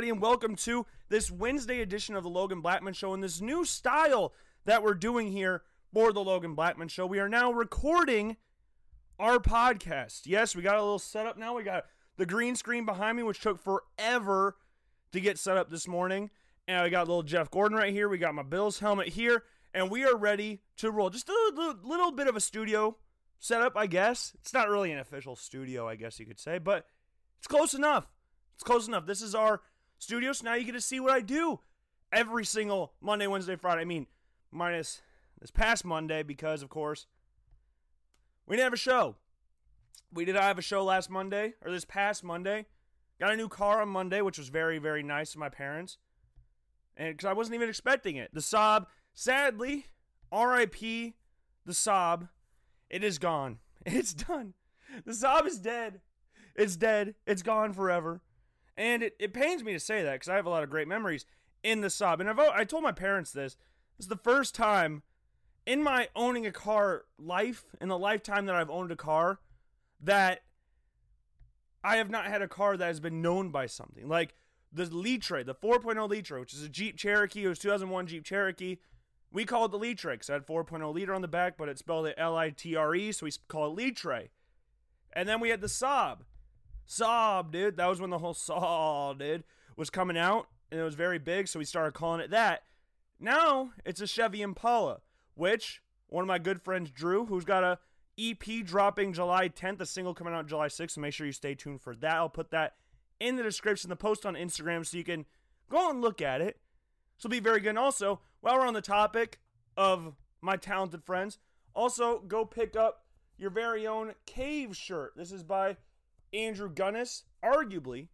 everybody, and welcome to this Wednesday edition of the Logan Blackman Show and this new style that we're doing here for the Logan Blackman Show. We are now recording our podcast. Yes, we got a little setup now. We got the green screen behind me, which took forever to get set up this morning. And we got little Jeff Gordon right here. We got my Bills helmet here, and we are ready to roll. Just a little, little bit of a studio setup, I guess. It's not really an official studio, I guess you could say, but it's close enough. It's close enough. This is our studio, so now you get to see what I do every single Monday, Wednesday, Friday. I mean, minus this past Monday, because, of course, we didn't have a show. We did have a show last Monday, or this past Monday. Got a new car on Monday, which was very, very nice of my parents. And because I wasn't even expecting it. The Saab, sadly, RIP, the Saab, it is gone. It's done. The Saab is dead. It's dead. It's gone forever. And it, it pains me to say that because I have a lot of great memories in the Saab. And I've, I told my parents this. Is the first time in my owning a car life, in the lifetime that I've owned a car, that I have not had a car that has been known by something. Like the Litre, the 4.0 Litre, which is a Jeep Cherokee. It was 2001 Jeep Cherokee. We call it the Litre because it had 4.0 liter on the back, but it spelled it L I T R E, so we call it Litre. And then we had the Saab. Saab, dude. That was when the whole Saab, dude, was coming out, and it was very big, so we started calling it that. Now it's a Chevy Impala, which one of my good friends, Drew, who's got a EP dropping July 10th, a single coming out July 6th, so make sure you stay tuned for that. I'll put that in the description, the post on Instagram, so you can go and look at it. Will be very good. And also, while we're on the topic of my talented friends, also go pick up your very own cave shirt. This is by Andrew Gunnis, arguably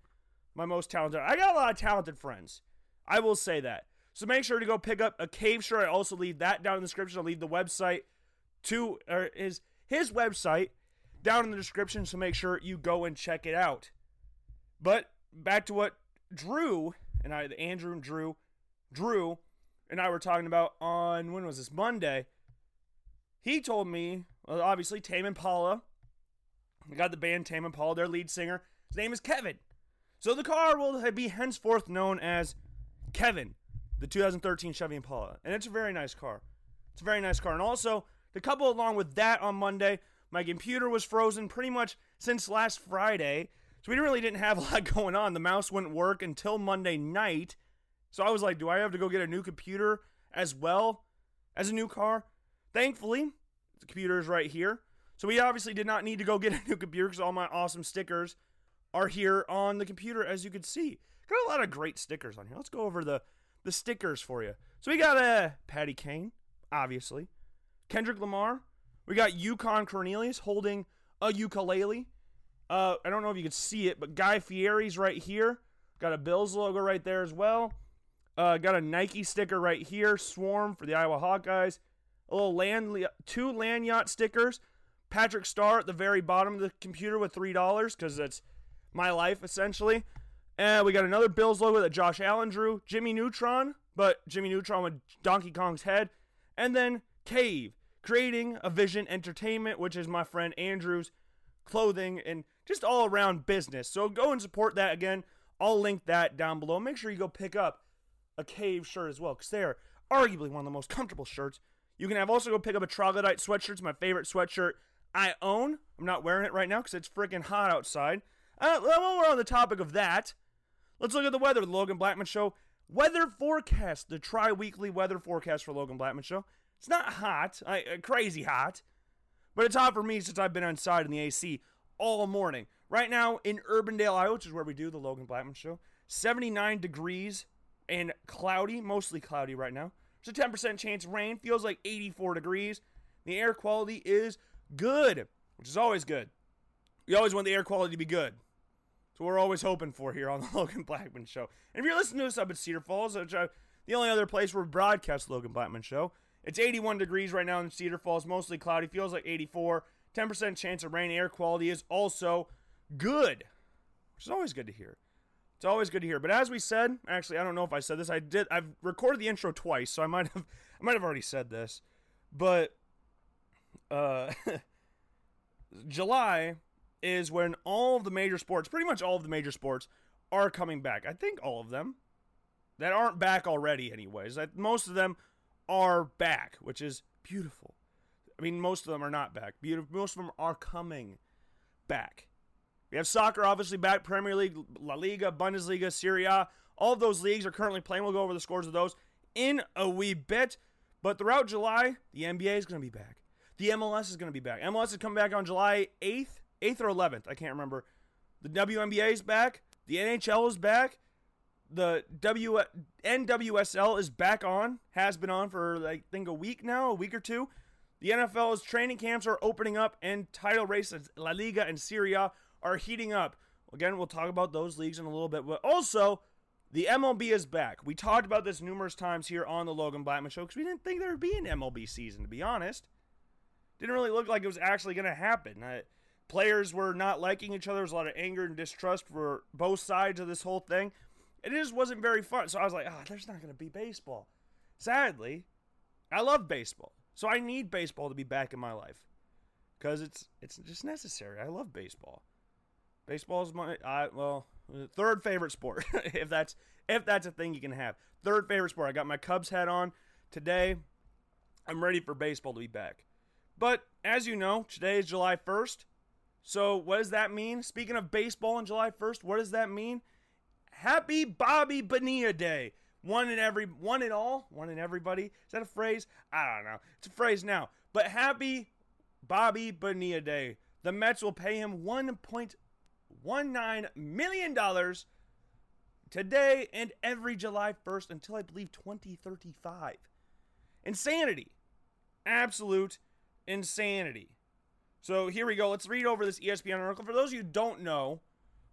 my most talented. I got a lot of talented friends. I will say that. So make sure to go pick up a cave shirt. I also leave that down in the description. I'll leave the website to or his his website down in the description. So make sure you go and check it out. But back to what Drew and I, Andrew and Drew, Drew and I were talking about on when was this Monday. He told me, well, obviously Tame Impala. I got the band Tame Impala, their lead singer. His name is Kevin. So the car will be henceforth known as Kevin, the 2013 Chevy Impala. And it's a very nice car. It's a very nice car. And also, to couple along with that on Monday, my computer was frozen pretty much since last Friday. So we really didn't have a lot going on. The mouse wouldn't work until Monday night. So I was like, do I have to go get a new computer as well as a new car? Thankfully, the computer is right here. So we obviously did not need to go get a new computer because all my awesome stickers are here on the computer, as you can see. Got a lot of great stickers on here. Let's go over the, the stickers for you. So we got a uh, Patty Kane, obviously. Kendrick Lamar. We got Yukon Cornelius holding a ukulele. Uh, I don't know if you can see it, but Guy Fieri's right here. Got a Bills logo right there as well. Uh, got a Nike sticker right here. Swarm for the Iowa Hawkeyes. A little land, two land yacht stickers. Patrick Star at the very bottom of the computer with three dollars because that's my life essentially. And we got another Bills logo that Josh Allen drew. Jimmy Neutron, but Jimmy Neutron with Donkey Kong's head. And then Cave, creating a Vision Entertainment, which is my friend Andrew's clothing and just all around business. So go and support that again. I'll link that down below. Make sure you go pick up a Cave shirt as well because they are arguably one of the most comfortable shirts. You can have also go pick up a troglodyte sweatshirt. It's my favorite sweatshirt I own. I'm not wearing it right now because it's freaking hot outside. Uh, while we're on the topic of that, let's look at the weather. The Logan Blackman Show weather forecast. The tri-weekly weather forecast for Logan Blackman Show. It's not hot, I, uh, crazy hot, but it's hot for me since I've been inside in the AC all morning. Right now in Urbandale, Iowa, which is where we do the Logan Blackman Show, 79 degrees and cloudy, mostly cloudy right now. There's a 10% chance of rain. Feels like 84 degrees. The air quality is good, which is always good. We always want the air quality to be good. So we're always hoping for here on the Logan Blackman Show. And if you're listening to us up at Cedar Falls, which I, the only other place where we broadcast Logan Blackman Show, it's 81 degrees right now in Cedar Falls, mostly cloudy. Feels like 84. 10% chance of rain. Air quality is also good, which is always good to hear. It's always good to hear. But as we said, actually, I don't know if I said this. I did. I've recorded the intro twice, so I might have. I might have already said this. But uh, July is when all of the major sports, pretty much all of the major sports, are coming back. I think all of them that aren't back already, anyways. most of them are back, which is beautiful. I mean, most of them are not back. Beautiful. Most of them are coming back. We have soccer, obviously, back. Premier League, La Liga, Bundesliga, Serie A. All of those leagues are currently playing. We'll go over the scores of those in a wee bit. But throughout July, the NBA is going to be back. The MLS is going to be back. MLS is coming back on July 8th, 8th or 11th. I can't remember. The WNBA is back. The NHL is back. The W NWSL is back on. Has been on for I think a week now, a week or two. The NFL's training camps are opening up, and title races, La Liga and Serie A are heating up. Again, we'll talk about those leagues in a little bit, but also the MLB is back. We talked about this numerous times here on the Logan Blackman Show because we didn't think there would be an MLB season, to be honest. Didn't really look like it was actually going to happen. Uh, players were not liking each other. There was a lot of anger and distrust for both sides of this whole thing. It just wasn't very fun. So I was like, ah, oh, there's not going to be baseball. Sadly, I love baseball. So I need baseball to be back in my life because it's it's just necessary. I love baseball. Baseball is my I well third favorite sport if that's if that's a thing you can have. Third favorite sport. I got my Cubs hat on today. I'm ready for baseball to be back. But as you know, today is July 1st. So what does that mean? Speaking of baseball on July 1st, what does that mean? Happy Bobby Bonilla Day. One in every one in all, one in everybody. Is that a phrase? I don't know. It's a phrase now. But happy Bobby Bonilla Day. The Mets will pay him 1.19 million dollars today and every July 1st until I believe 2035. Insanity. Absolute insanity. So here we go. Let's read over this ESPN article. For those of you who don't know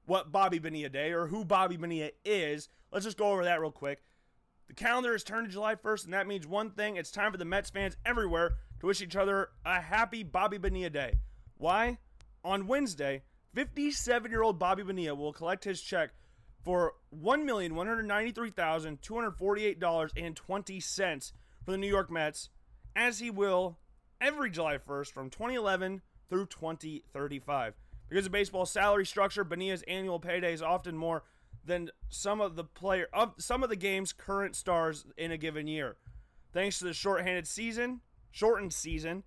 what Bobby Bonilla Day or who Bobby Bonilla is, let's just go over that real quick. The calendar is turned to July 1st, and that means one thing it's time for the Mets fans everywhere to wish each other a happy Bobby Bonilla Day. Why? On Wednesday, 57 year old Bobby Bonilla will collect his check for $1,193,248.20 for the New York Mets, as he will every July 1st from 2011 through 2035. Because of baseball's salary structure, Bonilla's annual payday is often more than some of the player of some of the game's current stars in a given year. Thanks to the short-handed season, shortened season,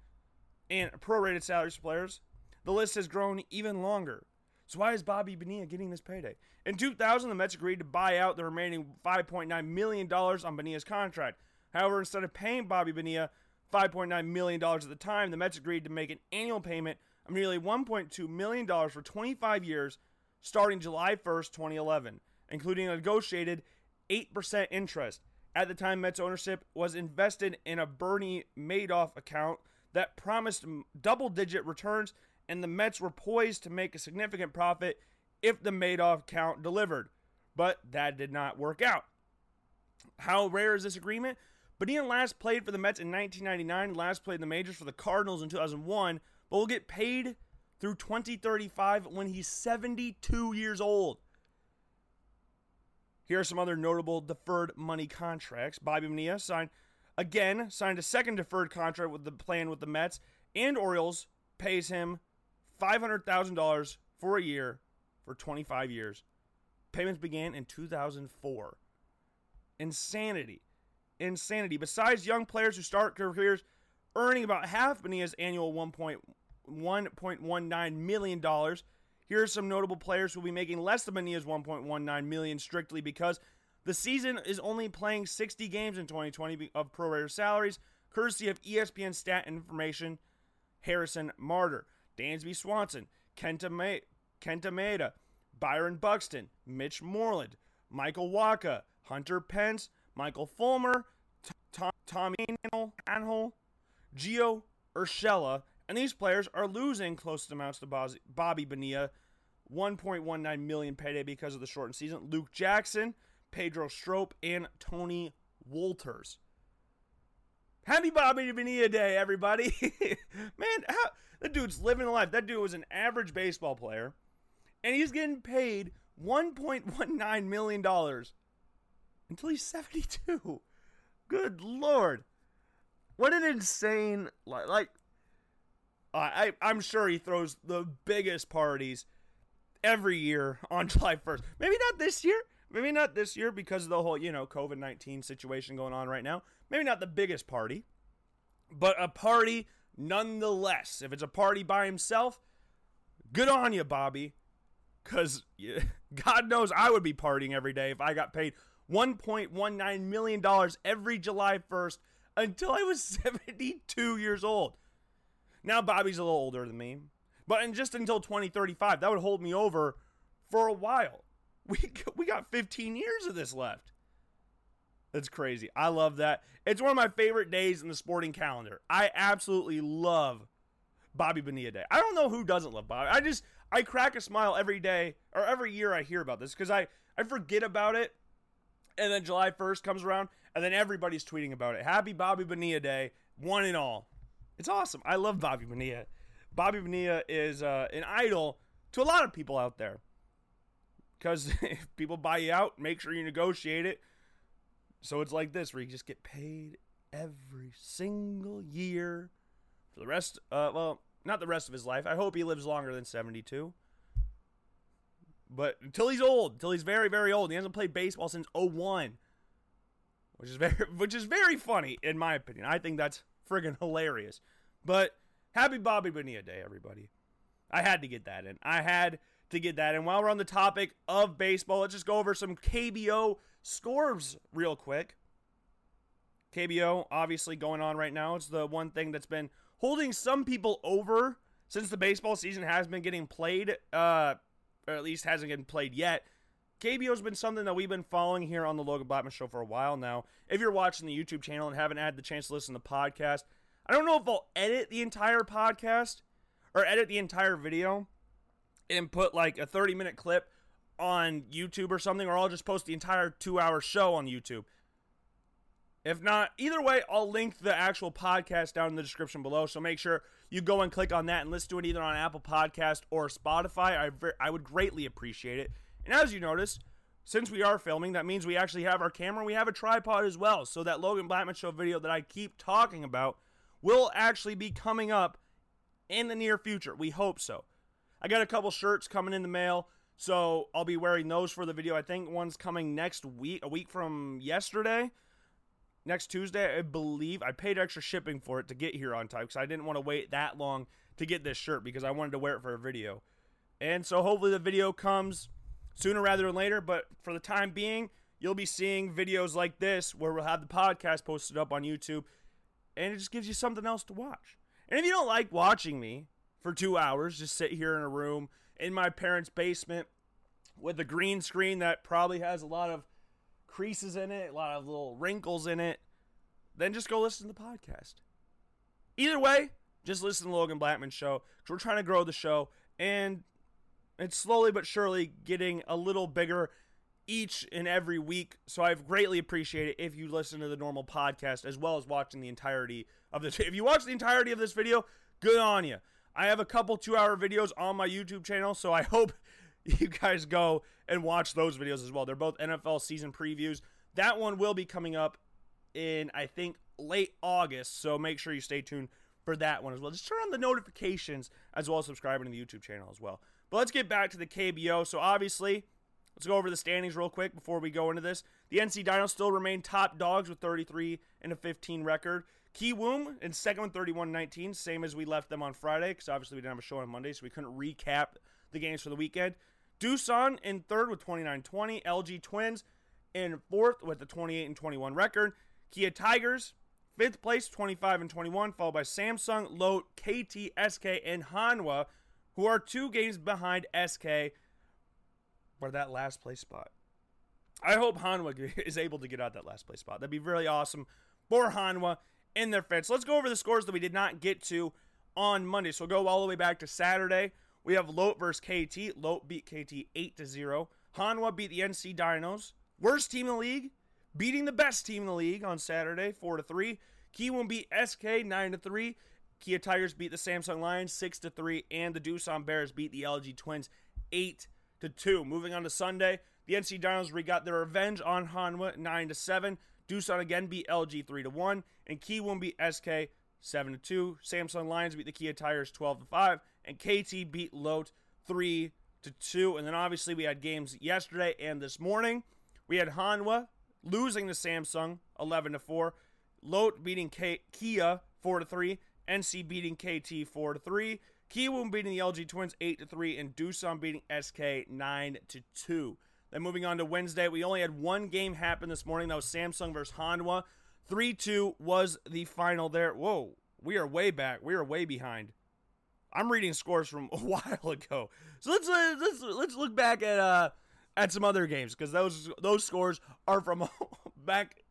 and prorated salaries players, the list has grown even longer. So why is Bobby Bonilla getting this payday? In 2000, the Mets agreed to buy out the remaining 5.9 million dollars on Bonilla's contract. However, instead of paying Bobby Bonilla $5.9 million at the time, the Mets agreed to make an annual payment of nearly $1.2 million for 25 years starting July 1st, 2011, including a negotiated 8% interest. At the time, Mets ownership was invested in a Bernie Madoff account that promised double digit returns, and the Mets were poised to make a significant profit if the Madoff account delivered. But that did not work out. How rare is this agreement? Ian last played for the Mets in 1999, last played in the majors for the Cardinals in 2001, but will get paid through 2035 when he's 72 years old. Here are some other notable deferred money contracts. Bobby Bonilla signed again, signed a second deferred contract with the plan with the Mets, and Orioles pays him $500,000 for a year for 25 years. Payments began in 2004. Insanity insanity. Besides young players who start careers earning about half Bonilla's annual $1.19 million, here are some notable players who will be making less than Bonilla's 1.19 million strictly because the season is only playing 60 games in 2020 of prorated salaries, courtesy of ESPN stat information. Harrison Bader, Dansby Swanson, Kenta, Ma- Kenta Maeda, Byron Buxton, Mitch Moreland, Michael Wacha, Hunter Pence, Michael Fulmer, Tom, Tommy Anhole, Gio Urshela, and these players are losing close amounts to Bobby Bonilla, 1.19 million payday because of the shortened season. Luke Jackson, Pedro Strop, and Tony Wolters. Happy Bobby Bonilla Day, everybody! Man, how, that dude's living life. That dude was an average baseball player, and he's getting paid 1.19 million dollars until he's 72. Good lord. What an insane like, like I I'm sure he throws the biggest parties every year on July 1st. Maybe not this year. Maybe not this year because of the whole, you know, COVID 19 situation going on right now. Maybe not the biggest party, but a party nonetheless. If it's a party by himself, good on you, Bobby. Because God knows I would be partying every day if I got paid $1.19 million every July 1st until I was 72 years old. Now Bobby's a little older than me, but just until 2035, that would hold me over for a while. We we got 15 years of this left. That's crazy. I love that. It's one of my favorite days in the sporting calendar. I absolutely love Bobby Bonilla Day. I don't know who doesn't love Bobby. I just I crack a smile every day or every year I hear about this because I I forget about it, and then July 1st comes around, and then everybody's tweeting about it. Happy Bobby Bonilla Day, one and all. It's awesome. I love Bobby Bonilla. Bobby Bonilla is uh, an idol to a lot of people out there. Because if people buy you out, make sure you negotiate it. So it's like this, where you just get paid every single year for the rest. Uh, well, not the rest of his life. I hope he lives longer than seventy-two. But until he's old, until he's very, very old, he hasn't played baseball since 01. Which is very which is very funny in my opinion. I think that's friggin' hilarious. But happy Bobby Bonilla Day, everybody. I had to get that in. I had to get that in. While we're on the topic of baseball, let's just go over some KBO scores real quick. KBO, obviously going on right now. It's the one thing that's been holding some people over since the baseball season has been getting played, uh, or at least hasn't been played yet. KBO has been something that we've been following here on the Logan Blackman Show for a while now. If you're watching the YouTube channel and haven't had the chance to listen to the podcast, I don't know if I'll edit the entire podcast or edit the entire video and put like a 30 minute clip on YouTube or something, or I'll just post the entire two hour show on YouTube. If not, either way, I'll link the actual podcast down in the description below. So make sure you go and click on that and listen to it either on Apple Podcast or Spotify. I, I would greatly appreciate it. And as you notice, since we are filming, that means we actually have our camera. We have a tripod as well. So that Logan Blackman Show video that I keep talking about will actually be coming up in the near future. We hope so. I got a couple shirts coming in the mail. So I'll be wearing those for the video. I think one's coming next week, a week from yesterday. Next Tuesday, I believe. I paid extra shipping for it to get here on time because I didn't want to wait that long to get this shirt because I wanted to wear it for a video. And so hopefully the video comes sooner rather than later. But for the time being, you'll be seeing videos like this where we'll have the podcast posted up on YouTube. And it just gives you something else to watch. And if you don't like watching me for two hours, just sit here in a room in my parents' basement with a green screen that probably has a lot of creases in it, a lot of little wrinkles in it, then just go listen to the podcast. Either way, just listen to Logan Blackman show because we're trying to grow the show and it's slowly but surely getting a little bigger each and every week. So I've greatly appreciated if you listen to the normal podcast as well as watching the entirety of this. If you watch the entirety of this video, good on you. I have a couple two hour videos on my YouTube channel, so I hope you guys go and watch those videos as well. They're both NFL season previews. That one will be coming up in, I think, late August, so make sure you stay tuned for that one as well. Just turn on the notifications as well as subscribing to the YouTube channel as well. But let's get back to the KBO. So obviously, let's go over the standings real quick before we go into this. The NC Dinos still remain top dogs with 33 and a 15 record. Kiwoom in second with 31-19, same as we left them on Friday, because obviously we didn't have a show on Monday, so we couldn't recap the games for the weekend. Doosan in third with 29-20. LG Twins in fourth with the 28 and 21 record. Kia Tigers fifth place, 25 and 21, followed by Samsung, Lotte, KT, SK, and Hanwha who are two games behind SK for that last place spot. I hope Hanwha is able to get out that last place spot. That'd be really awesome for Hanwha in their fence. Let's go over the scores that we did not get to on Monday. So we'll go all the way back to Saturday. We have Lotte versus KT. Lotte beat KT 8 to 0. Hanwha beat the NC Dinos. Worst team in the league, beating the best team in the league on Saturday 4 to 3. Kiwoom beat SK 9 to 3. Kia Tigers beat the Samsung Lions 6 to 3 and the Doosan Bears beat the LG Twins 8 to 2. Moving on to Sunday, the NC Dinos got their revenge on Hanwha 9 to 7. Doosan again beat LG 3 to 1 and Kiwoom beat SK 7 to 2. Samsung Lions beat the Kia Tigers 12 to 5 and KT beat Lotte 3 to 2. And then obviously we had games yesterday and this morning. We had Hanwha losing to Samsung 11 to 4, Lotte beating K- Kia 4 to 3, NC beating KT 4 to 3, Kiwoom beating the LG Twins 8 to 3 and Doosan beating SK 9 to 2. Then moving on to Wednesday, we only had one game happen this morning. That was Samsung versus Hanwha. 3 2 was the final there. Whoa, we are way back. We are way behind. I'm reading scores from a while ago. So let's uh, let's let's look back at uh at some other games because those those scores are from back.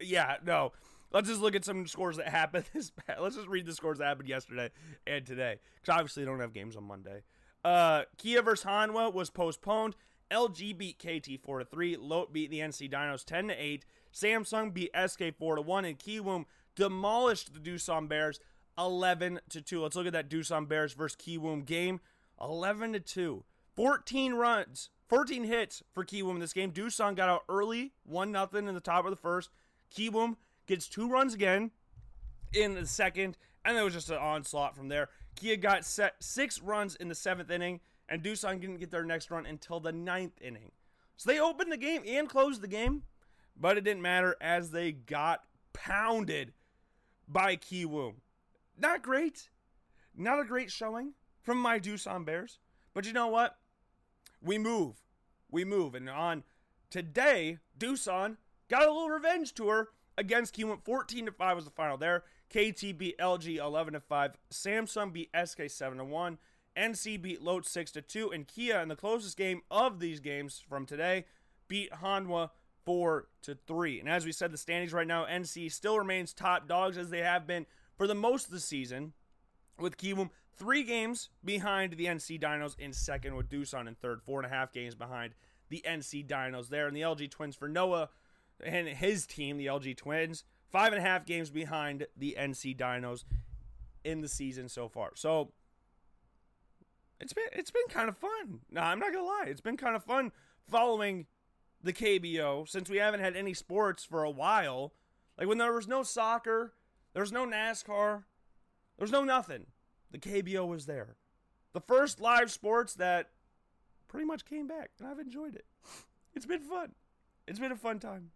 Yeah, no. Let's just look at some scores that happened this. Let's just read the scores that happened yesterday and today because obviously they don't have games on Monday. Uh, Kia versus Hanwha was postponed. LG beat KT 4 to 3. Lotte beat the NC Dinos 10 to 8. Samsung beat SK 4 to 1. And Kiwoom demolished the Doosan Bears 11 to 2. Let's look at that Doosan Bears versus Kiwoom game. 11 to 2. 14 runs, 14 hits for Kiwoom in this game. Doosan got out early, 1 0 in the top of the first. Kiwoom gets two runs again in the second, and it was just an onslaught from there. Kia got set six runs in the seventh inning and Doosan didn't get their next run until the ninth inning. So they opened the game and closed the game, but it didn't matter as they got pounded by Kiwoom. Not great. Not a great showing from my Doosan Bears. But you know what? We move. We move. And on today, Doosan got a little revenge tour against Kiwoom. 14 to 5 was the final there. KT beat LG 11 to 5. Samsung beat SK 7 to 1. NC beat Lotte 6 to 2, and Kia in the closest game of these games from today beat Hanwha 4 to 3. And as we said, the standings right now, NC still remains top dogs as they have been for the most of the season, with Kiwoom three games behind the NC Dinos in second, with Doosan in third, four and a half games behind the NC Dinos there, and the LG Twins for Noah and his team, the LG Twins, five and a half games behind the NC Dinos in the season so far. So it's been it's been kind of fun. No, I'm not gonna lie, it's been kind of fun following the KBO since we haven't had any sports for a while. Like when there was no soccer, there was no NASCAR, There's no nothing. The KBO was there. The first live sports that pretty much came back, and I've enjoyed it. It's been fun. It's been a fun time.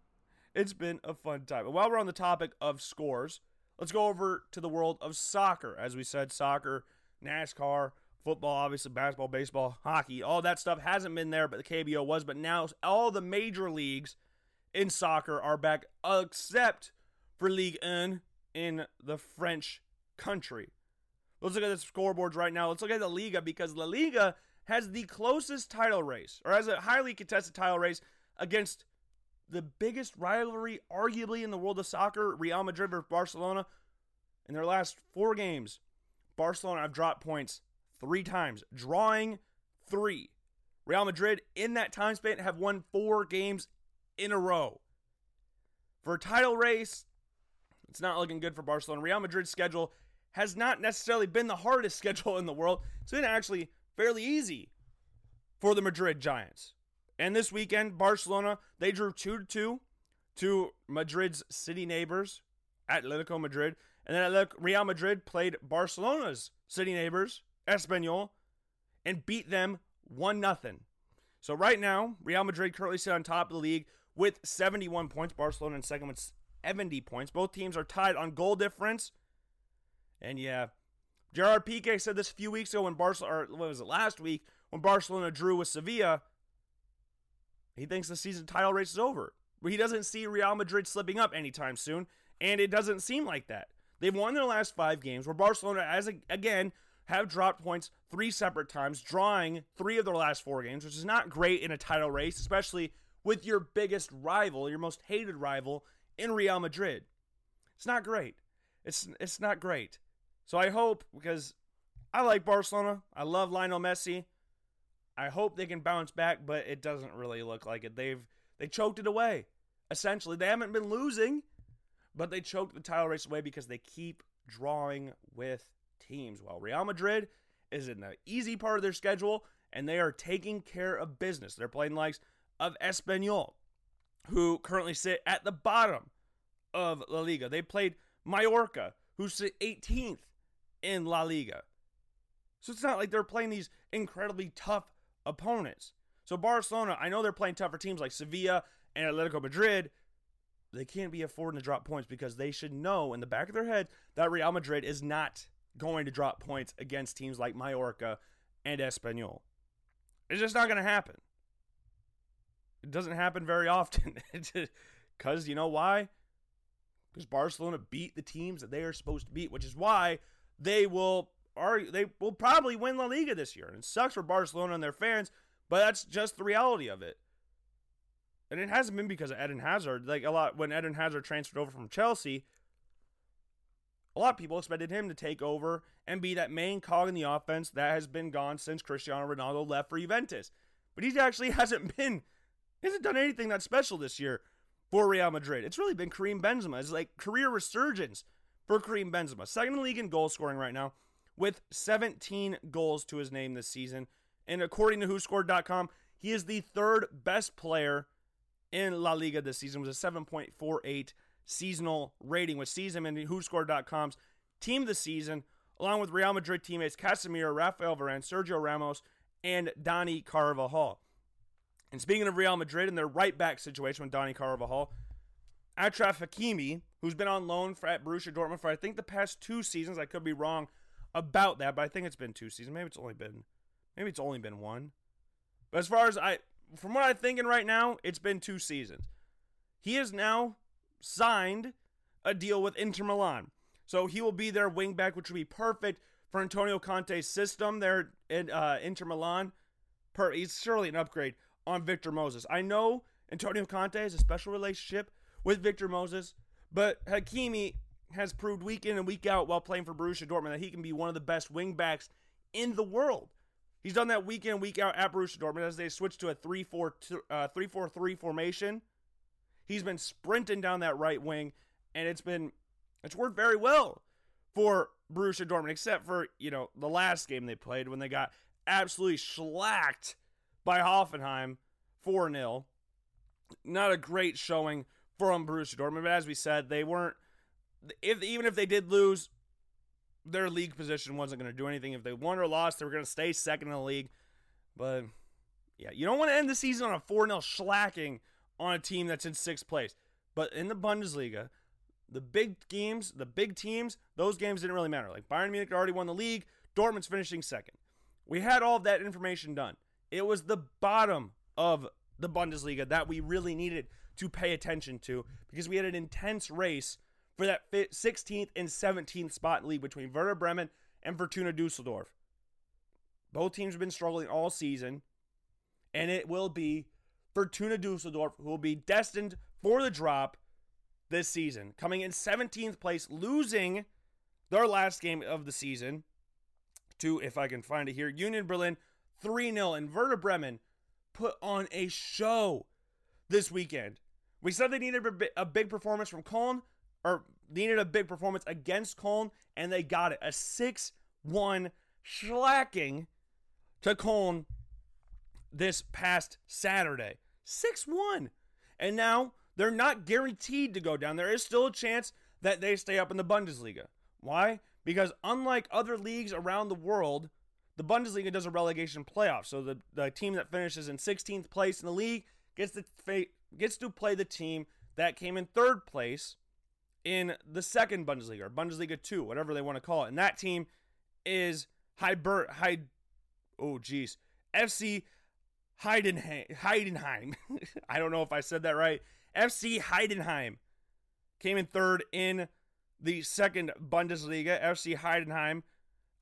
It's been a fun time. And while we're on the topic of scores, let's go over to the world of soccer. As we said, soccer, NASCAR, football, obviously basketball, baseball, hockey, all that stuff hasn't been there, but the KBO was. But now all the major leagues in soccer are back, except for League 1 in the French country. Let's look at the scoreboards right now. Let's look at the Liga because La Liga has the closest title race, or has a highly contested title race against the biggest rivalry, arguably, in the world of soccer Real Madrid versus Barcelona. In their last four games, Barcelona have dropped points three times, drawing three. Real Madrid, in that time span, have won four games in a row. For a title race, it's not looking good for Barcelona. Real Madrid's schedule has not necessarily been the hardest schedule in the world. It's been actually fairly easy for the Madrid Giants. And this weekend, Barcelona, they drew 2 to 2 to Madrid's city neighbors, Atletico Madrid. And then Real Madrid played Barcelona's city neighbors, Espanyol and beat them 1 0. So right now, Real Madrid currently sit on top of the league with 71 points. Barcelona in second with 70 points. Both teams are tied on goal difference. And yeah, Gerard Piqué said this a few weeks ago when Barcelona, what was it, last week, when Barcelona drew with Sevilla. He thinks the season title race is over. But he doesn't see Real Madrid slipping up anytime soon, and it doesn't seem like that. They've won their last five games, where Barcelona, as a, again, have dropped points three separate times, drawing three of their last four games, which is not great in a title race, especially with your biggest rival, your most hated rival in Real Madrid. It's not great. It's it's not great. So I hope because I like Barcelona. I love Lionel Messi. I hope they can bounce back, but it doesn't really look like it. They've they choked it away. Essentially, they haven't been losing, but they choked the title race away because they keep drawing with teams. While Real Madrid is in the easy part of their schedule and they are taking care of business. They're playing likes of Espanyol, who currently sit at the bottom of La Liga. They played Mallorca, who sit 18th in La Liga. So it's not like they're playing these incredibly tough opponents. So Barcelona, I know they're playing tougher teams like Sevilla and Atletico Madrid. They can't be affording to drop points because they should know in the back of their head that Real Madrid is not going to drop points against teams like Mallorca and Espanyol. It's just not going to happen. It doesn't happen very often. Because you know why? Because Barcelona beat the teams that they are supposed to beat, which is why they will are they will probably win La Liga this year. And it sucks for Barcelona and their fans, but that's just the reality of it. And it hasn't been because of Eden Hazard. Like a lot when Eden Hazard transferred over from Chelsea, a lot of people expected him to take over and be that main cog in the offense that has been gone since Cristiano Ronaldo left for Juventus. But he actually hasn't been, hasn't done anything that special this year for Real Madrid. It's really been Karim Benzema. It's like career resurgence for Karim Benzema. Second in the league in goal scoring right now with 17 goals to his name this season. And according to WhoScored.com, he is the third best player in La Liga this season with a 7.48 seasonal rating, which sees him in WhoScored.com's team the season, along with Real Madrid teammates Casemiro, Rafael Varane, Sergio Ramos, and Dani Carvajal. And speaking of Real Madrid and their right back situation with Dani Carvajal, Achraf Hakimi, who's been on loan for, at Borussia Dortmund for I think the past two seasons, I could be wrong about that, but I think it's been two seasons. Maybe it's only been, maybe it's only been one. But as far as I, from what I'm thinking right now, it's been two seasons. He has now signed a deal with Inter Milan. So he will be their wingback, which would be perfect for Antonio Conte's system there in uh, Inter Milan. Per, he's surely an upgrade on Victor Moses. I know Antonio Conte has a special relationship with Victor Moses, but Hakimi has proved week in and week out while playing for Borussia Dortmund that he can be one of the best wingbacks in the world. He's done that week in week out at Borussia Dortmund as they switched to a 3 4 uh, 3 formation. He's been sprinting down that right wing, and it's been it's worked very well for Borussia Dortmund, except for you know the last game they played when they got absolutely slacked by Hoffenheim 4 0. Not a great showing from Borussia Dortmund, but as we said, they weren't. If even if they did lose, their league position wasn't going to do anything. If they won or lost, they were going to stay second in the league. But yeah, you don't want to end the season on a 4 0 slacking on a team that's in sixth place. But in the Bundesliga, the big games, the big teams, those games didn't really matter. Like Bayern Munich already won the league, Dortmund's finishing second. We had all of that information done. It was the bottom of the Bundesliga that we really needed to pay attention to because we had an intense race for that 16th and 17th spot in league between Werder Bremen and Fortuna Dusseldorf. Both teams have been struggling all season, and it will be Fortuna Dusseldorf, who will be destined for the drop this season, coming in 17th place, losing their last game of the season to, if I can find it here, Union Berlin 3 0. And Werder Bremen put on a show this weekend. We said they needed a big performance from Köln, or needed a big performance against Köln, and they got it. A 6 1 slacking to Köln this past Saturday. 6 1. And now they're not guaranteed to go down. There is still a chance that they stay up in the Bundesliga. Why? Because unlike other leagues around the world, the Bundesliga does a relegation playoff. So the, the team that finishes in 16th place in the league gets to, gets to play the team that came in third place in the second Bundesliga or Bundesliga 2, whatever they want to call it. And that team is Heiber, Heid, oh geez, FC Heidenheim. Heidenheim. I don't know if I said that right. FC Heidenheim came in third in the second Bundesliga. FC Heidenheim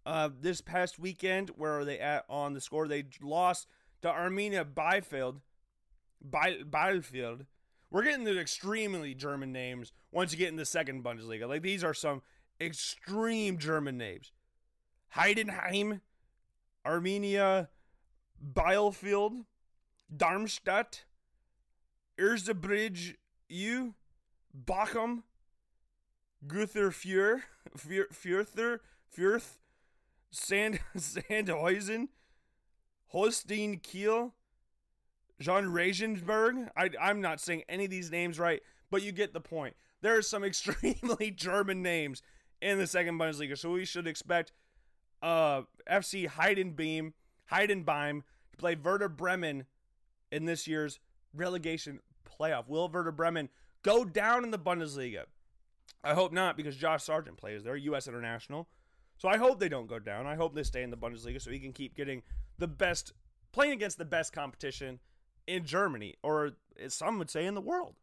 uh, this past weekend, where are they at on the score? They lost to Arminia Bielefeld. Bielefeld. We're getting the extremely German names once you get in the second Bundesliga. Like these are some extreme German names. Heidenheim, Arminia, Bielefeld, Darmstadt, Erzgebirge U, Bochum, Guther Fjör, Fürther, Fürth, Sand, Sandhausen, Holstein Kiel, Jahn Regensburg. I, I'm not saying any of these names right, but you get the point. There are some extremely German names in the second Bundesliga, so we should expect uh, FC Heidenbeam, Heidenbeim to play Werder Bremen in this year's relegation playoff. Will Werder Bremen go down in the Bundesliga? I hope not because Josh Sargent plays there, U.S. international. So I hope they don't go down. I hope they stay in the Bundesliga so he can keep getting the best, playing against the best competition in Germany, or some would say in the world.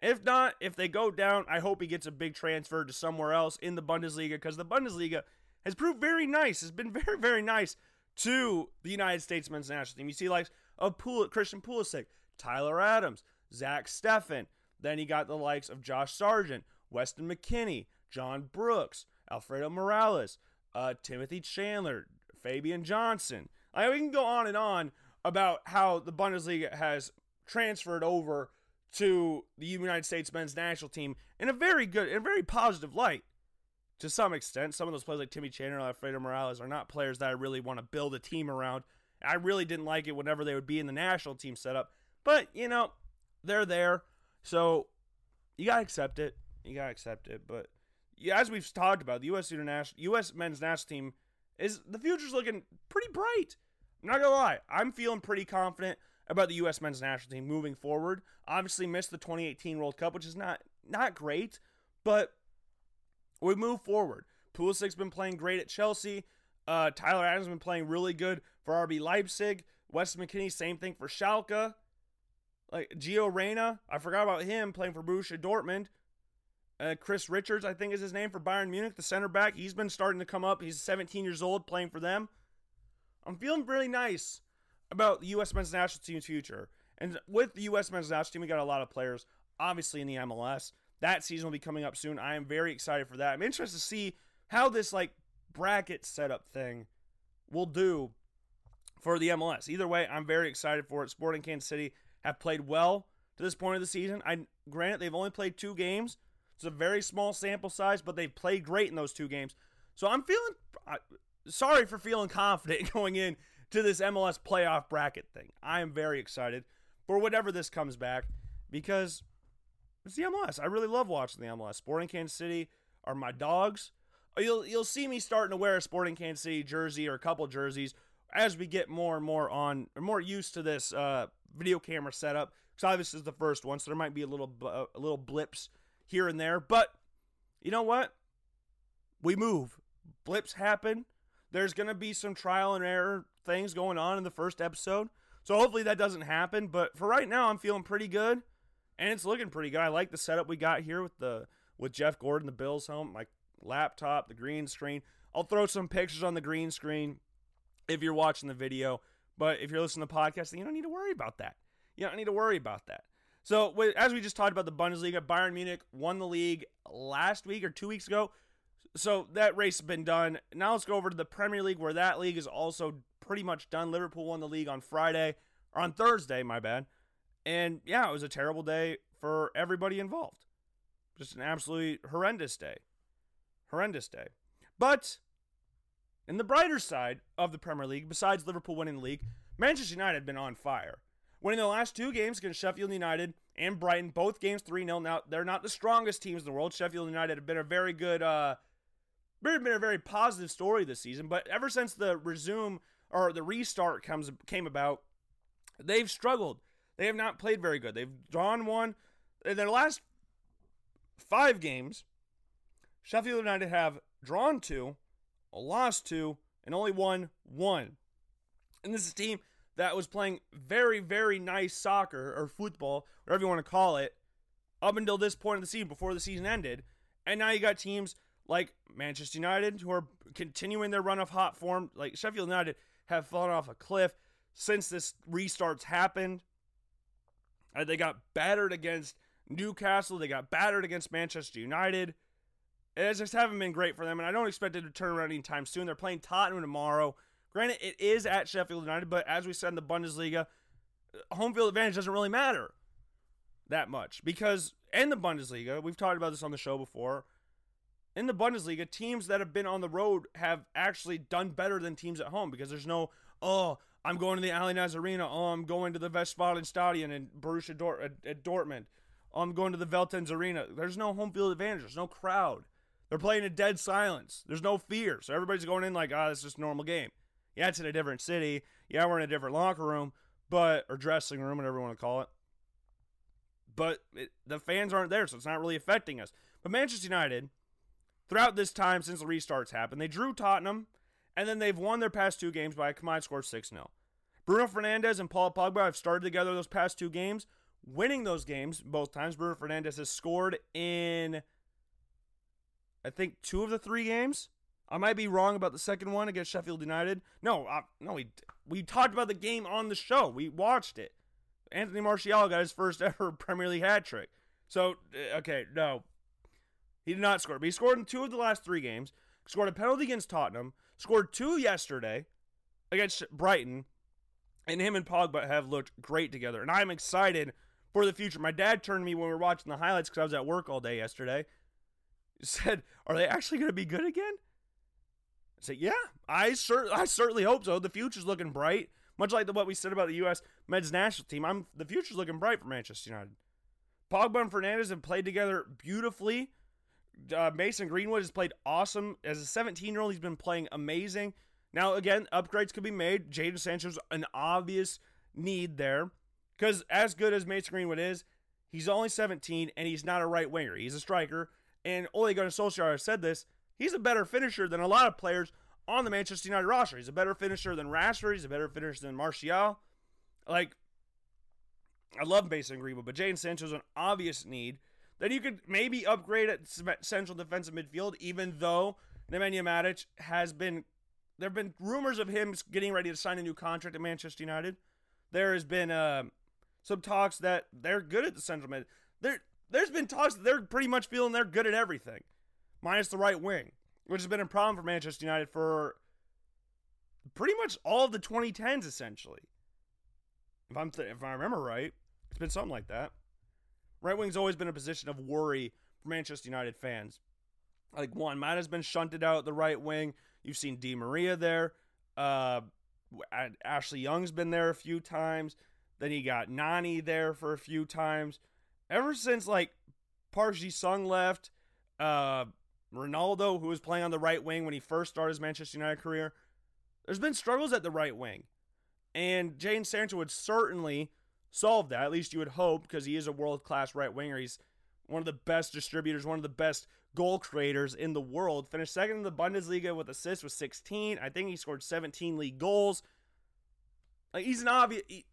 If not, if they go down, I hope he gets a big transfer to somewhere else in the Bundesliga because the Bundesliga has proved very nice. Has been very, very nice to the United States men's national team. You see, likes of Pul- Christian Pulisic, Tyler Adams, Zach Steffen. Then he got the likes of Josh Sargent, Weston McKennie, John Brooks, Alfredo Morales, uh, Timothy Chandler, Fabian Johnson. I mean, we can go on and on about how the Bundesliga has transferred over to the United States men's national team in a very good and very positive light. To some extent, some of those players like Timmy Chandler and Alfredo Morales are not players that I really want to build a team around. I really didn't like it whenever they would be in the national team setup. But, you know, they're there. So you got to accept it. You got to accept it. But yeah, as we've talked about, the U.S. international, U.S. men's national team is the future's looking pretty bright. I'm not gonna lie, I'm feeling pretty confident about the U.S. men's national team moving forward. Obviously, missed the 2018 World Cup, which is not not great, but we move forward. Pulisic's been playing great at Chelsea. Uh, Tyler Adams has been playing really good for RB Leipzig. Weston McKennie, same thing for Schalke. Like Gio Reyna, I forgot about him playing for Borussia Dortmund. Uh, Chris Richards, I think is his name for Bayern Munich, the center back. He's been starting to come up. He's 17 years old playing for them. I'm feeling really nice about the U.S. men's national team's future. And with the U.S. men's national team, we got a lot of players, obviously, in the MLS. That season will be coming up soon. I am very excited for that. I'm interested to see how this like bracket setup thing will do for the MLS. Either way, I'm very excited for it. Sporting Kansas City have played well to this point of the season. I granted they've only played two games, it's a very small sample size, but they've played great in those two games. So I'm feeling sorry for feeling confident going in to this MLS playoff bracket thing. I am very excited for whatever this comes back because it's the MLS. I really love watching the MLS. Sporting Kansas City are my dogs. You'll you'll see me starting to wear a Sporting Kansas City jersey or a couple jerseys as we get more and more on or more used to this uh, video camera setup. Because obviously this is the first one, so there might be a little uh, a little blips here and there. But you know what? We move. Blips happen. There's going to be some trial and error things going on in the first episode. So hopefully that doesn't happen. But for right now, I'm feeling pretty good. And it's looking pretty good. I like the setup we got here with the with Jeff Gordon, the Bills home, my laptop, the green screen. I'll throw some pictures on the green screen if you're watching the video. But if you're listening to the podcast, then you don't need to worry about that. You don't need to worry about that. So, as we just talked about the Bundesliga, Bayern Munich won the league last week or two weeks ago. So, that race has been done. Now, let's go over to the Premier League, where that league is also pretty much done. Liverpool won the league on Friday, or on Thursday, my bad. And yeah, it was a terrible day for everybody involved. Just an absolutely horrendous day. Horrendous day. But in the brighter side of the Premier League, besides Liverpool winning the league, Manchester United have been on fire winning the last two games against Sheffield United and Brighton, both games 3 0. Now, they're not the strongest teams in the world. Sheffield United have been a very good, uh, been a very positive story this season. But ever since the resume or the restart comes came about, they've struggled. They have not played very good. They've drawn one in their last five games. Sheffield United have drawn two, lost two, and only won one. And this is a team that was playing very, very nice soccer or football, whatever you want to call it, up until this point of the season, before the season ended. And now you got teams like Manchester United who are continuing their run of hot form. Like Sheffield United have fallen off a cliff since this restarts happened. Uh, they got battered against Newcastle. They got battered against Manchester United. It just haven't been great for them, and I don't expect it to turn around anytime soon. They're playing Tottenham tomorrow. Granted, it is at Sheffield United, but as we said in the Bundesliga, home field advantage doesn't really matter that much because in the Bundesliga, we've talked about this on the show before. In the Bundesliga, teams that have been on the road have actually done better than teams at home because there's no, oh, I'm going to the Allianz Arena. Oh, I'm going to the Westfalenstadion in Borussia at, Dortmund. Oh, I'm going to the Veltins Arena. There's no home field advantage. There's no crowd. They're playing in dead silence. There's no fear. So everybody's going in like, ah, oh, this is just normal game. Yeah, it's in a different city. Yeah, we're in a different locker room, but or dressing room, whatever you want to call it. But it, the fans aren't there, so it's not really affecting us. But Manchester United, throughout this time since the restarts happened, they drew Tottenham, and then they've won their past two games by a combined score of 6 0. Bruno Fernandes and Paul Pogba have started together those past two games, winning those games both times. Bruno Fernandes has scored in, I think, two of the three games. I might be wrong about the second one against Sheffield United. No, uh, no, we we talked about the game on the show. We watched it. Anthony Martial got his first ever Premier League hat trick. So uh, okay, no, he did not score. But he scored in two of the last three games. Scored a penalty against Tottenham. Scored two yesterday against Brighton. And him and Pogba have looked great together. And I'm excited for the future. My dad turned to me when we were watching the highlights because I was at work all day yesterday. He said, Are they actually going to be good again? I said, Yeah, I, cer- I certainly hope so. The future's looking bright. Much like the, what we said about the U.S. men's national team, I'm the future's looking bright for Manchester United. Pogba and Fernandes have played together beautifully. Uh, Mason Greenwood has played awesome. As a 17 year old, he's been playing amazing. Now, again, upgrades could be made. Jadon Sancho's an obvious need there because, as good as Mason Greenwood is, he's only 17 and he's not a right winger. He's a striker. And Ole Gunnar Solskjaer said this. He's a better finisher than a lot of players on the Manchester United roster. He's a better finisher than Rashford. He's a better finisher than Martial. Like, I love Mason Greenwood, but Jadon Sancho's an obvious need. Then you could maybe upgrade at central defensive midfield, even though Nemanja Matic has been. There have been rumors of him getting ready to sign a new contract at Manchester United. There has been uh, some talks that they're good at the central mid. There, there's been talks that they're pretty much feeling they're good at everything, minus the right wing, which has been a problem for Manchester United for pretty much all of the 2010s, essentially. If I'm th- if I remember right, it's been something like that. Right wing's always been a position of worry for Manchester United fans. Like Juan Mata has been shunted out the right wing. You've seen Di Maria there. Uh, Ashley Young's been there a few times. Then you got Nani there for a few times. Ever since like Park Ji-sung left, uh, Ronaldo, who was playing on the right wing when he first started his Manchester United career, there's been struggles at the right wing. And Jadon Sancho would certainly solve that. At least you would hope, because he is a world class right winger. He's one of the best distributors, one of the best goal creators in the world. Finished second in the Bundesliga with assists with 16. I think he scored 17 league goals. Like he's an obvious. He,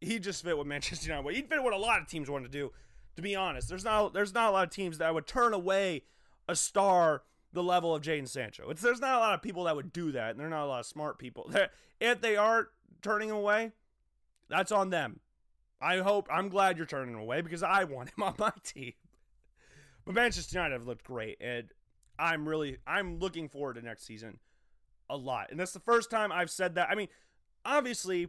he just fit what Manchester United. He'd fit what a lot of teams want to do. To be honest, there's not there's not a lot of teams that would turn away a star the level of Jadon Sancho. It's there's not a lot of people that would do that, and there're not a lot of smart people. if they are turning away, that's on them. I hope I'm glad you're turning away because I want him on my team. But Manchester United have looked great, and I'm really I'm looking forward to next season a lot. And that's the first time I've said that. I mean, obviously,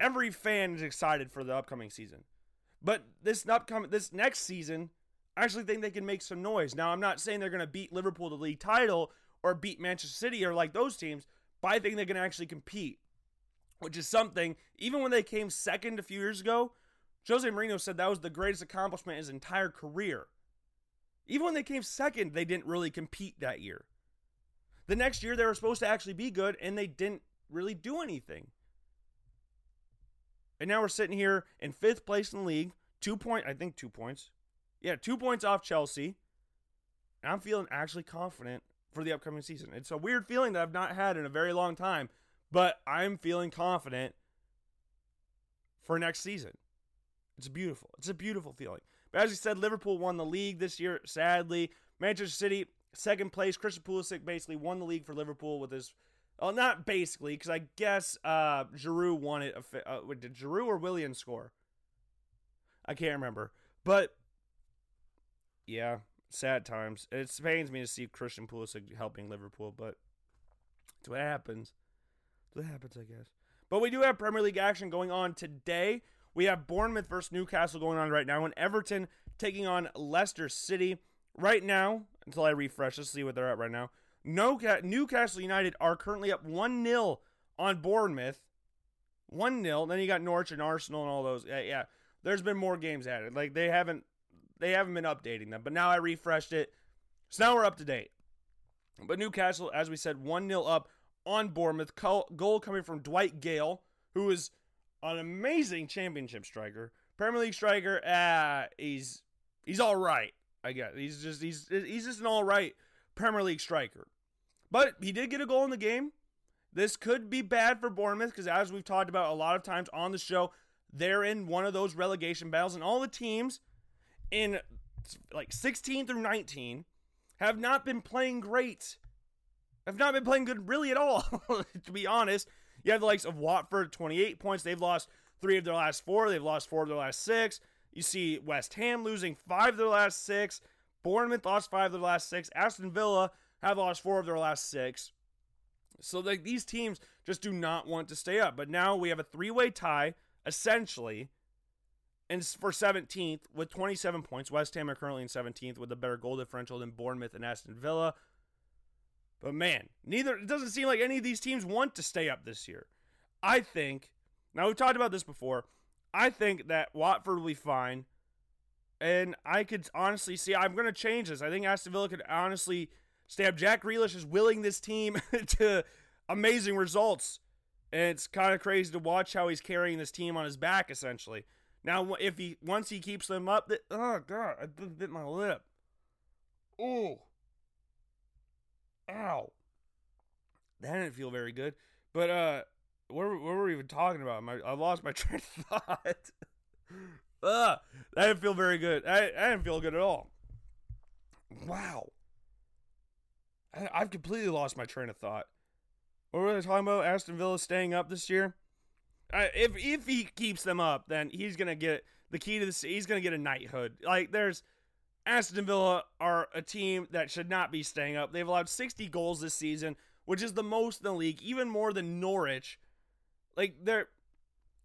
every fan is excited for the upcoming season. But this upcoming this next season, I actually think they can make some noise. Now, I'm not saying they're going to beat Liverpool the league title or beat Manchester City or like those teams, but I think they can actually compete, which is something. Even when they came second a few years ago, Jose Mourinho said that was the greatest accomplishment in his entire career. Even when they came second, they didn't really compete that year. The next year, they were supposed to actually be good, and they didn't really do anything. And now we're sitting here in fifth place in the league, two point, I think two points. Yeah, two points off Chelsea. And I'm feeling actually confident for the upcoming season. It's a weird feeling that I've not had in a very long time, but I'm feeling confident for next season. It's beautiful. It's a beautiful feeling. But as you said, Liverpool won the league this year, sadly. Manchester City, second place. Christian Pulisic basically won the league for Liverpool with his well, not basically, because I guess uh, Giroud won it. Uh, did Giroud or Willian score? I can't remember. But yeah, sad times. It pains me to see Christian Pulisic helping Liverpool, but it's what happens. It's what happens, I guess. But we do have Premier League action going on today. We have Bournemouth versus Newcastle going on right now, and Everton taking on Leicester City. Right now, until I refresh, let's see what they're at right now. No, Newcastle United are currently up 1 0 on Bournemouth. 1 0. Then you got Norwich and Arsenal and all those. Yeah, yeah. There's been more games added. Like they haven't they haven't been updating them. But now I refreshed it. So now we're up to date. But Newcastle, as we said, 1 0 up on Bournemouth. Goal coming from Dwight Gayle, who is an amazing championship striker. Premier League striker, ah, he's he's all right. I guess he's just he's he's just an all right Premier League striker. But he did get a goal in the game. This could be bad for Bournemouth because, as we've talked about a lot of times on the show, they're in one of those relegation battles, and all the teams in like 16 through 19 have not been playing great. Have not been playing good really at all, to be honest. You have the likes of Watford, 28 points. They've lost three of their last four. They've lost four of their last six. You see West Ham losing five of their last six. Bournemouth lost five of their last six. Aston Villa have lost four of their last six. So like these teams just do not want to stay up. But now we have a three-way tie essentially and for 17th with 27 points. West Ham are currently in 17th with a better goal differential than Bournemouth and Aston Villa. But man, neither it doesn't seem like any of these teams want to stay up this year. I think now we've talked about this before. I think that Watford will be fine. And I could honestly see I'm gonna change this. I think Aston Villa could honestly stay up. Jack Grealish is willing this team to amazing results. And it's kind of crazy to watch how he's carrying this team on his back, essentially. Now, if he once he keeps them up, that, oh god, I bit my lip. Oh, ow, that didn't feel very good. But uh, what, what were we even talking about? My, I lost my train of thought. Ugh, that didn't feel very good. I, I didn't feel good at all. Wow, I, I've completely lost my train of thought. What were they talking about? Aston Villa staying up this year if if he keeps them up, then he's gonna get the key to the. He's gonna get a knighthood. Like there's Aston Villa are a team that should not be staying up. They've allowed 60 goals this season, which is the most in the league, even more than Norwich. Like they're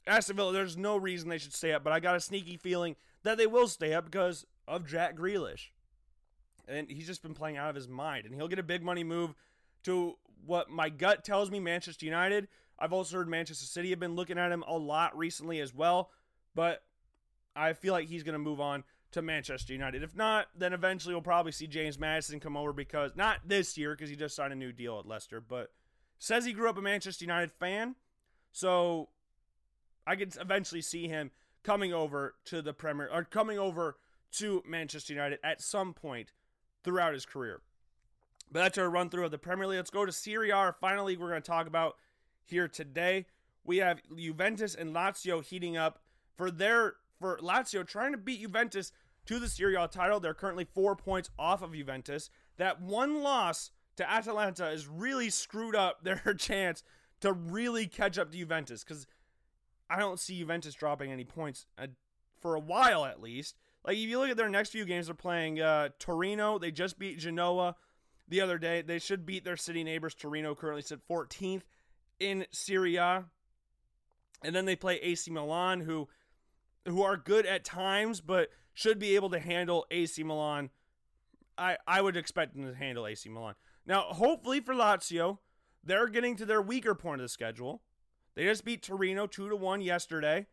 Aston Villa, there's no reason they should stay up, but I got a sneaky feeling that they will stay up because of Jack Grealish. And he's just been playing out of his mind. And he'll get a big money move to what my gut tells me Manchester United I've also heard Manchester City have been looking at him a lot recently as well, but I feel like he's going to move on to Manchester United. If not, then eventually we'll probably see James Maddison come over because not this year because he just signed a new deal at Leicester, but says he grew up a Manchester United fan. So I could eventually see him coming over to the Premier or coming over to Manchester United at some point throughout his career. But that's our run through of the Premier League. Let's go to Serie A, our final league we're going to talk about here today. We have Juventus and Lazio heating up for their for Lazio trying to beat Juventus to the Serie A title. They're currently four points off of Juventus. That one loss to Atalanta has really screwed up their chance to really catch up to Juventus because I don't see Juventus dropping any points uh, for a while at least. Like if you look at their next few games, they're playing uh, Torino. They just beat Genoa the other day. They should beat their city neighbors. Torino currently sit 14th in Serie A. And then they play AC Milan, who who are good at times, but should be able to handle AC Milan. I, I would expect them to handle AC Milan. Now, hopefully for Lazio, they're getting to their weaker point of the schedule. They just beat Torino 2 to 1 yesterday.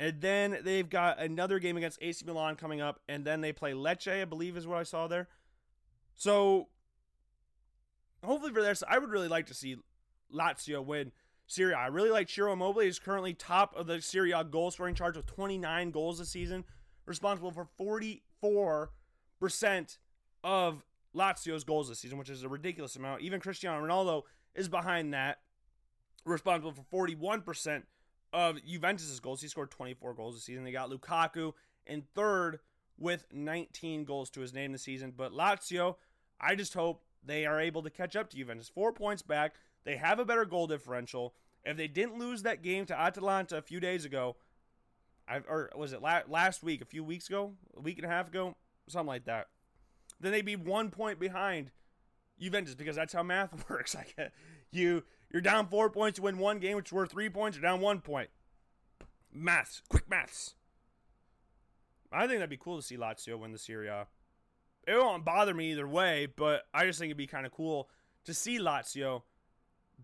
And then they've got another game against AC Milan coming up, and then they play Lecce, I believe is what I saw there. So hopefully for this, I would really like to see Lazio win Serie. I really like Ciro Immobile. He's currently top of the Serie A goal scoring charge with 29 goals this season, responsible for 44% of Lazio's goals this season, which is a ridiculous amount. Even Cristiano Ronaldo is behind that, responsible for 41% of Juventus' goals. He scored 24 goals this season. They got Lukaku in third with 19 goals to his name this season. But Lazio, I just hope they are able to catch up to Juventus. Four points back. They have a better goal differential. If they didn't lose that game to Atalanta a few days ago, I, or was it la- last week, a few weeks ago, a week and a half ago, something like that, then they'd be one point behind Juventus because that's how math works. Like you, you're down four points to win one game, which were three points. You're down one point. Maths, quick maths. I think that'd be cool to see Lazio win the Serie A. It won't bother me either way, but I just think it'd be kind of cool to see Lazio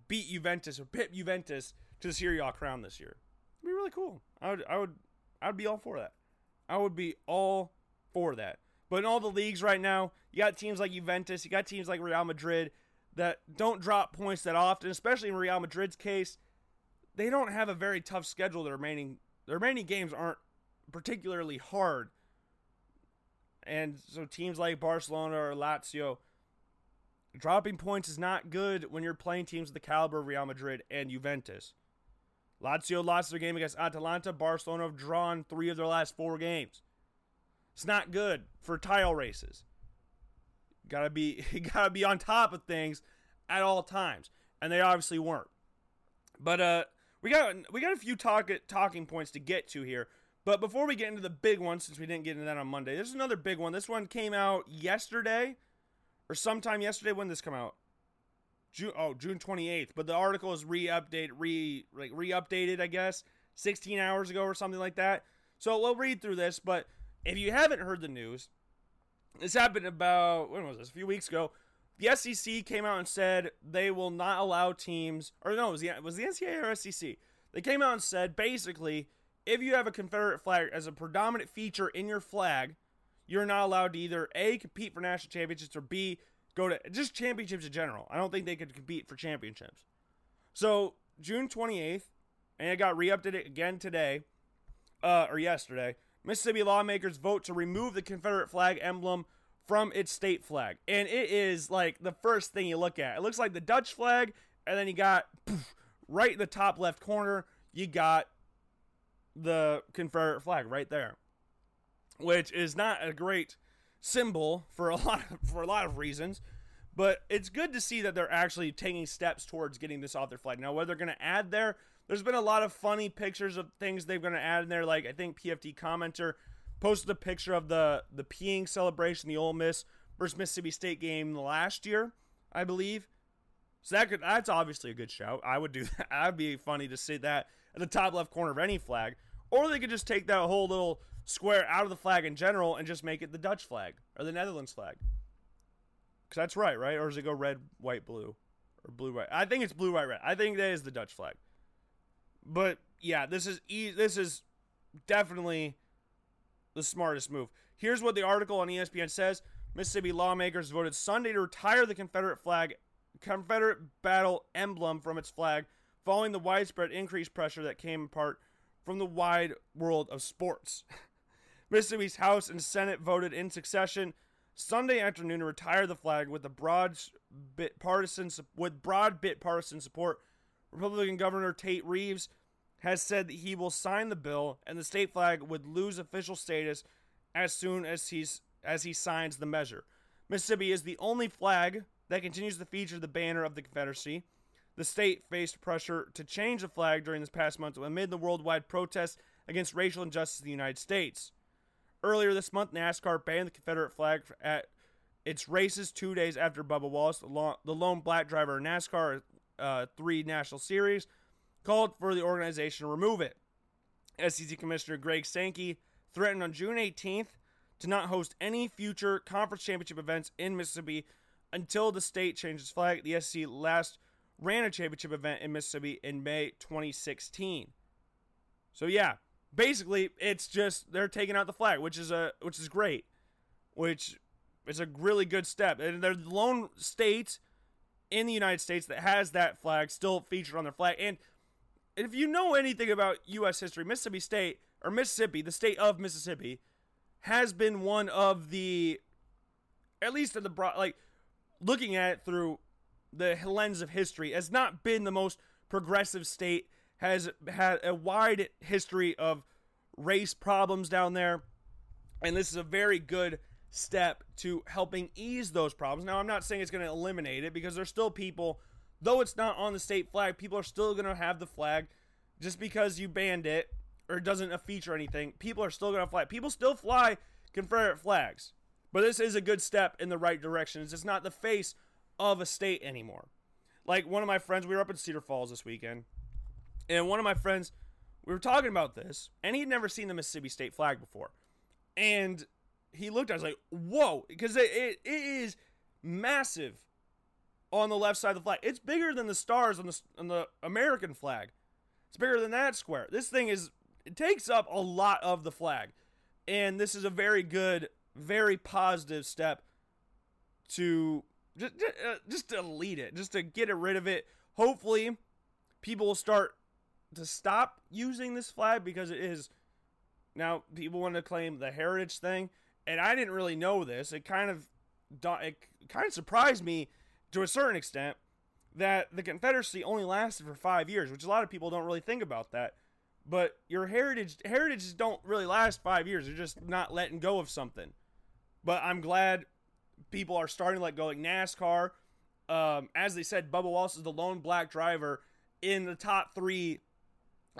beat Juventus or pit Juventus to the Serie A crown this year. It'd be really cool. I would, I would, I would be all for that. I would be all for that. But in all the leagues right now, you got teams like Juventus, you got teams like Real Madrid. That don't drop points that often, especially in Real Madrid's case. They don't have a very tough schedule. The remaining the remaining games aren't particularly hard. And so teams like Barcelona or Lazio, dropping points is not good when you're playing teams of the caliber of Real Madrid and Juventus. Lazio lost their game against Atalanta. Barcelona have drawn three of their last four games. It's not good for tile races. Gotta be gotta be on top of things at all times, and they obviously weren't. But uh, we got we got a few talk, talking points to get to here. But before we get into the big one, since we didn't get into that on Monday, there's another big one. This one came out yesterday, or sometime yesterday. When this come out? June oh June 28th. But the article is re-update re like re-updated, I guess, 16 hours ago or something like that. So we'll read through this. But if you haven't heard the news, this happened about when was this? A few weeks ago. The SEC came out and said they will not allow teams, or no, it was the was the NCAA or SEC. They came out and said basically, if you have a Confederate flag as a predominant feature in your flag, you're not allowed to either a compete for national championships or b go to just championships in general. I don't think they could compete for championships. So June 28th, and it got re-updated again today, uh, or yesterday. Mississippi lawmakers vote to remove the Confederate flag emblem from its state flag. And it is like the first thing you look at. It looks like the Dutch flag, and then you got poof, right in the top left corner, you got the Confederate flag right there. Which is not a great symbol for a lot of, for a lot of reasons. But it's good to see that they're actually taking steps towards getting this off their flag. Now, whether they're going to add there there's been a lot of funny pictures of things they're going to add in there. Like I think PFT commenter posted a picture of the the peeing celebration, the Ole Miss versus Mississippi State game last year, I believe. So that could that's obviously a good shout. I would do that. That'd be funny to see that at the top left corner of any flag. Or they could just take that whole little square out of the flag in general and just make it the Dutch flag or the Netherlands flag. Cause that's right, right? Or does it go red, white, blue, or blue, white? I think it's blue, white, red. I think that is the Dutch flag. But yeah, this is e- this is definitely the smartest move. Here's what the article on ESPN says: Mississippi lawmakers voted Sunday to retire the Confederate flag, Confederate battle emblem from its flag, following the widespread increased pressure that came apart from the wide world of sports. Mississippi's House and Senate voted in succession Sunday afternoon to retire the flag with the broad bit partisan with broad bit partisan support Republican Governor Tate Reeves has said that he will sign the bill and the state flag would lose official status as soon as he's as he signs the measure. Mississippi is the only flag that continues to feature the banner of the Confederacy. The state faced pressure to change the flag during this past month amid the worldwide protests against racial injustice in the United States. Earlier this month, NASCAR banned the Confederate flag at its races two days after Bubba Wallace, the lone black driver in NASCAR, uh, three national series, called for the organization to remove it. SEC Commissioner Greg Sankey threatened on June 18th to not host any future conference championship events in Mississippi until the state changes flag. The SEC last ran a championship event in Mississippi in May 2016. So yeah, basically it's just they're taking out the flag, which is a which is great, which is a really good step. And they're the lone state in the United States that has that flag still featured on their flag. And if you know anything about U.S. history, Mississippi State, or Mississippi, the state of Mississippi, has been one of the, at least in the broad, like, looking at it through the lens of history, has not been the most progressive state, has had a wide history of race problems down there. And this is a very good step to helping ease those problems. Now, I'm not saying it's going to eliminate it because there's still people, though it's not on the state flag, people are still going to have the flag just because you banned it or it doesn't feature anything. People are still going to fly. People still fly Confederate flags. But this is a good step in the right direction. It's just not the face of a state anymore. Like one of my friends, we were up in Cedar Falls this weekend, and one of my friends, we were talking about this, and he'd never seen the Mississippi state flag before. And he looked at was like, whoa, because it, it, it is massive on the left side of the flag. It's bigger than the stars on the, on the American flag. It's bigger than that square. This thing is, it takes up a lot of the flag. And this is a very good, very positive step to just uh, just delete it, just to get rid of it. Hopefully, people will start to stop using this flag because it is now people want to claim the heritage thing, and I didn't really know this. It kind of it kind of surprised me to a certain extent that the Confederacy only lasted for five years, which a lot of people don't really think about that. But your heritage heritages don't really last five years. They're just not letting go of something. But I'm glad people are starting to let go. Like NASCAR, um, as they said, Bubba Wallace is the lone black driver in the top three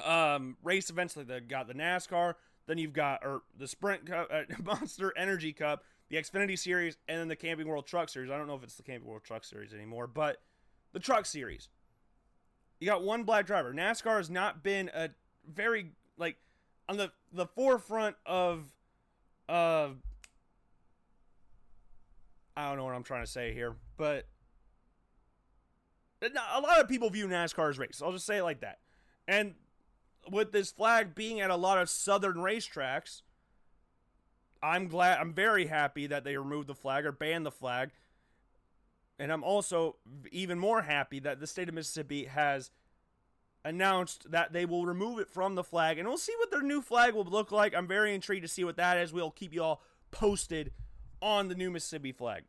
um, race events. Like they got the NASCAR, then you've got or the Sprint Cup, uh, Monster Energy Cup, the Xfinity Series, and then the Camping World Truck Series. I don't know if it's the Camping World Truck Series anymore, but the Truck Series. You got one black driver. NASCAR has not been a very like on the the forefront of uh I don't know what I'm trying to say here, but a lot of people view NASCAR as race. I'll just say it like that. And with this flag being at a lot of southern racetracks, I'm glad, I'm very happy that they removed the flag or banned the flag. And I'm also even more happy that the state of Mississippi has announced that they will remove it from the flag. And we'll see what their new flag will look like. I'm very intrigued to see what that is. We'll keep you all posted on the new Mississippi flag.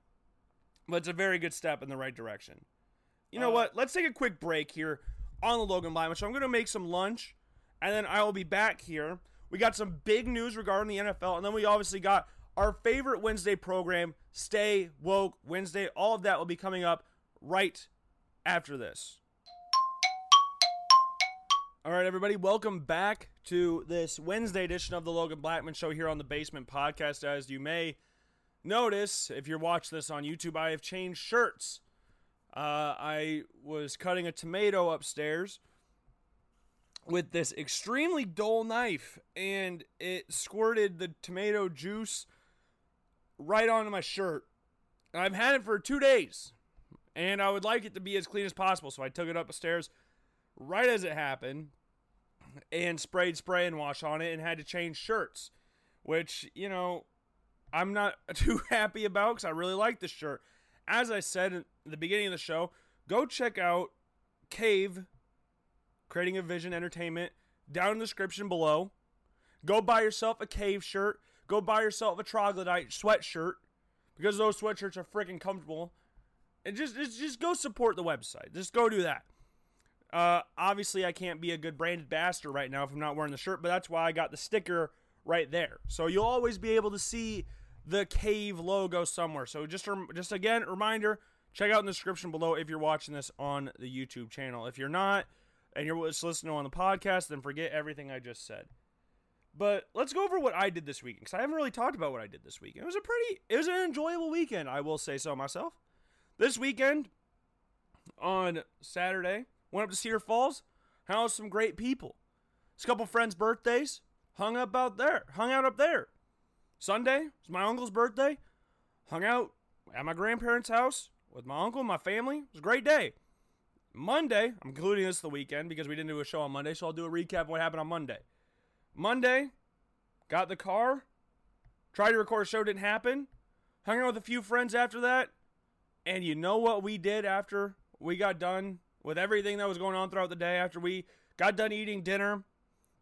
But it's a very good step in the right direction. You know uh, what? Let's take a quick break here on the Logan Blind So I'm going to make some lunch, and then I will be back here. We got some big news regarding the NFL, and then we obviously got our favorite Wednesday program, Stay Woke Wednesday. All of that will be coming up right after this. All right, everybody, welcome back to this Wednesday edition of the Logan Blackman Show here on the Basement Podcast. As you may notice, if you're watching this on YouTube, I have changed shirts. Uh, I was cutting a tomato upstairs with this extremely dull knife, and it squirted the tomato juice right onto my shirt. I've had it for two days, and I would like it to be as clean as possible, so I took it upstairs right as it happened and sprayed spray and wash on it and had to change shirts, which, you know, I'm not too happy about because I really like this shirt. As I said at the beginning of the show, go check out Cave, Creating a Vision Entertainment, down in the description below. Go buy yourself a Cave shirt. Go buy yourself a Troglodyte sweatshirt because those sweatshirts are freaking comfortable. And just, just, just go support the website. Just go do that. Uh, obviously, I can't be a good branded bastard right now if I'm not wearing the shirt, but that's why I got the sticker right there. So you'll always be able to see the cave logo somewhere. So just just again, reminder, check out in the description below if you're watching this on the YouTube channel. If you're not and you're just listening on the podcast, then forget everything I just said. But let's go over what I did this weekend because I haven't really talked about what I did this weekend. It was a pretty, it was an enjoyable weekend. I will say so myself. This weekend on Saturday, Went up to Cedar Falls, hung out with some great people. It's a couple friends' birthdays, hung up out there, hung out up there. Sunday was my uncle's birthday, hung out at my grandparents' house with my uncle and my family. It was a great day. Monday, I'm including this the weekend because we didn't do a show on Monday, so I'll do a recap of what happened on Monday. Monday, got the car, tried to record a show, didn't happen. Hung out with a few friends after that. And you know what we did after we got done with everything that was going on throughout the day after we got done eating dinner,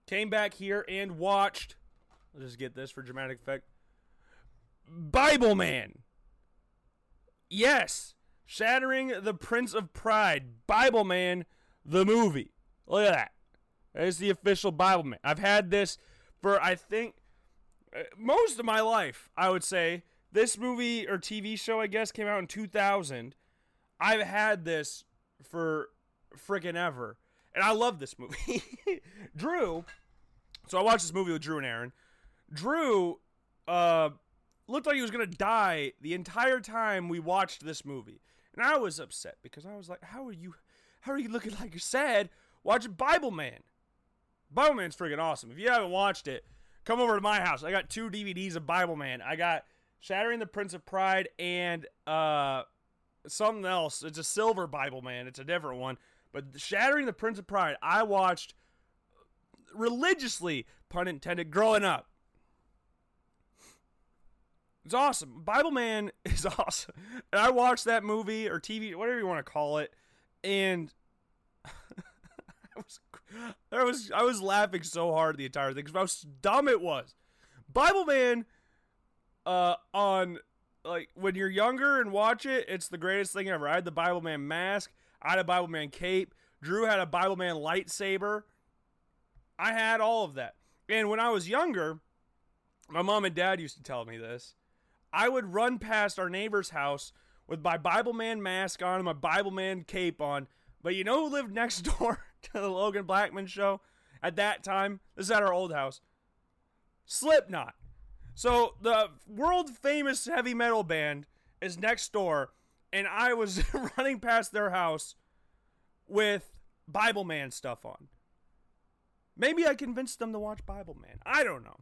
came back here and watched. Let's just get this for dramatic effect. Bible Man. Yes, Shattering the Prince of Pride. Bible Man, the movie. Look at that. There's the official Bible Man. I've had this for, I think, uh, most of my life, I would say. This movie or TV show, I guess, came out in 2000. I've had this for freaking ever. And I love this movie. Drew, so I watched this movie with Drew and Aaron. Drew uh, looked like he was going to die the entire time we watched this movie. And I was upset because I was like, how are you how are you looking like you're sad watching Bible Man? Bible Man's freaking awesome. If you haven't watched it, come over to my house. I got two DVDs of Bible Man. I got Shattering the Prince of Pride and uh something else. It's a silver Bible Man. It's a different one. But Shattering the Prince of Pride, I watched religiously, pun intended, growing up. It's awesome. Bible Man is awesome. And I watched that movie or TV, whatever you want to call it, and I was I was I was laughing so hard the entire thing because how dumb it was. Bible Man uh on like when you're younger and watch it, it's the greatest thing ever. I had the Bible Man mask, I had a Bible Man cape, Drew had a Bible Man lightsaber. I had all of that. And when I was younger, my mom and dad used to tell me this. I would run past our neighbor's house with my Bible Man mask on and my Bible Man cape on. But you know who lived next door to the Logan Blackman show at that time? This is at our old house. Slipknot. So the world famous heavy metal band is next door, and I was running past their house with Bible Man stuff on. Maybe I convinced them to watch Bible Man. I don't know.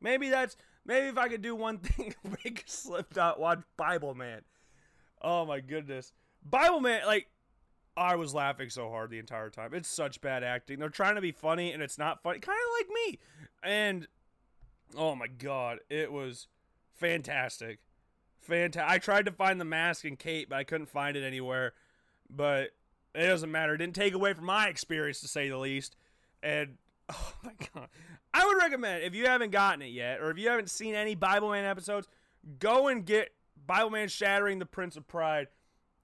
Maybe that's maybe if I could do one thing, make Slipknot watch Bible Man. Oh my goodness, Bible Man! Like I was laughing so hard the entire time. It's such bad acting. They're trying to be funny and it's not funny. Kind of like me. And oh my god, it was fantastic. Fantastic. I tried to find the mask and cape, but I couldn't find it anywhere. But it doesn't matter. It didn't take away from my experience to say the least. And oh my god. I would recommend if you haven't gotten it yet, or if you haven't seen any Bible Man episodes, go and get Bible Man Shattering the Prince of Pride,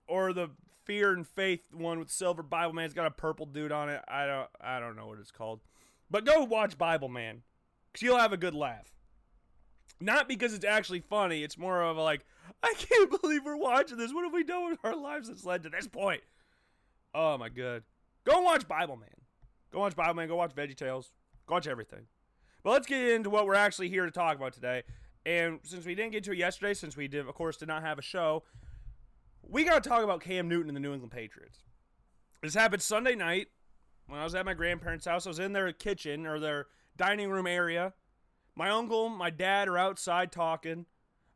or the Fear and Faith one with Silver Bible Man. It's got a purple dude on it. I don't I don't know what it's called. But go watch Bible Man. Cause you'll have a good laugh. Not because it's actually funny, it's more of like, I can't believe we're watching this. What have we done with our lives that's led to this point? Oh my god. Go watch Bible Man. Go watch Bible Man. Go watch Veggie Tales. Go watch everything. But let's get into what we're actually here to talk about today. And since we didn't get to it yesterday, since we did, of course, did not have a show, we got to talk about Cam Newton and the New England Patriots. This happened Sunday night when I was at my grandparents' house. I was in their kitchen or their dining room area. My uncle, my dad are outside talking.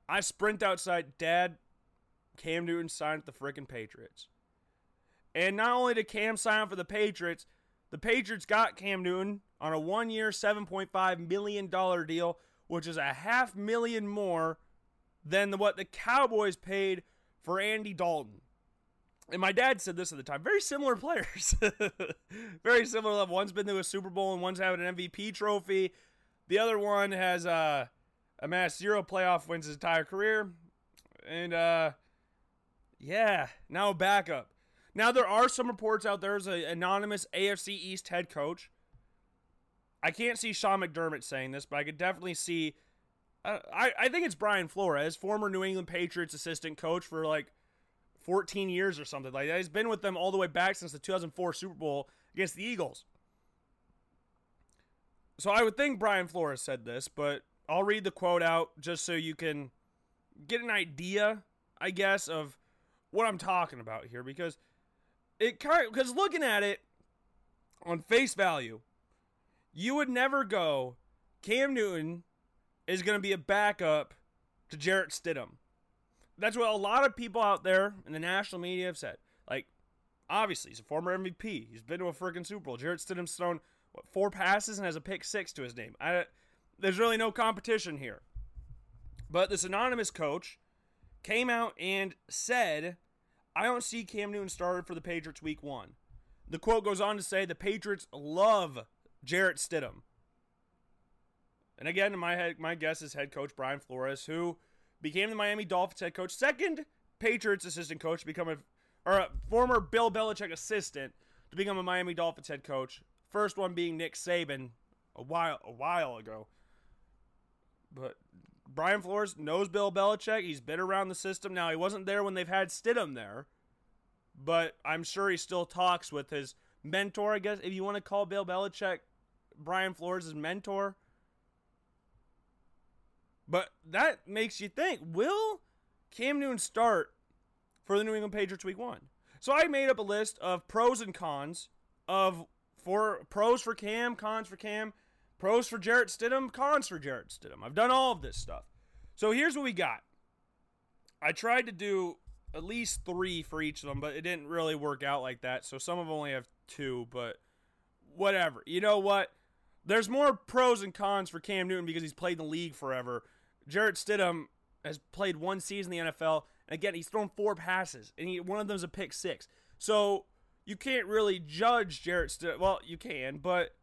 I sprint outside. Dad, Cam Newton signed with the freaking Patriots. And not only did Cam sign for the Patriots, the Patriots got Cam Newton on a one year, $7.5 million deal, which is a half million more than the, what the Cowboys paid for Andy Dalton. And my dad said this at the time. Very similar players. Very similar. Level. One's been to a Super Bowl and one's having an MVP trophy. The other one has uh, amassed zero playoff wins his entire career. And uh, yeah, now a backup. Now there are some reports out there. as an anonymous AFC East head coach. I can't see Sean McDermott saying this, but I could definitely see. Uh, I I think it's Brian Flores, former New England Patriots assistant coach for like 14 years or something like that. He's been with them all the way back since the 2004 Super Bowl against the Eagles. So I would think Brian Flores said this, but I'll read the quote out just so you can get an idea, I guess, of what I'm talking about here because it kind because looking at it on face value, you would never go Cam Newton is going to be a backup to Jarrett Stidham. That's what a lot of people out there in the national media have said. Like, obviously, he's a former MVP. He's been to a freaking Super Bowl. Jarrett Stidham's thrown what, four passes and has a pick six to his name. I, there's really no competition here. But this anonymous coach came out and said, I don't see Cam Newton started for the Patriots week one. The quote goes on to say the Patriots love Jarrett Stidham. And again, my head, my guess is head coach Brian Flores, who became the Miami Dolphins head coach, second Patriots assistant coach to become a, or a former Bill Belichick assistant to become a Miami Dolphins head coach. First one being Nick Saban a while a while ago. But Brian Flores knows Bill Belichick. He's been around the system. Now he wasn't there when they've had Stidham there, but I'm sure he still talks with his mentor. I guess if you want to call Bill Belichick Brian Flores' mentor. But that makes you think: Will Cam Newton start for the New England Patriots Week One? So I made up a list of pros and cons of for pros for Cam, cons for Cam, pros for Jarrett Stidham, cons for Jarrett Stidham. I've done all of this stuff. So here's what we got. I tried to do at least three for each of them, but it didn't really work out like that. So some of them only have two, but whatever. You know what? There's more pros and cons for Cam Newton because he's played in the league forever. Jarrett Stidham, has played one season in the NFL. And again, he's thrown four passes, and he, one of them is a pick six. So you can't really judge Jarrett Stidham. Well, you can, but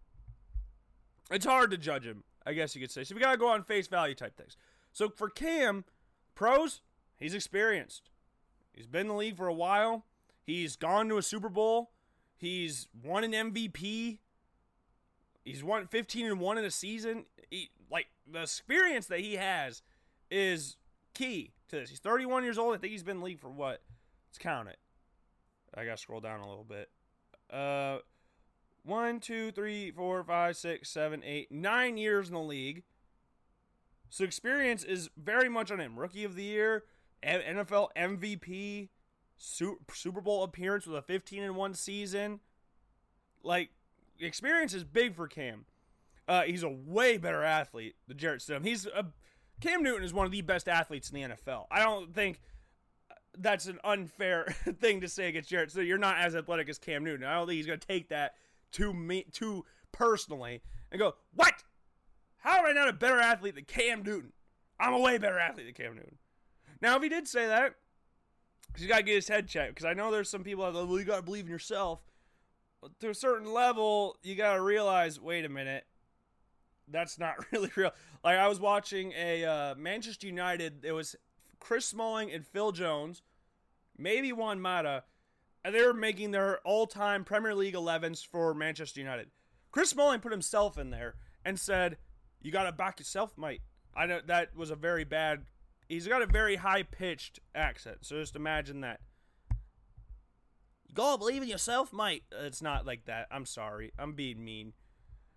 it's hard to judge him, I guess you could say. So we got to go on face value type things. So for Cam, pros, he's experienced. He's been in the league for a while. He's gone to a Super Bowl. He's won an MVP. He's won 15 and 1 in a season. He, like the experience that he has is key to this. He's 31 years old. I think he's been in league for what? Let's count it. I gotta scroll down a little bit. Uh, one, two, three, four, five, six, seven, eight, nine years in the league. So experience is very much on him. Rookie of the year, NFL MVP, Super Bowl appearance with a 15 and one season. Like experience is big for Cam. Uh, he's a way better athlete than Jarrett Stidham. He's a, Cam Newton is one of the best athletes in the NFL. I don't think that's an unfair thing to say against Jarrett. So you're not as athletic as Cam Newton. I don't think he's going to take that to me to personally and go, "What? How am I not a better athlete than Cam Newton? I'm a way better athlete than Cam Newton." Now, if he did say that, he's got to get his head checked because I know there's some people that go, "Well, you got to believe in yourself." But to a certain level, you got to realize, wait a minute, that's not really real. Like I was watching a uh, Manchester United. It was Chris Smalling and Phil Jones, maybe Juan Mata, and they were making their all-time Premier League 11s for Manchester United. Chris Smalling put himself in there and said, "You got to back yourself, mate." I know that was a very bad. He's got a very high-pitched accent, so just imagine that. You gotta believe in yourself, mate. It's not like that. I'm sorry. I'm being mean.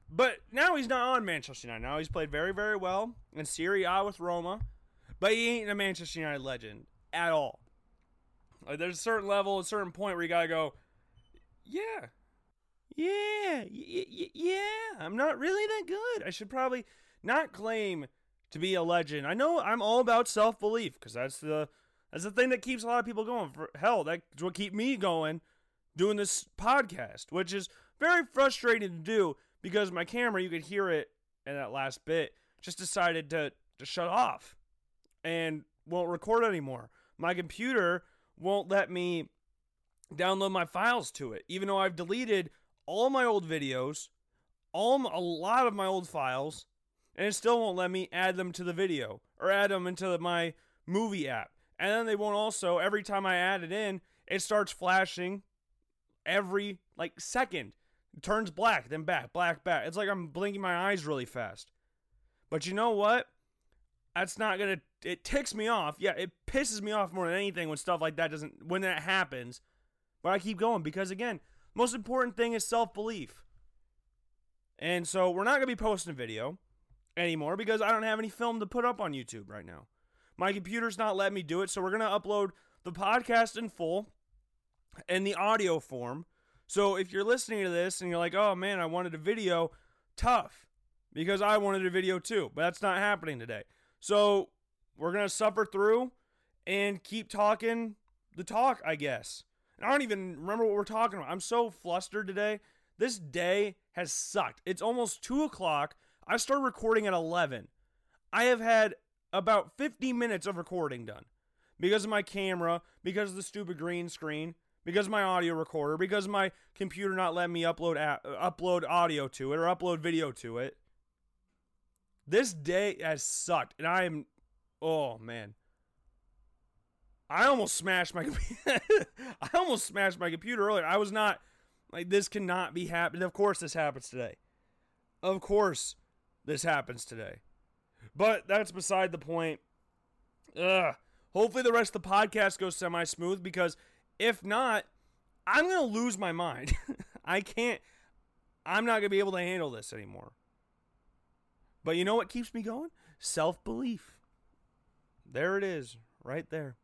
But now he's not on Manchester United. Now he's played very, very well in Serie A with Roma. But he ain't a Manchester United legend at all. Like, there's a certain level, a certain point where you gotta go, yeah, yeah, y- y- yeah. I'm not really that good. I should probably not claim to be a legend. I know I'm all about self belief because that's the that's the thing that keeps a lot of people going. For hell, that's what keep me going doing this podcast, which is very frustrating to do because my camera, you could hear it in that last bit, just decided to to shut off and won't record anymore. My computer won't let me download my files to it, even though I've deleted all my old videos, all a lot of my old files, and it still won't let me add them to the video or add them into my movie app. And then they won't also every time I add it in, it starts flashing every like second. It turns black, then back, black, back. It's like I'm blinking my eyes really fast. But you know what? That's not gonna it ticks me off. Yeah, it pisses me off more than anything when stuff like that doesn't when that happens. But I keep going because again, most important thing is self-belief. And so we're not going to be posting a video anymore because I don't have any film to put up on YouTube right now. My computer's not letting me do it, so we're going to upload the podcast in full and the audio form. So if you're listening to this and you're like, "Oh man, I wanted a video," tough because I wanted a video too, but that's not happening today. So we're going to suffer through and keep talking the talk, I guess. And I don't even remember what we're talking about. I'm so flustered today. This day has sucked. It's almost 2 o'clock. I started recording at 11. I have had about 50 minutes of recording done because of my camera, because of the stupid green screen, because of my audio recorder, because my computer not letting me upload upload audio to it or upload video to it. This day has sucked, and I am Oh man. I almost smashed my I almost smashed my computer earlier. I was not like this cannot be happening. Of course this happens today. Of course this happens today. But that's beside the point. Ugh. Hopefully the rest of the podcast goes semi smooth because if not, I'm gonna lose my mind. I can't I'm not gonna be able to handle this anymore. But you know what keeps me going? Self belief. There it is, right there.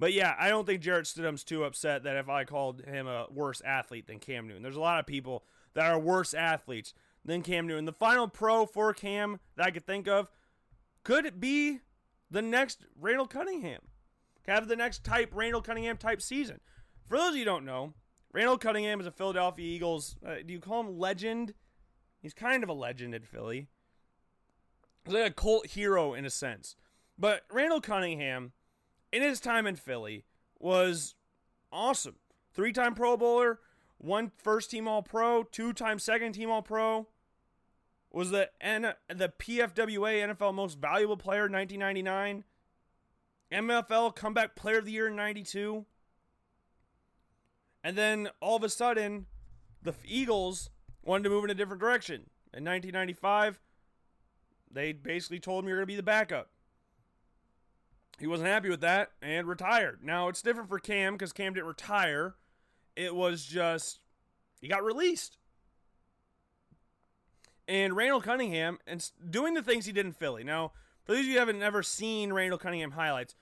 But yeah, I don't think Jarrett Stidham's too upset that if I called him a worse athlete than Cam Newton. There's a lot of people that are worse athletes than Cam Newton. The final pro for Cam that I could think of could it be the next Randall Cunningham. Could Have the next type Randall Cunningham type season. For those of you who don't know, Randall Cunningham is a Philadelphia Eagles. Uh, do you call him legend? He's kind of a legend in Philly. He's like a cult hero in a sense. But Randall Cunningham, in his time in Philly, was awesome. Three time Pro Bowler, one first team All Pro, two time second team All Pro. Was the N- the PFWA NFL Most Valuable Player in 1999. NFL Comeback Player of the Year in 92. And then all of a sudden, the Eagles wanted to move in a different direction. In 1995, they basically told him you're going to be the backup. He wasn't happy with that and retired. Now, it's different for Cam because Cam didn't retire. It was just, he got released. And Randall Cunningham, and doing the things he did in Philly. Now, for those of you who haven't ever seen Randall Cunningham highlights,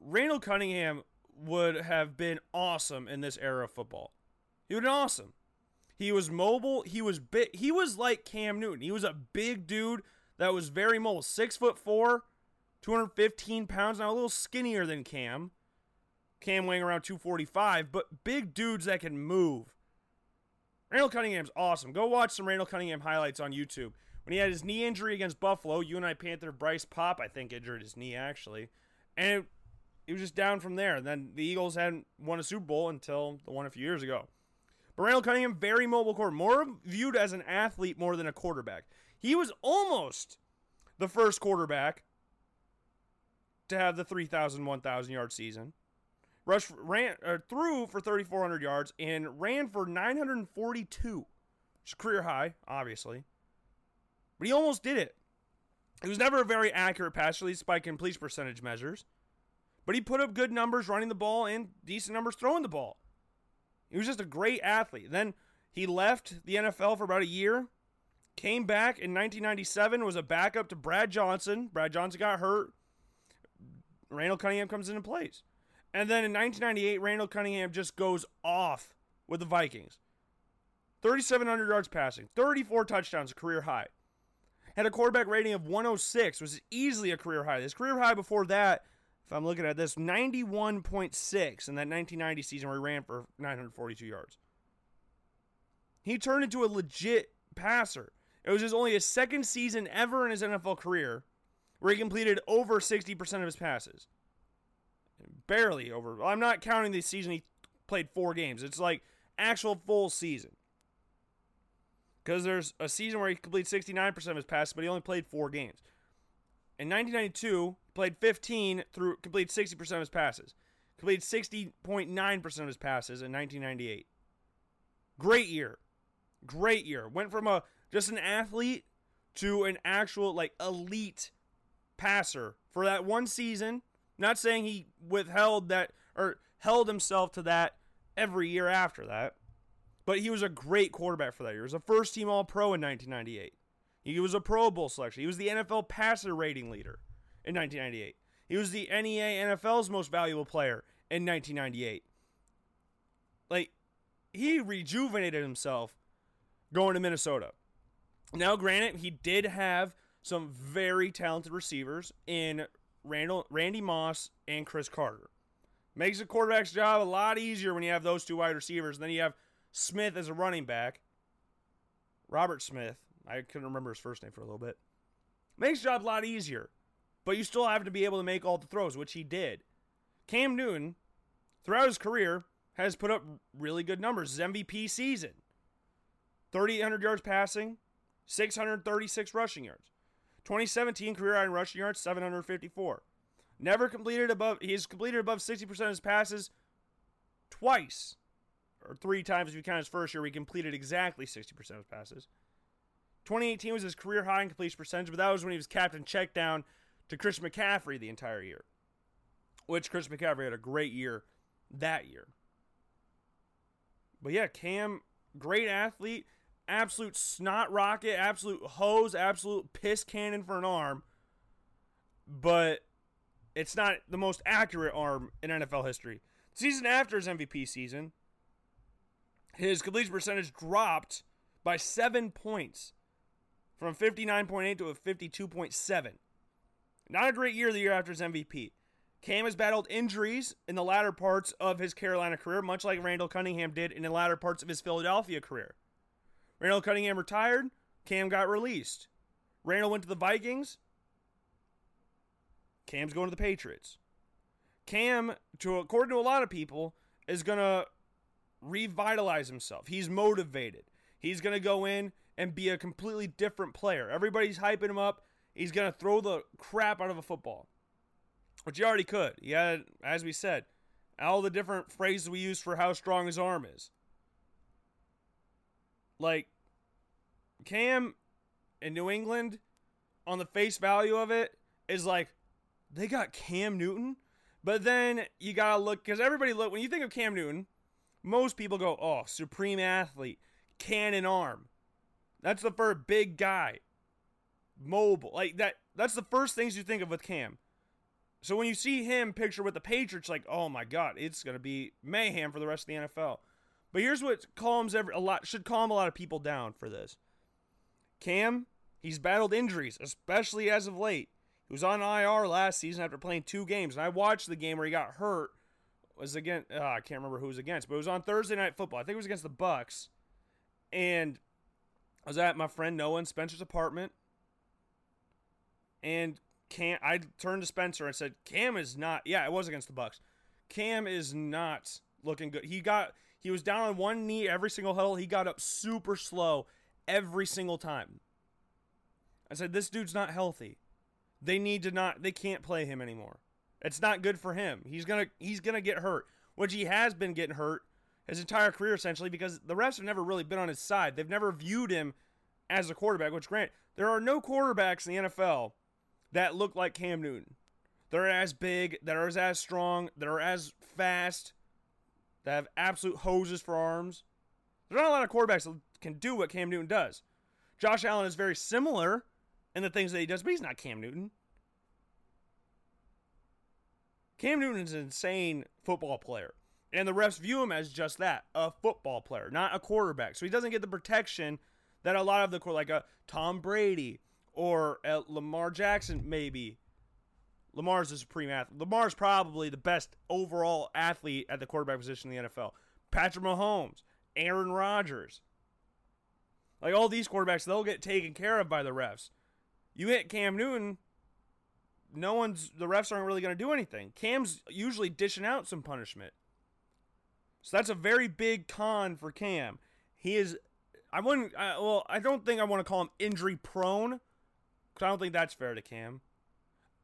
Randall Cunningham would have been awesome in this era of football. He would have been awesome. He was mobile. He was big. He was like Cam Newton. He was a big dude that was very mobile. Six foot four, 215 pounds. Now a little skinnier than Cam. Cam weighing around 245, but big dudes that can move. Randall Cunningham's awesome. Go watch some Randall Cunningham highlights on YouTube. When he had his knee injury against Buffalo, UNI Panther Bryce Paup, I think, injured his knee actually. And it, he was just down from there. And then the Eagles hadn't won a Super Bowl until the one a few years ago. But Randall Cunningham, very mobile core, more viewed as an athlete more than a quarterback. He was almost the first quarterback to have the 3,000, 1,000 yard season. Rush ran threw for 3,400 yards and ran for 942, which career high, obviously. But he almost did it. He was never a very accurate passer, at least by completion percentage measures. But he put up good numbers running the ball and decent numbers throwing the ball. He was just a great athlete. Then he left the NFL for about a year, came back in 1997, was a backup to Brad Johnson. Brad Johnson got hurt. Randall Cunningham comes in and plays. And then in 1998, Randall Cunningham just goes off with the Vikings. 3,700 yards passing, 34 touchdowns, a career high. Had a quarterback rating of 106, was easily a career high. His career high before that if I'm looking at this, 91.6 in that 1990 season where he ran for 942 yards. He turned into a legit passer. It was his only his second season ever in his NFL career where he completed over 60% of his passes. Barely over. I'm not counting the season he played four games. It's like actual full season. Because there's a season where he completed 69% of his passes, but he only played four games. In 1992, played 15 through completed 60% of his passes. Completed 60.9% of his passes in 1998. Great year. Great year. Went from a just an athlete to an actual like elite passer for that one season. Not saying he withheld that or held himself to that every year after that. But he was a great quarterback for that year. He was a first team All Pro in 1998. He was a Pro Bowl selection. He was the NFL passer rating leader in 1998. He was the NEA NFL's most valuable player in 1998. Like, he rejuvenated himself going to Minnesota. Now, granted, he did have some very talented receivers in Randall, Randy Moss and Cris Carter. Makes a quarterback's job a lot easier when you have those two wide receivers. And then you have Smith as a running back. Robert Smith. I couldn't remember his first name for a little bit. Makes job a lot easier but you still have to be able to make all the throws, which he did. Cam Newton, throughout his career, has put up really good numbers. His MVP season 3,800 yards passing, 636 rushing yards. 2017 career high in rushing yards, 754. Never completed above, he's completed above 60% of his passes twice, or three times if you count his first year, he completed exactly 60% of his passes. 2018 was his career high in completion percentage, but that was when he was captain check down to Chris McCaffrey the entire year, which Chris McCaffrey had a great year that year. But yeah, Cam, great athlete, absolute snot rocket, absolute hose, absolute piss cannon for an arm. But it's not the most accurate arm in NFL history. season after his MVP season, his completion percentage dropped by seven points from 59.8 to a 52.7. Not a great year the year after his MVP. Cam has battled injuries in the latter parts of his Carolina career, much like Randall Cunningham did in the latter parts of his Philadelphia career. Randall Cunningham retired, Cam got released. Randall went to the Vikings. Cam's going to the Patriots. Cam, to according to a lot of people, is gonna revitalize himself. He's motivated. He's gonna go in and be a completely different player. Everybody's hyping him up. He's gonna throw the crap out of a football, which he already could. He had, as we said, all the different phrases we use for how strong his arm is. Like Cam in New England, on the face value of it, is like they got Cam Newton, but then you gotta look because everybody look when you think of Cam Newton, most people go, "Oh, supreme athlete, cannon arm." That's the first big guy, mobile like that. That's the first things you think of with Cam. So when you see him picture with the Patriots, like, oh my God, it's gonna be mayhem for the rest of the NFL. But here's what calms every a lot should calm a lot of people down for this. Cam, he's battled injuries, especially as of late. He was on IR last season after playing two games, and I watched the game where he got hurt. Was against uh, I can't remember who was against, but it was on Thursday night football. I think it was against the Bucs, and I was at my friend Noah and Spencer's apartment, and Cam. I turned to Spencer and said, "Cam is not. Yeah, it was against the Bucs. Cam is not looking good. He got he was down on one knee every single huddle. He got up super slow every single time. I said, this dude's not healthy. They need to not. They can't play him anymore. It's not good for him. He's gonna he's gonna get hurt, which he has been getting hurt his entire career essentially because the refs have never really been on his side. They've never viewed him as a quarterback. Which, grant, there are no quarterbacks in the NFL that look like Cam Newton. They're as big, that are as strong, that are as fast, have absolute hoses for arms. There's not a lot of quarterbacks that can do what Cam Newton does. Josh Allen is very similar in the things that he does, but he's not Cam Newton. Cam Newton is an insane football player. And the refs view him as just that, a football player, not a quarterback. So he doesn't get the protection that a lot of the core, like a Tom Brady or a Lamar Jackson maybe. Lamar's a supreme athlete. Lamar's probably the best overall athlete at the quarterback position in the NFL. Patrick Mahomes, Aaron Rodgers. Like all these quarterbacks, they'll get taken care of by the refs. You hit Cam Newton, no one's the refs aren't really going to do anything. Cam's usually dishing out some punishment. So that's a very big con for Cam. He is I wouldn't I, well, I don't think I want to call him injury prone cuz I don't think that's fair to Cam.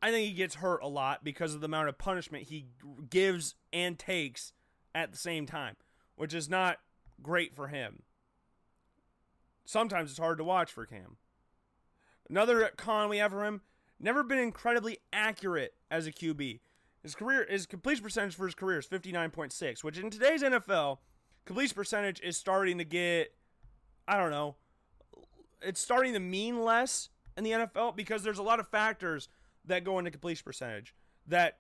I think he gets hurt a lot because of the amount of punishment he gives and takes at the same time, which is not great for him. Sometimes it's hard to watch for Cam. Another con we have for him, never been incredibly accurate as a QB. His career his completion percentage for his career is 59.6, which in today's NFL, completion percentage is starting to get I don't know, it's starting to mean less in the NFL because there's a lot of factors that go into completion percentage that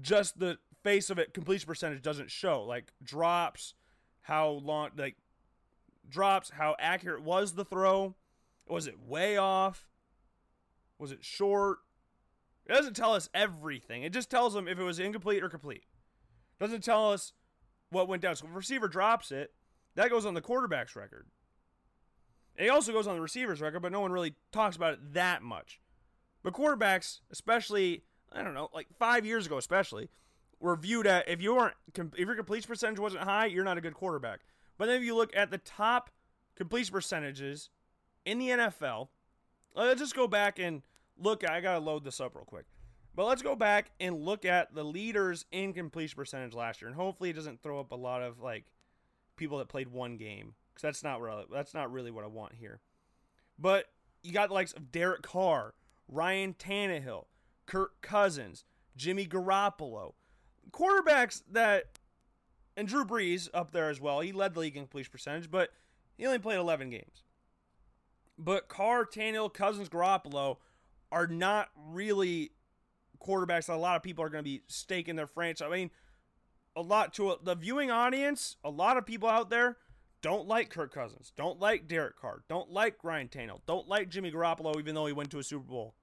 just the face of it completion percentage doesn't show. Like drops how long like drops how accurate was the throw? Was it way off? Was it short? It doesn't tell us everything. It just tells them if it was incomplete or complete. It doesn't tell us what went down. So if receiver drops it that goes on the quarterback's record. It also goes on the receiver's record but no one really talks about it that much but quarterbacks, especially, I don't know, like five years ago, especially, were viewed at if you weren't if your completion percentage wasn't high, you're not a good quarterback. But then if you look at the top completion percentages in the NFL, let's just go back and look. I gotta load this up real quick. But let's go back and look at the leaders in completion percentage last year, and hopefully it doesn't throw up a lot of like people that played one game because that's not really that's not really what I want here. But you got the likes of Derek Carr, Ryan Tannehill, Kirk Cousins, Jimmy Garoppolo. Quarterbacks that, and Drew Brees up there as well. He led the league in completion percentage, but he only played 11 games. But Carr, Tannehill, Cousins, Garoppolo are not really quarterbacks that a lot of people are going to be staking their franchise. I mean, a lot to a, the viewing audience, a lot of people out there don't like Kirk Cousins, don't like Derek Carr, don't like Ryan Tannehill, don't like Jimmy Garoppolo, even though he went to a Super Bowl.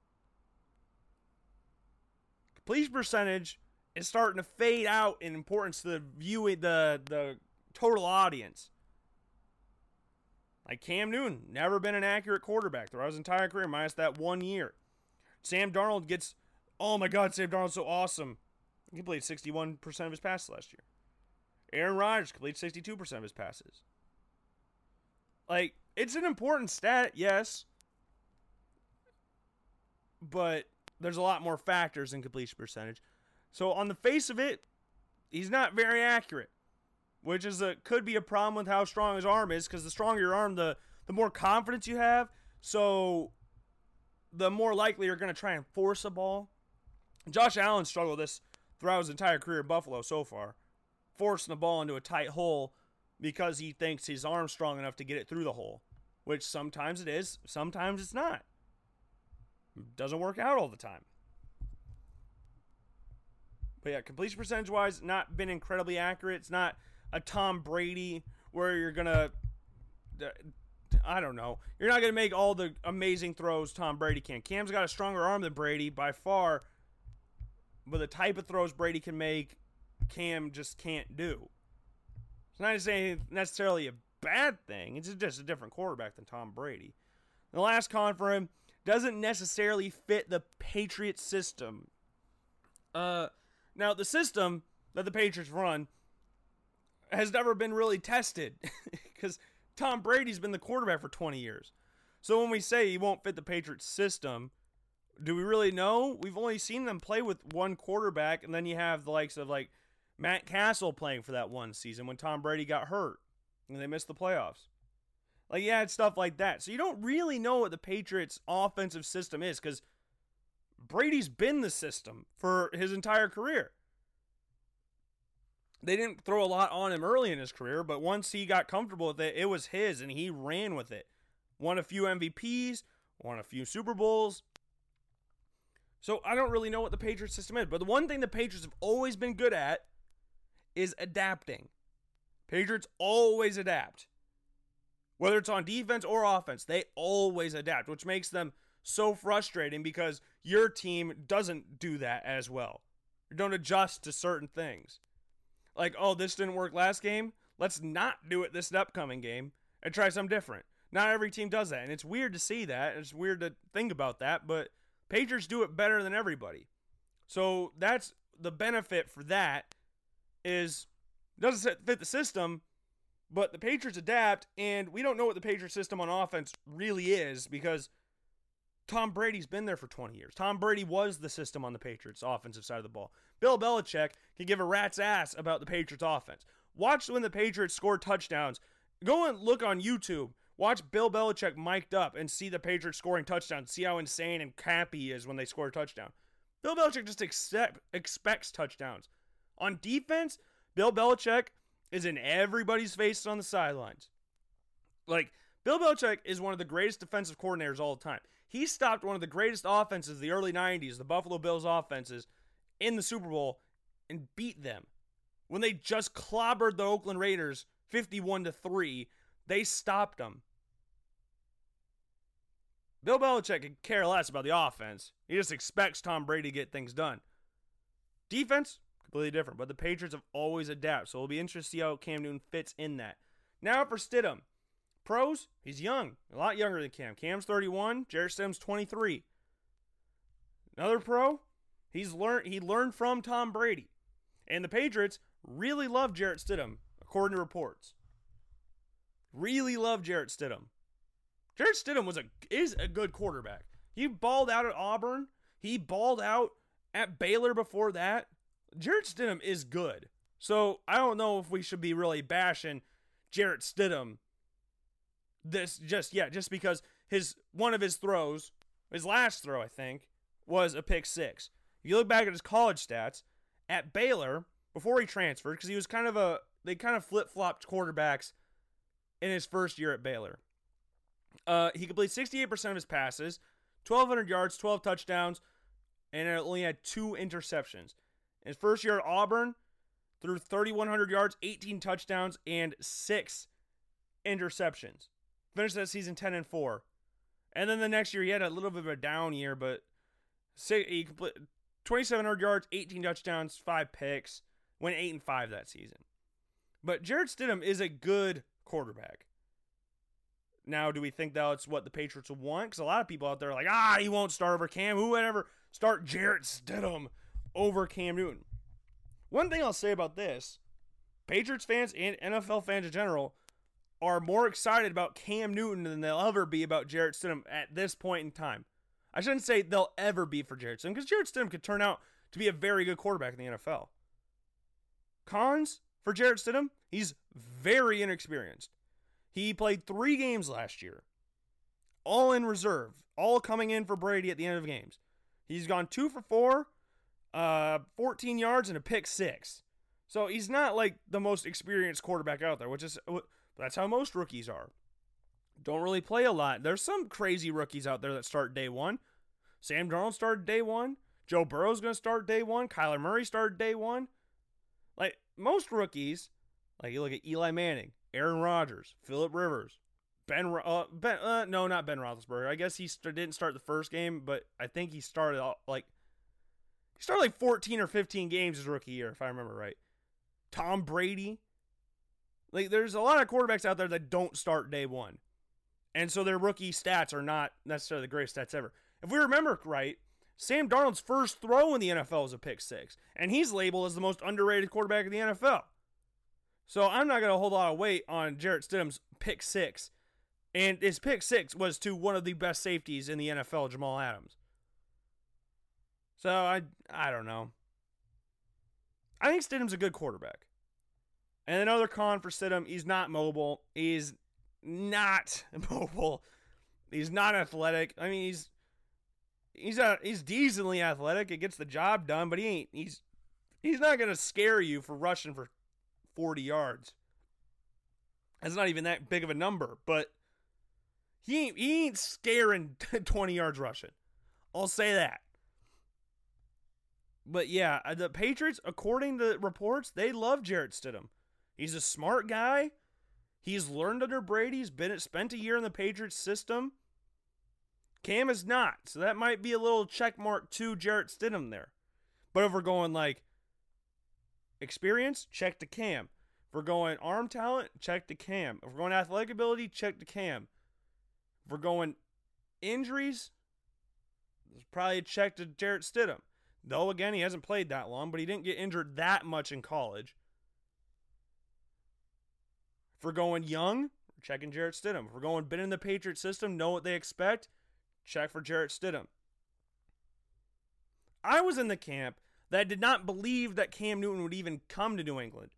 Completion percentage is starting to fade out in importance to the viewing the the total audience. Like Cam Newton, never been an accurate quarterback throughout his entire career, minus that one year. Sam Darnold gets oh my God, Sam Darnold's so awesome. He completed 61% of his passes last year. Aaron Rodgers completed 62% of his passes. Like, it's an important stat, yes. But there's a lot more factors in completion percentage. So on the face of it, he's not very accurate, which is a could be a problem with how strong his arm is because the stronger your arm, the the more confidence you have. So the more likely you're going to try and force a ball. Josh Allen struggled this throughout his entire career at Buffalo so far, forcing the ball into a tight hole because he thinks his arm's strong enough to get it through the hole, which sometimes it is, sometimes it's not. Doesn't work out all the time. But yeah, completion percentage wise, not been incredibly accurate. It's not a Tom Brady where you're gonna, I don't know, you're not gonna make all the amazing throws Tom Brady can. Cam's got a stronger arm than Brady by far, but the type of throws Brady can make, Cam just can't do. It's not saying necessarily a bad thing. It's just a different quarterback than Tom Brady. The last con for him doesn't necessarily fit the Patriots system. Uh, now the system that the Patriots run has never been really tested because Tom Brady's been the quarterback for 20 years. So when we say he won't fit the Patriots system, do we really know? We've only seen them play with one quarterback, and then you have the likes of like Matt Cassel playing for that one season when Tom Brady got hurt and they missed the playoffs. Like, yeah, it's stuff like that. So you don't really know what the Patriots' offensive system is because Brady's been the system for his entire career. They didn't throw a lot on him early in his career, but once he got comfortable with it, it was his and he ran with it. Won a few MVPs, won a few Super Bowls. So I don't really know what the Patriots system is, but the one thing the Patriots have always been good at is adapting. Patriots always adapt. Whether it's on defense or offense, they always adapt, which makes them so frustrating because your team doesn't do that as well. You don't adjust to certain things. Like, oh, this didn't work last game. Let's not do it this upcoming game and try something different. Not every team does that. And it's weird to see that. It's weird to think about that, but Patriots do it better than everybody. So that's the benefit for that is doesn't fit the system, but the Patriots adapt, and we don't know what the Patriots system on offense really is because Tom Brady's been there for 20 years. Tom Brady was the system on the Patriots offensive side of the ball. Bill Belichick can give a rat's ass about the Patriots offense. Watch when the Patriots score touchdowns. Go and look on YouTube. Watch Bill Belichick mic'd up and see the Patriots scoring touchdowns. See how insane and cappy he is when they score a touchdown. Bill Belichick just accept, expects touchdowns. On defense, Bill Belichick is in everybody's face on the sidelines. Like, Bill Belichick is one of the greatest defensive coordinators all the time. He stopped one of the greatest offenses the early 90s, the Buffalo Bills offenses, in the Super Bowl and beat them. When they just clobbered the Oakland Raiders 51 to 3, they stopped them. Bill Belichick could care less about the offense. He just expects Tom Brady to get things done. Defense, completely different. But the Patriots have always adapted, so it'll be interesting to see how Cam Newton fits in that. Now for Stidham. Pros, he's young, a lot younger than Cam. Cam's 31, Jarrett Stidham's 23. Another pro, he's learned he learned from Tom Brady. And the Patriots really love Jarrett Stidham, according to reports. Really love Jarrett Stidham. Jarrett Stidham was a is a good quarterback. He balled out at Auburn. He balled out at Baylor before that. Jarrett Stidham is good. So I don't know if we should be really bashing Jarrett Stidham this just yeah, just because his one of his throws, his last throw, I think, was a pick six. If you look back at his college stats at Baylor before he transferred, because he was kind of a they kind of flip flopped quarterbacks in his first year at Baylor. Uh, he completed 68% of his passes, 1,200 yards, 12 touchdowns, and only had two interceptions. In his first year at Auburn, threw 3,100 yards, 18 touchdowns, and six interceptions. Finished that season 10 and 4. And then the next year, he had a little bit of a down year, but he completed 2,700 yards, 18 touchdowns, five picks, went 8 and 5 that season. But Jarrett Stidham is a good quarterback. Now, do we think that's what the Patriots will want? Because a lot of people out there are like, ah, he won't start over Cam. Who would ever start Jarrett Stidham over Cam Newton? One thing I'll say about this Patriots fans and NFL fans in general are more excited about Cam Newton than they'll ever be about Jarrett Stidham at this point in time. I shouldn't say they'll ever be for Jarrett Stidham because Jarrett Stidham could turn out to be a very good quarterback in the NFL. Cons for Jarrett Stidham, he's very inexperienced. He played three games last year, all in reserve, all coming in for Brady at the end of games. He's gone two for four, uh, 14 yards, and a pick six. So he's not like the most experienced quarterback out there, which is that's how most rookies are. Don't really play a lot. There's some crazy rookies out there that start day one. Sam Darnold started day one. Joe Burrow's going to start day one. Kyler Murray started day one. Like most rookies, like you look at Eli Manning, Aaron Rodgers, Philip Rivers, Ben, uh, Ben, uh, no, not Ben Roethlisberger. I guess he didn't start the first game, but I think he started like he started like 14 or 15 games his rookie year, if I remember right. Tom Brady, like there's a lot of quarterbacks out there that don't start day one, and so their rookie stats are not necessarily the greatest stats ever. If we remember right, Sam Darnold's first throw in the NFL was a pick six, and he's labeled as the most underrated quarterback in the NFL. So I'm not going to hold a lot of weight on Jarrett Stidham's pick six. And his pick six was to one of the best safeties in the NFL, Jamal Adams. So I I don't know. I think Stidham's a good quarterback. And another con for Stidham, he's not mobile. He's not mobile. He's not athletic. I mean, he's he's a, he's decently athletic. It gets the job done, but he ain't. He's he's not gonna scare you for rushing for 40 yards. That's not even that big of a number, but he ain't, he ain't scaring 20 yards rushing. I'll say that. But yeah, uh, the Patriots, according to reports, they love Jarrett Stidham. He's a smart guy. He's learned under Brady. He's been spent a year in the Patriots system. Cam is not, so that might be a little check mark to Jarrett Stidham there. But if we're going like experience, check to Cam. If we're going arm talent, check to Cam. If we're going athletic ability, check to Cam. If we're going injuries, probably a check to Jarrett Stidham. Though again, he hasn't played that long, but he didn't get injured that much in college. We're going young, checking Jarrett Stidham. We're going been in the Patriot system, know what they expect, check for Jarrett Stidham. I was in the camp that did not believe that Cam Newton would even come to New England.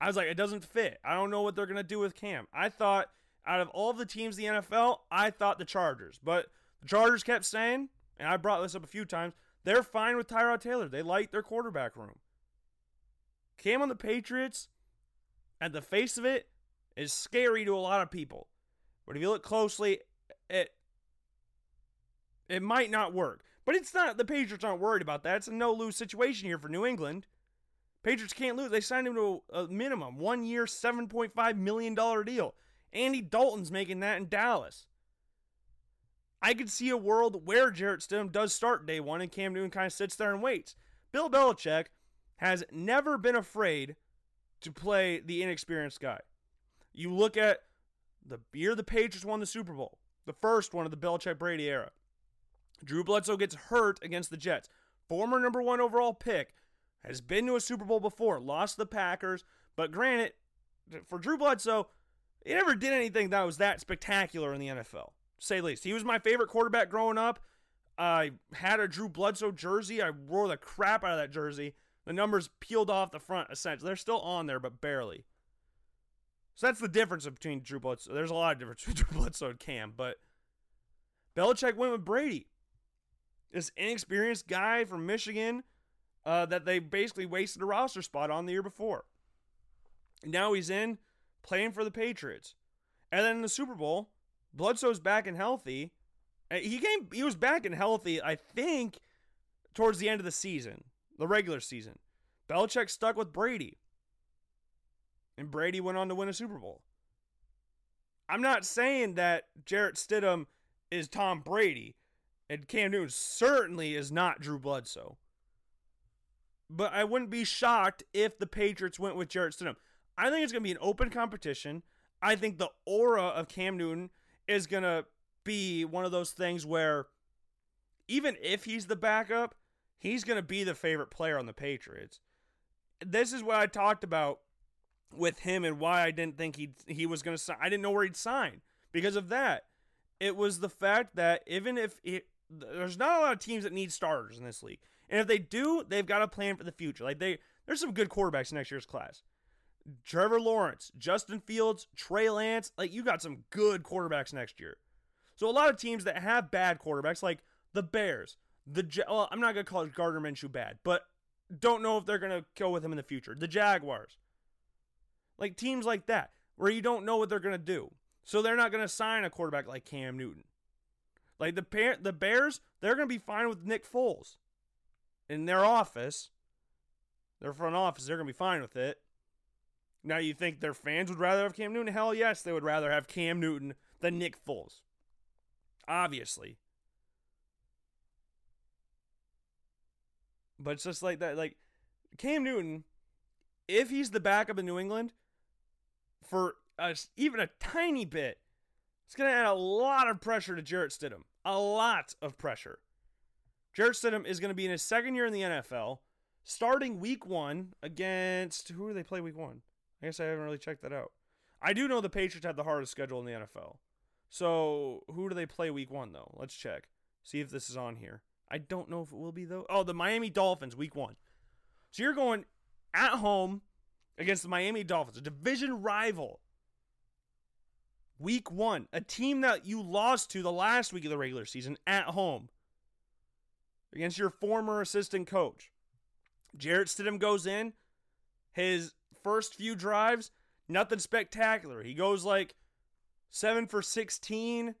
I was like, it doesn't fit. I don't know what they're going to do with Cam. I thought out of all the teams in the NFL, I thought the Chargers. But the Chargers kept saying, and I brought this up a few times, they're fine with Tyrod Taylor. They like their quarterback room. Cam on the Patriots, at the face of it, is scary to a lot of people. But if you look closely, it it might not work. But it's not the Patriots aren't worried about that. It's a no lose situation here for New England. Patriots can't lose. They signed him to a, minimum one year, $7.5 million deal. Andy Dalton's making that in Dallas. I could see a world where Jarrett Stidham does start day one and Cam Newton kind of sits there and waits. Bill Belichick has never been afraid to play the inexperienced guy. You look at the year the Patriots won the Super Bowl, the first one of the Belichick Brady era. Drew Bledsoe gets hurt against the Jets. Former number one overall pick has been to a Super Bowl before, lost the Packers, but granted, for Drew Bledsoe, he never did anything that was that spectacular in the NFL, say least. He was my favorite quarterback growing up. I had a Drew Bledsoe jersey. I wore the crap out of that jersey. The numbers peeled off the front, essentially. They're still on there, but barely. So that's the difference between Drew Bledsoe. There's a lot of difference between Drew Bledsoe and Cam, but Belichick went with Brady. This inexperienced guy from Michigan uh, that they basically wasted a roster spot on the year before. now he's in playing for the Patriots. And then in the Super Bowl, Bledsoe's back and healthy. Uh, he came he was back and healthy, I think, towards the end of the season, the regular season. Belichick stuck with Brady. And Brady went on to win a Super Bowl. I'm not saying that Jarrett Stidham is Tom Brady. And Cam Newton certainly is not Drew Bledsoe. But I wouldn't be shocked if the Patriots went with Jarrett Stidham. I think it's going to be an open competition. I think the aura of Cam Newton is going to be one of those things where even if he's the backup, he's going to be the favorite player on the Patriots. This is what I talked about with him and why I didn't think he he was going to sign. I didn't know where he'd sign because of that. It was the fact that even if it, there's not a lot of teams that need starters in this league, and if they do, they've got a plan for the future. Like they, there's some good quarterbacks in next year's class. Trevor Lawrence, Justin Fields, Trey Lance, like you got some good quarterbacks next year. So a lot of teams that have bad quarterbacks, like the Bears, the well, I'm not gonna call it Gardner Minshew bad, but don't know if they're gonna go with him in the future. The Jaguars, like teams like that, where you don't know what they're gonna do, so they're not gonna sign a quarterback like Cam Newton. Like the parent, the Bears, they're gonna be fine with Nick Foles in their office. Their front office, they're gonna be fine with it. Now you think their fans would rather have Cam Newton? Hell yes, they would rather have Cam Newton than Nick Foles. Obviously. But it's just like that. Like Cam Newton, if he's the backup in New England for a, even a tiny bit, it's going to add a lot of pressure to Jarrett Stidham. A lot of pressure. Jarrett Stidham is going to be in his second year in the NFL, starting week one against who do they play week one? I guess I haven't really checked that out. I do know the Patriots have the hardest schedule in the NFL. So who do they play week one though? Let's check. See if this is on here. I don't know if it will be though. Oh, the Miami Dolphins week one. So you're going at home against the Miami Dolphins, a division rival. Week one, a team that you lost to the last week of the regular season at home against your former assistant coach. Jarrett Stidham goes in. His first few drives, nothing spectacular. He goes like 7 for 16,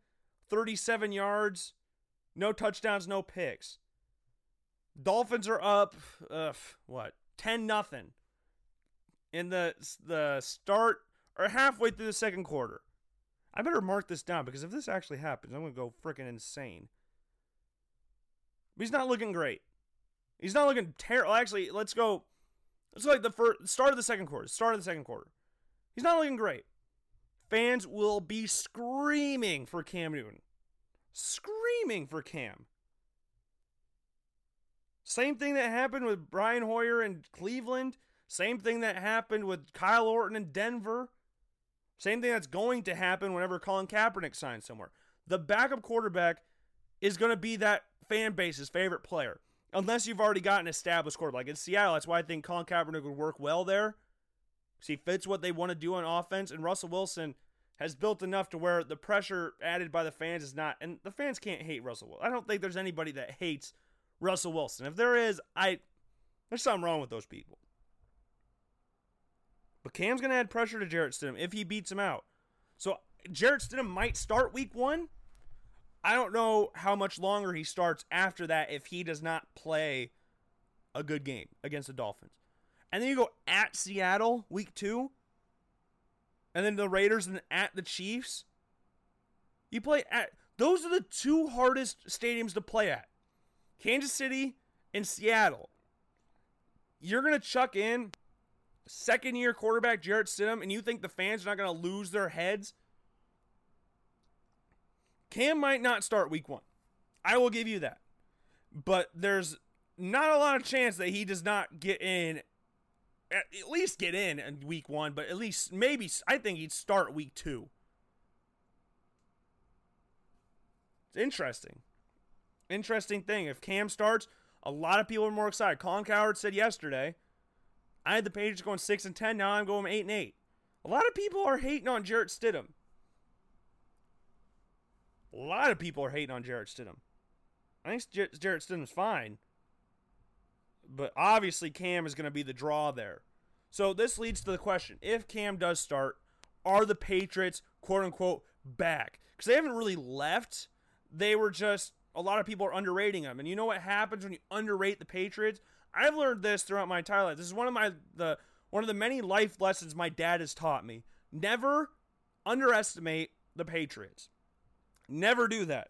37 yards, no touchdowns, no picks. Dolphins are up uh, what? 10 nothing in the the start or halfway through the second quarter. I better mark this down because if this actually happens, I'm going to go freaking insane. He's not looking great. He's not looking terrible. Actually, let's go. Go like the first start of the second quarter. Start of the second quarter. He's not looking great. Fans will be screaming for Cam Newton. Screaming for Cam. Same thing that happened with Brian Hoyer in Cleveland. Same thing that happened with Kyle Orton in Denver. Same thing that's going to happen whenever Colin Kaepernick signs somewhere. The backup quarterback is going to be that fan base's favorite player, unless you've already got an established quarterback. Like in Seattle, that's why I think Colin Kaepernick would work well there. He fits what they want to do on offense, and Russell Wilson has built enough to where the pressure added by the fans is not, and the fans can't hate Russell Wilson. I don't think there's anybody that hates Russell Wilson. If there is, I there's something wrong with those people. But Cam's to add pressure to Jarrett Stidham if he beats him out. So Jarrett Stidham might start week one. I don't know how much longer he starts after that if he does not play a good game against the Dolphins. And then you go at Seattle week two. And then the Raiders and at the Chiefs. You play at those are the two hardest stadiums to play at. Kansas City and Seattle. You're gonna chuck in second year quarterback Jarrett Stidham, and you think the fans are not gonna lose their heads? Cam might not start week one. I will give you that. But there's not a lot of chance that he does not get in at least get in in week one, but at least maybe I think he'd start week two. It's interesting. Interesting thing. If Cam starts, a lot of people are more excited. Colin Cowherd said yesterday, I had the Patriots going six and ten. Now I'm going eight and eight. A lot of people are hating on Jarrett Stidham. A lot of people are hating on Jarrett Stidham. I think Jarrett Stidham's fine. But obviously, Cam is going to be the draw there. So this leads to the question if Cam does start, are the Patriots, quote unquote, back? Because they haven't really left. They were just, a lot of people are underrating them. And you know what happens when you underrate the Patriots? I've learned this throughout my entire life. This is one of my, the, one of the many life lessons my dad has taught me. Never underestimate the Patriots. Never do that.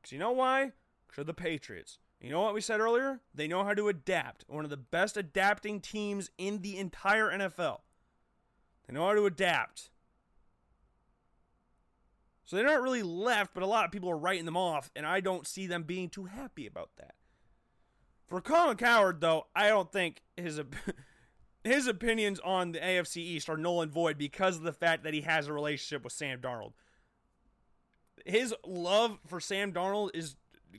Because you know why? Because of the Patriots. You know what we said earlier? They know how to adapt. One of the best adapting teams in the entire NFL. They know how to adapt. So they're not really left, but a lot of people are writing them off, and I don't see them being too happy about that. For Colin Cowherd, though, I don't think his his opinions on the AFC East are null and void because of the fact that he has a relationship with Sam Darnold. His love for Sam Darnold is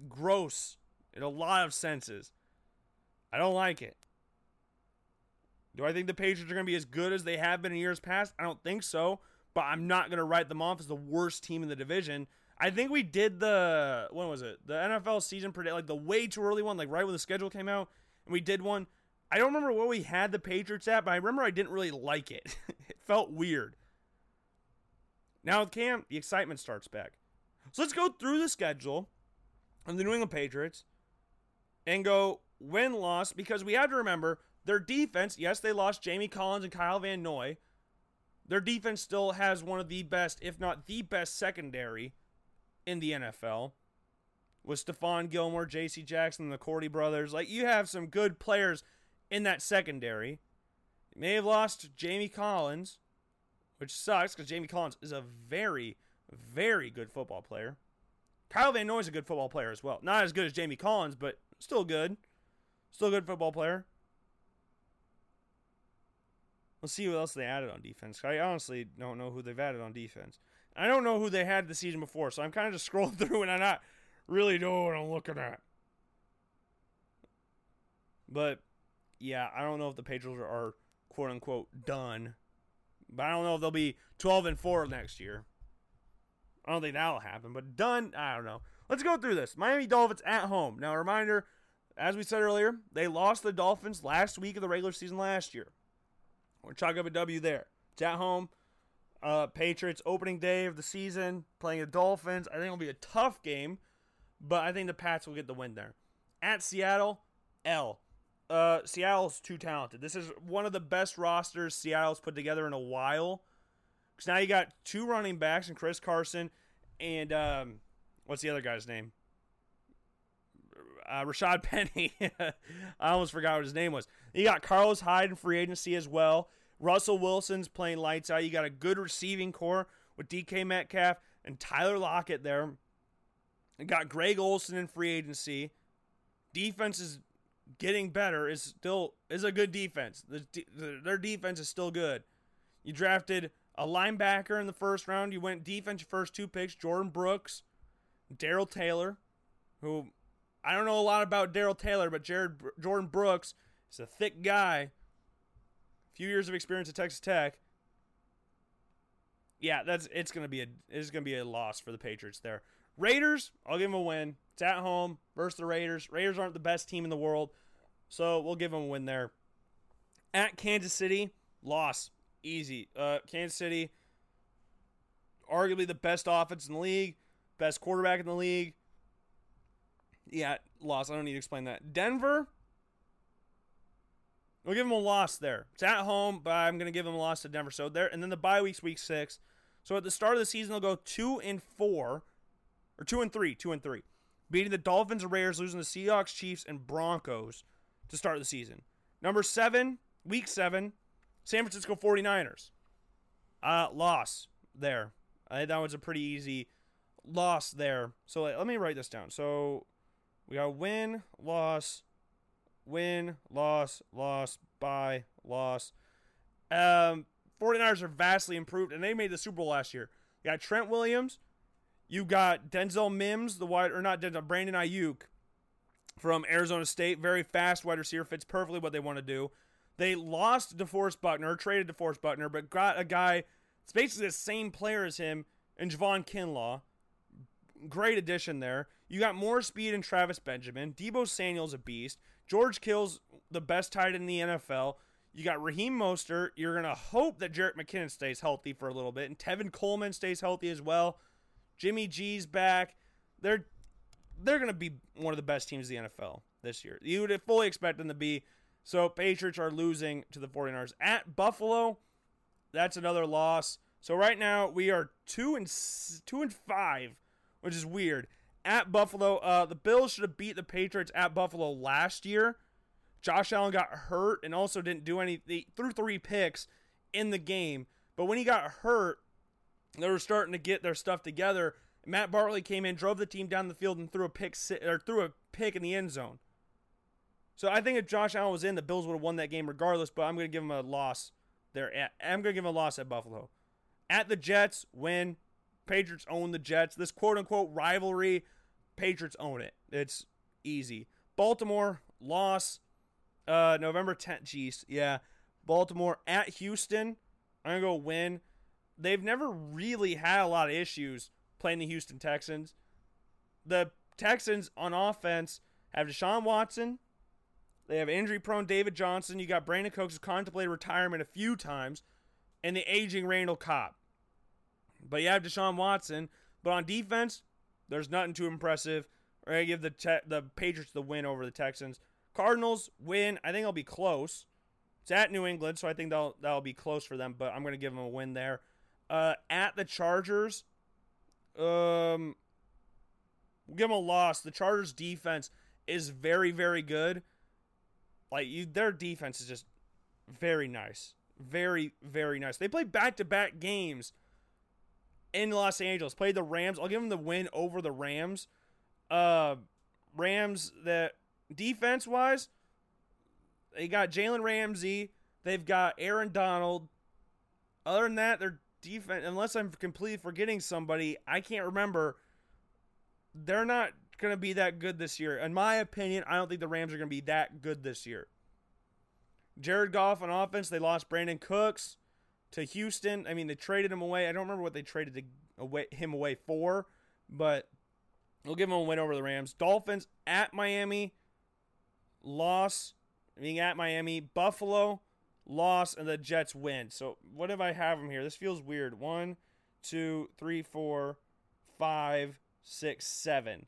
gross in a lot of senses. I don't like it. Do I think the Patriots are going to be as good as they have been in years past? I don't think so, but I'm not going to write them off as the worst team in the division. I think we did the when was it? The NFL season predict like the way too early one, like right when the schedule came out, and we did one. I don't remember where we had the Patriots at, but I remember I didn't really like it. it felt weird. Now with Cam, the excitement starts back. So let's go through the schedule of the New England Patriots and go win loss because we have to remember their defense, yes, they lost Jamie Collins and Kyle Van Noy. Their defense still has one of the best, if not the best, secondary in the NFL. With Stephon Gilmore, J.C. Jackson, the Cordy brothers. Like, you have some good players in that secondary. You may have lost Jamie Collins, which sucks because Jamie Collins is a very, very good football player. Kyle Van Noy is a good football player as well. Not as good as Jamie Collins, but still good. Still a good football player. Let's see what else they added on defense. I honestly don't know who they've added on defense. I don't know who they had the season before, so I'm kind of just scrolling through and I'm not really know what I'm looking at. But yeah, I don't know if the Patriots are quote unquote done. But I don't know if they'll be 12 and 4 next year. I don't think that'll happen, but done, I don't know. Let's go through this. Miami Dolphins at home. Now, reminder, as we said earlier, they lost the Dolphins last week of the regular season last year. We're chalk up a W there. It's at home. Uh, Patriots opening day of the season playing the Dolphins. I think it'll be a tough game, but I think the Pats will get the win there. At Seattle, L. Uh, Seattle's too talented. This is one of the best rosters Seattle's put together in a while. Because now you got two running backs and Chris Carson and um, what's the other guy's name? Uh, Rashad Penny. I almost forgot what his name was. You got Carlos Hyde in free agency as well. Russell Wilson's playing lights out. You got a good receiving corps with DK Metcalf and Tyler Lockett there. You got Greg Olsen in free agency. Defense is getting better. Is still is a good defense. The, the, their defense is still good. You drafted a linebacker in the first round. You went defense first two picks: Jordyn Brooks, Darrell Taylor, who I don't know a lot about Darrell Taylor, but Jared Jordyn Brooks is a thick guy. A few years of experience at Texas Tech. Yeah, that's it's gonna be a it's gonna be a loss for the Patriots there. Raiders, I'll give them a win. It's at home versus the Raiders. Raiders aren't the best team in the world, so we'll give them a win there. At Kansas City, loss easy. Uh, Kansas City, arguably the best offense in the league, best quarterback in the league. Yeah, loss. I don't need to explain that. Denver, we'll give them a loss there. It's at home, but I'm going to give them a loss to Denver. So there, and then the bye week's week six. So at the start of the season, they'll go two and four, or two and three, two and three, beating the Dolphins Raiders, losing the Seahawks, Chiefs, and Broncos to start the season. Number seven, week seven, San Francisco 49ers. Uh, loss there. I that was a pretty easy loss there. So like, let me write this down. So we got win, loss, win, loss, loss, bye, loss. Um, 49ers are vastly improved, and they made the Super Bowl last year. You got Trent Williams. You got Denzel Mims, the wide, or not Denzel, Brandon Aiyuk from Arizona State. Very fast wide receiver, fits perfectly what they want to do. They lost DeForest Buckner, traded DeForest Buckner, but got a guy it's basically the same player as him and Javon Kinlaw. Great addition there. You got more speed in Travis Benjamin. Deebo Samuel's a beast. George Kittle's the best tight in the NFL. You got Raheem Mostert. You're going to hope that Jerick McKinnon stays healthy for a little bit. And Tevin Coleman stays healthy as well. Jimmy G's back. They're they're going to be one of the best teams in the NFL this year. You would fully expect them to be. So Patriots are losing to the 49ers. At Buffalo, that's another loss. So right now we are 2 and 2 and 5, which is weird at Buffalo. Uh, the Bills should have beat the Patriots at Buffalo last year. Josh Allen got hurt and also didn't do any. They threw three picks in the game, but when he got hurt, they were starting to get their stuff together. Matt Barkley came in, drove the team down the field, and threw a pick or threw a pick in the end zone. So I think if Josh Allen was in, the Bills would have won that game regardless. But I'm going to give him a loss there. I'm going to give him a loss at Buffalo. At the Jets, win. Patriots own the Jets. This quote unquote rivalry, Patriots own it. It's easy. Baltimore loss. Uh, November 10th. Jeez, yeah. Baltimore at Houston. I'm gonna go win. They've never really had a lot of issues playing the Houston Texans. The Texans on offense have Deshaun Watson. They have injury prone David Johnson. You got Brandin Cooks who's contemplated retirement a few times, and the aging Randall Cobb. But you have Deshaun Watson. But on defense, there's nothing too impressive. I give the te- the Patriots the win over the Texans. Cardinals win. I think it'll be close. It's at New England, so I think that'll that'll be close for them. But I'm going to give them a win there. Uh, at the Chargers, um, we'll give them a loss. The Chargers defense is very very good. Like you, their defense is just very nice, very very nice. They play back to back games in Los Angeles. Played the Rams. I'll give them the win over the Rams. Uh, Rams that defense wise, they got Jalen Ramsey. They've got Aaron Donald. Other than that, their defense, unless I'm completely forgetting somebody, I can't remember. They're not going to be that good this year. In my opinion, I don't think the Rams are going to be that good this year. Jared Goff on offense, they lost Brandin Cooks to Houston. I mean, they traded him away. I don't remember what they traded to away, him away for, but we'll give him a win over the Rams. Dolphins at Miami, loss. Being at Miami, Buffalo, loss, and the Jets win. So what if I have them here? This feels weird. One, two, three, four, five, six, seven.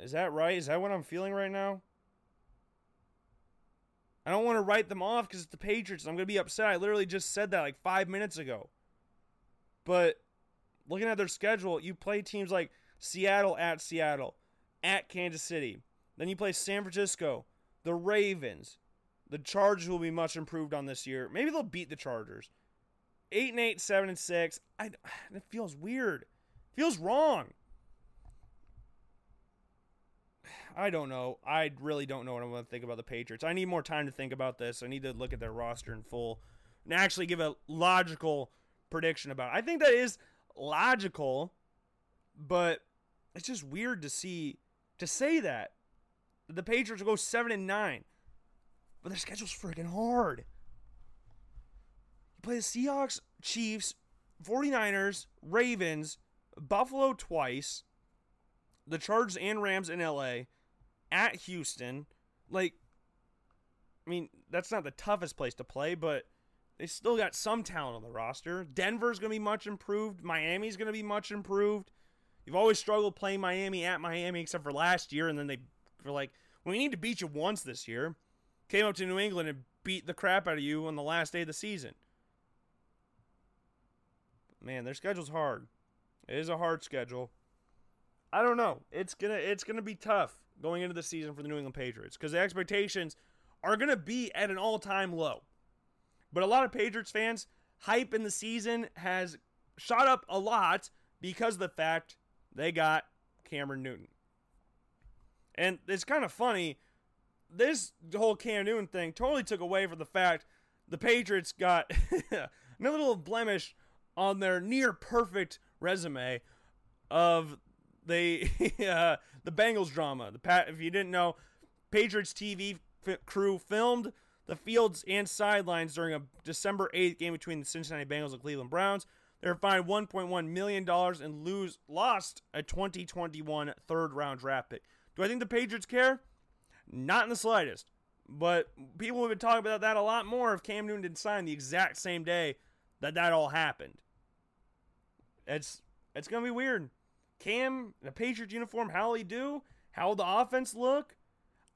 Is that right? Is that what I'm feeling right now? I don't want to write them off because it's the Patriots. I'm going to be upset. I literally just said that like five minutes ago. But looking at their schedule, you play teams like Seattle at Seattle, at Kansas City. Then you play San Francisco, the Ravens. The Chargers will be much improved on this year. Maybe they'll beat the Chargers. Eight and eight, seven and six. I, it feels weird. It feels wrong. I don't know. I really don't know what I'm going to think about the Patriots. I need more time to think about this. I need to look at their roster in full and actually give a logical prediction about it. I think that is logical, but it's just weird to see to say that the Patriots will go seven and nine, but their schedule's freaking hard. You play the Seahawks, Chiefs, 49ers, Ravens, Buffalo twice, the Chargers and Rams in LA, at Houston. Like, I mean, that's not the toughest place to play, but they still got some talent on the roster. Denver's going to be much improved. Miami's going to be much improved. You've always struggled playing Miami at Miami, except for last year, and then they were like, "We need to beat you once this year." Came up to New England and beat the crap out of you on the last day of the season. Man, their schedule's hard. It is a hard schedule. I don't know. It's gonna it's gonna be tough going into the season for the New England Patriots because the expectations are gonna be at an all time low. But a lot of Patriots fans hype in the season has shot up a lot because of the fact they got Cameron Newton. And it's kind of funny. This whole Cam Newton thing totally took away from the fact the Patriots got another little blemish on their near perfect resume of they uh, the Bengals drama. The Pat, if you didn't know, Patriots TV f- crew filmed the fields and sidelines during a December 8th game between the Cincinnati Bengals and Cleveland Browns. They were fined 1.1 million dollars and lose lost a 2021 third round draft pick. Do I think the Patriots care? Not in the slightest. But people have been talking about that a lot more if Cam Newton didn't sign the exact same day that that all happened. It's it's gonna be weird. Cam, the Patriots uniform, how will he do? How will the offense look?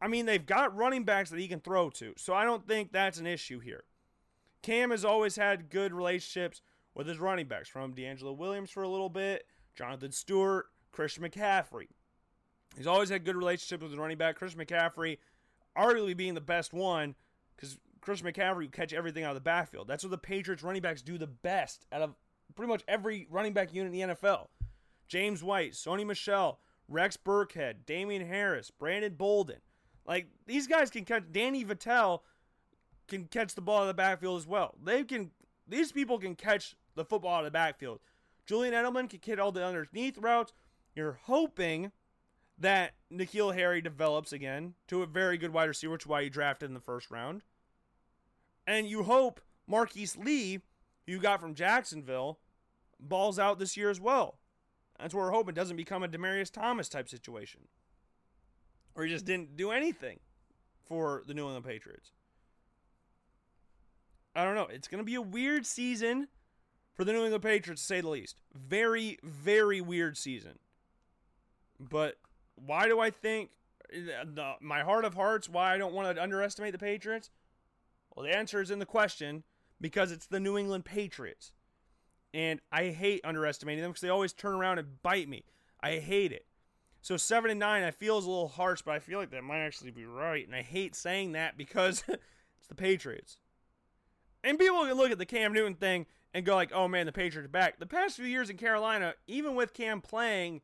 I mean, they've got running backs that he can throw to, so I don't think that's an issue here. Cam has always had good relationships with his running backs, from DeAngelo Williams for a little bit, Jonathan Stewart, Christian McCaffrey. He's always had good relationships with his running back. Christian McCaffrey, arguably being the best one, because Christian McCaffrey will catch everything out of the backfield. That's what the Patriots running backs do the best out of pretty much every running back unit in the NFL. James White, Sony Michel, Rex Burkhead, Damien Harris, Brandon Bolden. Like these guys can catch Danny Vitale can catch the ball out of the backfield as well. They can these people can catch the football out of the backfield. Julian Edelman can hit all the underneath routes. You're hoping that N'Keal Harry develops again to a very good wide receiver, which is why you drafted in the first round. And you hope Marquise Lee, who you got from Jacksonville, balls out this year as well. That's what we're hoping it doesn't become a Demaryius Thomas type situation. Or he just didn't do anything for the New England Patriots. I don't know. It's going to be a weird season for the New England Patriots, to say the least. Very, very weird season. But why do I think the, my heart of hearts why I don't want to underestimate the Patriots? Well, the answer is in the question because it's the New England Patriots. And I hate underestimating them because they always turn around and bite me. I hate it. So 7 and 9 I feel is a little harsh, but I feel like that might actually be right. And I hate saying that because it's the Patriots. And people can look at the Cam Newton thing and go like, "Oh man, the Patriots back." The past few years in Carolina, even with Cam playing,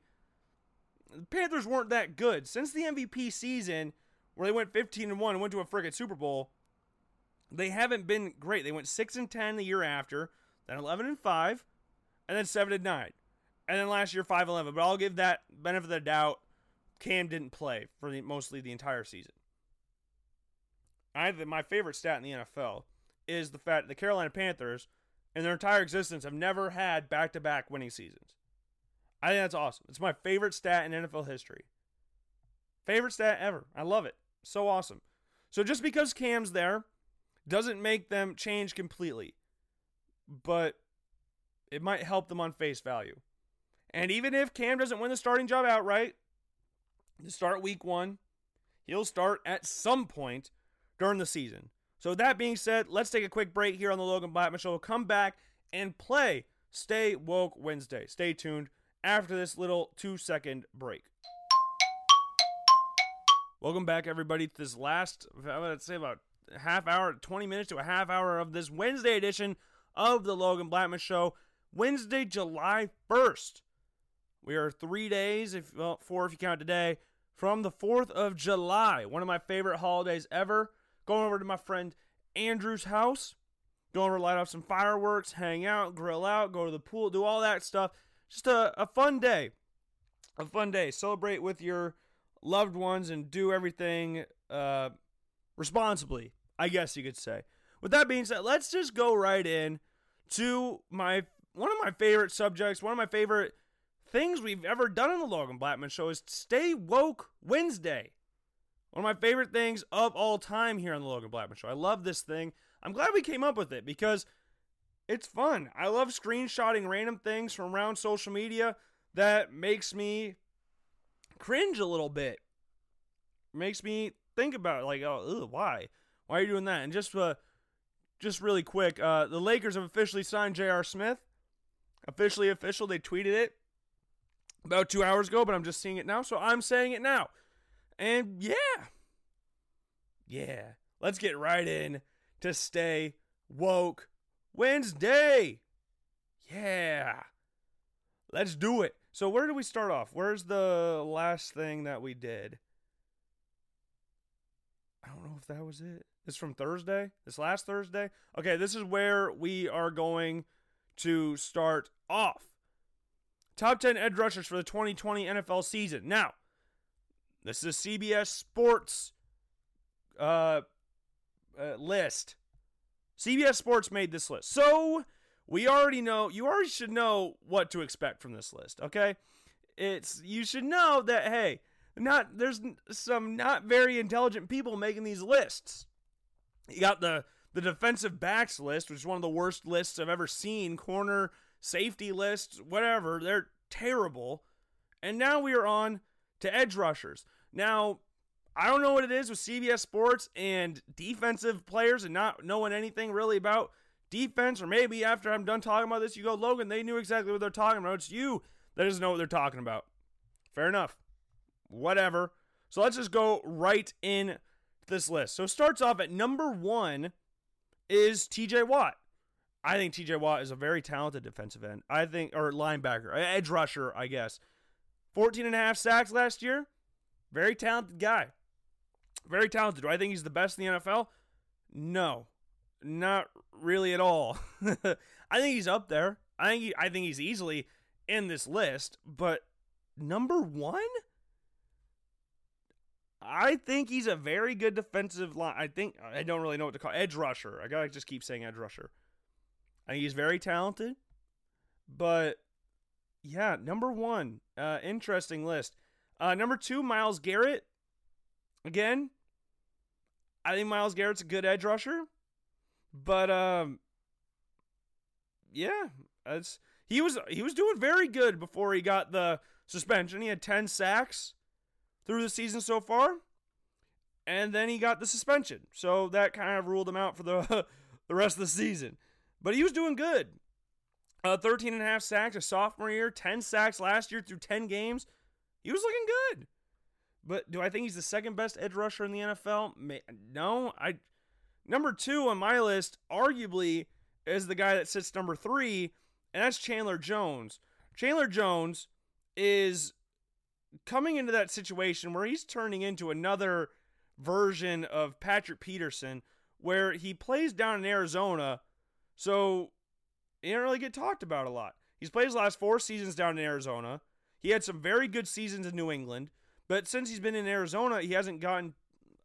the Panthers weren't that good. Since the MVP season, where they went 15 and 1 and went to a friggin' Super Bowl, they haven't been great. They went 6 and 10 the year after, then 11 and 5, and then 7 and 9. And then last year 5 11. But I'll give that benefit of the doubt. Cam didn't play for the, mostly the entire season. I my favorite stat in the NFL is the fact that the Carolina Panthers in their entire existence have never had back-to-back winning seasons. I think that's awesome. It's my favorite stat in NFL history. Favorite stat ever. I love it. So awesome. So just because Cam's there doesn't make them change completely, but it might help them on face value. And even if Cam doesn't win the starting job outright, to start week one, he'll start at some point during the season. So, that being said, let's take a quick break here on the Logan Blackman Show. We'll come back and play Stay Woke Wednesday. Stay tuned after this little two second break. Welcome back, everybody, to this last, let's say about half hour, 20 minutes to a half hour of this Wednesday edition of the Logan Blackman Show. Wednesday, July 1st. We are three days, if well, four if you count today, from the 4th of July, one of my favorite holidays ever. Going over to my friend Andrew's house, going over to light off some fireworks, hang out, grill out, go to the pool, do all that stuff. Just a, a fun day. A fun day. Celebrate with your loved ones and do everything uh, responsibly, I guess you could say. With that being said, let's just go right in to my one of my favorite subjects, one of my favorite things we've ever done on the Logan Blackman show is Stay Woke Wednesday. One of my favorite things of all time here on the Logan Blackman show. I love this thing. I'm glad we came up with it because it's fun. I love screenshotting random things from around social media that makes me cringe a little bit. Makes me think about it, like, oh, ugh, why? Why are you doing that? And just uh, just really quick, uh, the Lakers have officially signed J.R. Smith. Officially official. They tweeted it about two hours ago, but I'm just seeing it now, so I'm saying it now. And yeah, yeah, let's get right in to stay woke Wednesday. Yeah, let's do it. So, where do we start off? Where's the last thing that we did? I don't know if that was it. It's from Thursday, this last Thursday. Okay, this is where we are going to start off. Top 10 edge rushers for the 2020 NFL season. Now, this is a CBS Sports uh, uh, list. CBS Sports made this list. So we already know, you already should know what to expect from this list, okay? It's you should know that hey, not there's some not very intelligent people making these lists. You got the the defensive backs list, which is one of the worst lists I've ever seen, corner safety lists, whatever. They're terrible. And now we are on to edge rushers. Now, I don't know what it is with CBS Sports and defensive players and not knowing anything really about defense, or maybe after I'm done talking about this, you go, Logan, they knew exactly what they're talking about. It's you that doesn't know what they're talking about. Fair enough. Whatever. So let's just go right in this list. So starts off at number one is TJ Watt. I think TJ Watt is a very talented defensive end. I think, or linebacker, edge rusher, I guess. 14 and a half sacks last year. Very talented guy. Very talented. Do I think he's the best in the NFL? No, not really at all. I think he's up there. I think he, I think he's easily in this list, but number one, I think he's a very good defensive line. I think I don't really know what to call edge rusher. I gotta just keep saying edge rusher. I think he's very talented, but yeah, number one, uh, interesting list. Uh, number two, Myles Garrett. Again, I think Myles Garrett's a good edge rusher, but um, yeah, that's he was he was doing very good before he got the suspension. He had ten sacks through the season so far, and then he got the suspension, so that kind of ruled him out for the the rest of the season. But he was doing good. Uh, 13 and a half sacks a sophomore year, 10 sacks last year through 10 games. He was looking good. But do I think he's the second best edge rusher in the NFL? No. I number 2 on my list arguably is the guy that sits number 3, and that's Chandler Jones. Chandler Jones is coming into that situation where he's turning into another version of Patrick Peterson where he plays down in Arizona. So he didn't really get talked about a lot. He's played his last four seasons down in Arizona. He had some very good seasons in New England, but since he's been in Arizona, he hasn't gotten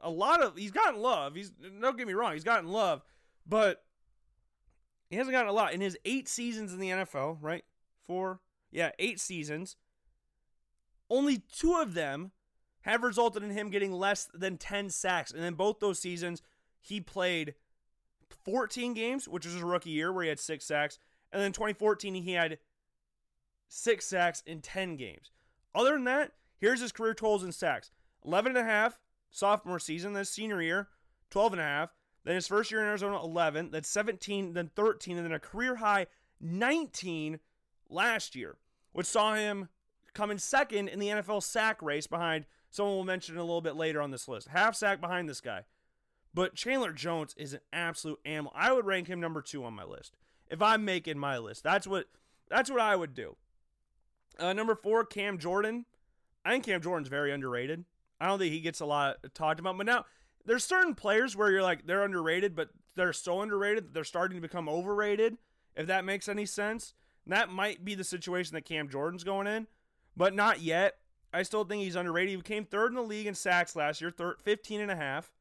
a lot of. He's gotten love. He's don't get me wrong, he's gotten love, but he hasn't gotten a lot in his eight seasons in the NFL. Right, four, yeah, eight seasons. Only two of them have resulted in him getting less than ten sacks, and in both those seasons, he played 14 games, which was his rookie year where he had six sacks. And then 2014, he had six sacks in 10 games. Other than that, here's his career totals in sacks 11 and a half sophomore season, then senior year, 12 and a half. Then his first year in Arizona, 11, then 17, then 13, and then a career high 19 last year, which saw him come in second in the NFL sack race behind someone we'll mention a little bit later on this list. Half sack behind this guy. But Chandler Jones is an absolute animal. I would rank him number two on my list if I'm making my list. That's what that's what I would do. Uh, number four, Cam Jordan. I think Cam Jordan's very underrated. I don't think he gets a lot talked about. But now there's certain players where you're like they're underrated, but they're so underrated that they're starting to become overrated. If that makes any sense, and that might be the situation that Cam Jordan's going in, but not yet. I still think he's underrated. He came third in the league in sacks last year, third, 15 and a half.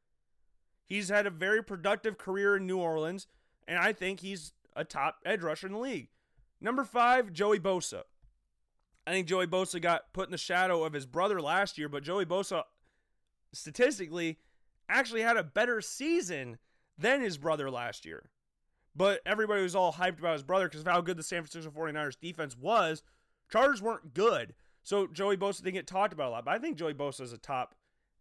He's had a very productive career in New Orleans, and I think he's a top edge rusher in the league. Number five, Joey Bosa. I think Joey Bosa got put in the shadow of his brother last year, but Joey Bosa statistically actually had a better season than his brother last year. But everybody was all hyped about his brother because of how good the San Francisco 49ers defense was. Chargers weren't good. So Joey Bosa didn't get talked about a lot. But I think Joey Bosa is a top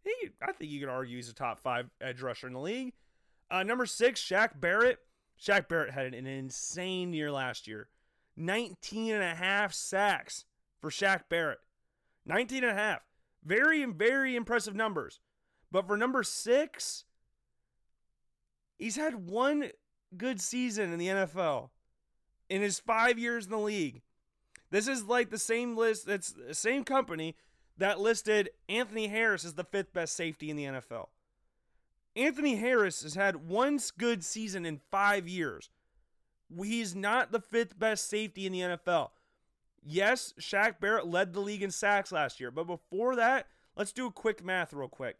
he, I think you could argue he's a top five edge rusher in the league. Uh, number six, Shaq Barrett. Shaq Barrett had an insane year last year 19 and a half sacks for Shaq Barrett. 19 and a half. Very, very impressive numbers. But for number six, he's had one good season in the NFL in his five years in the league. This is like the same list, that's the same company that listed Anthony Harris as the fifth best safety in the NFL. Anthony Harris has had one good season in five years. He's not the fifth best safety in the NFL. Yes, Shaq Barrett led the league in sacks last year, but before that, let's do a quick math real quick.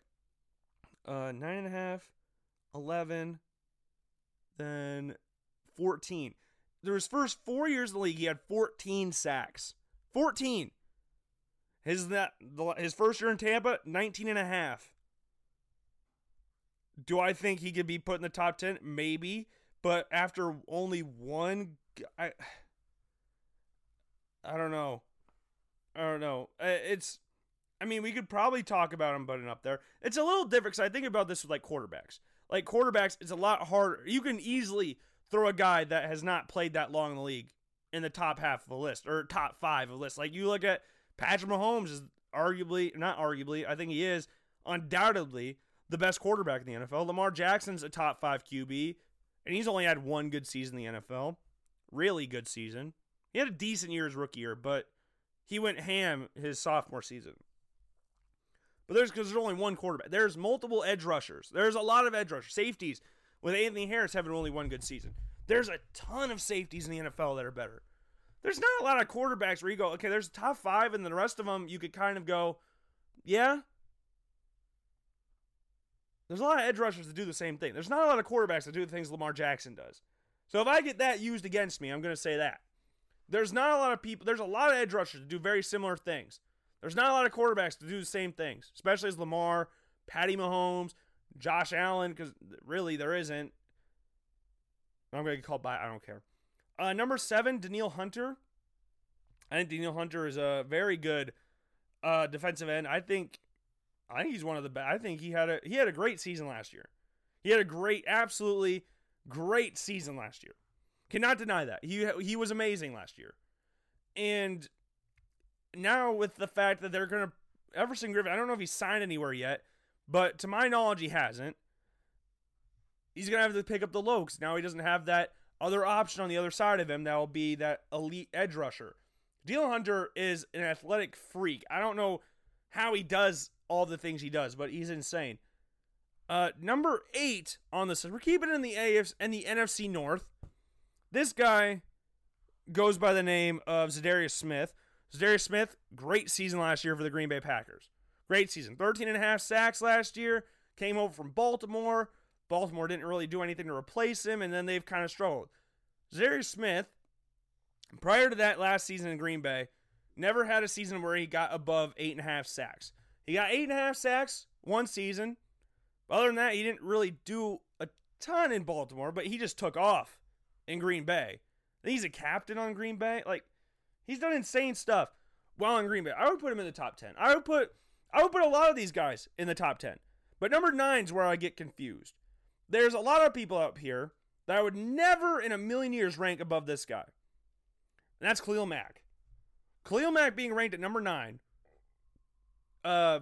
Uh, nine and a half, 11, then 14. Through his first four years in the league, he had 14 sacks. 14. His that his first year in Tampa, 19 and a half. Do I think he could be put in the top 10? Maybe, but after only one I I don't know. I don't know. It's I mean, we could probably talk about him putting up there. It's a little different cuz I think about this with like quarterbacks. Like quarterbacks, it's a lot harder. You can easily throw a guy that has not played that long in the league in the top half of the list or top 5 of the list. Like you look at Patrick Mahomes is arguably, not arguably, I think he is undoubtedly the best quarterback in the NFL. Lamar Jackson's a top five QB, and he's only had one good season in the NFL. really good season. He had a decent year as rookie year, but he went ham his sophomore season. But there's because there's only one quarterback. There's multiple edge rushers. There's a lot of edge rushers, safeties. With Anthony Harris having only one good season, there's a ton of safeties in the NFL that are better. There's not a lot of quarterbacks where you go, okay, there's a top five, and the rest of them you could kind of go, yeah. There's a lot of edge rushers that do the same thing. There's not a lot of quarterbacks that do the things Lamar Jackson does. So if I get that used against me, I'm going to say that. There's not a lot of people, there's a lot of edge rushers that do very similar things. There's not a lot of quarterbacks to do the same things, especially as Lamar, Patty Mahomes, Josh Allen, because really there isn't. I'm going to get called by, I don't care. Uh, number seven, Danielle Hunter. I think Danielle Hunter is a very good uh, defensive end. I think, I think he's one of the best. I think he had a he had a great season last year. He had a great, absolutely great season last year. Cannot deny that he he was amazing last year, and now with the fact that they're gonna Everson Griffen, I don't know if he's signed anywhere yet, but to my knowledge, he hasn't. He's gonna have to pick up the low now he doesn't have that other option on the other side of him that will be that elite edge rusher. Deal Hunter is an athletic freak. I don't know how he does all the things he does, but he's insane. Uh, number eight on this, we're keeping in the AFC and the NFC North. This guy goes by the name of Za'Darius Smith. Za'Darius Smith, great season last year for the Green Bay Packers. Great season. 13 and a half sacks last year. Came over from Baltimore. Baltimore didn't really do anything to replace him, and then they've kind of struggled. Za'Darius Smith, prior to that last season in Green Bay, never had a season where he got above eight and a half sacks. He got eight and a half sacks one season. Other than that, he didn't really do a ton in Baltimore, but he just took off in Green Bay. He's a captain on Green Bay. Like, he's done insane stuff while in Green Bay. I would put him in the top 10. I would put I would put a lot of these guys in the top 10. But number nine is where I get confused. There's a lot of people up here that I would never in a million years rank above this guy. And that's Khalil Mack. Khalil Mack being ranked at number nine uh,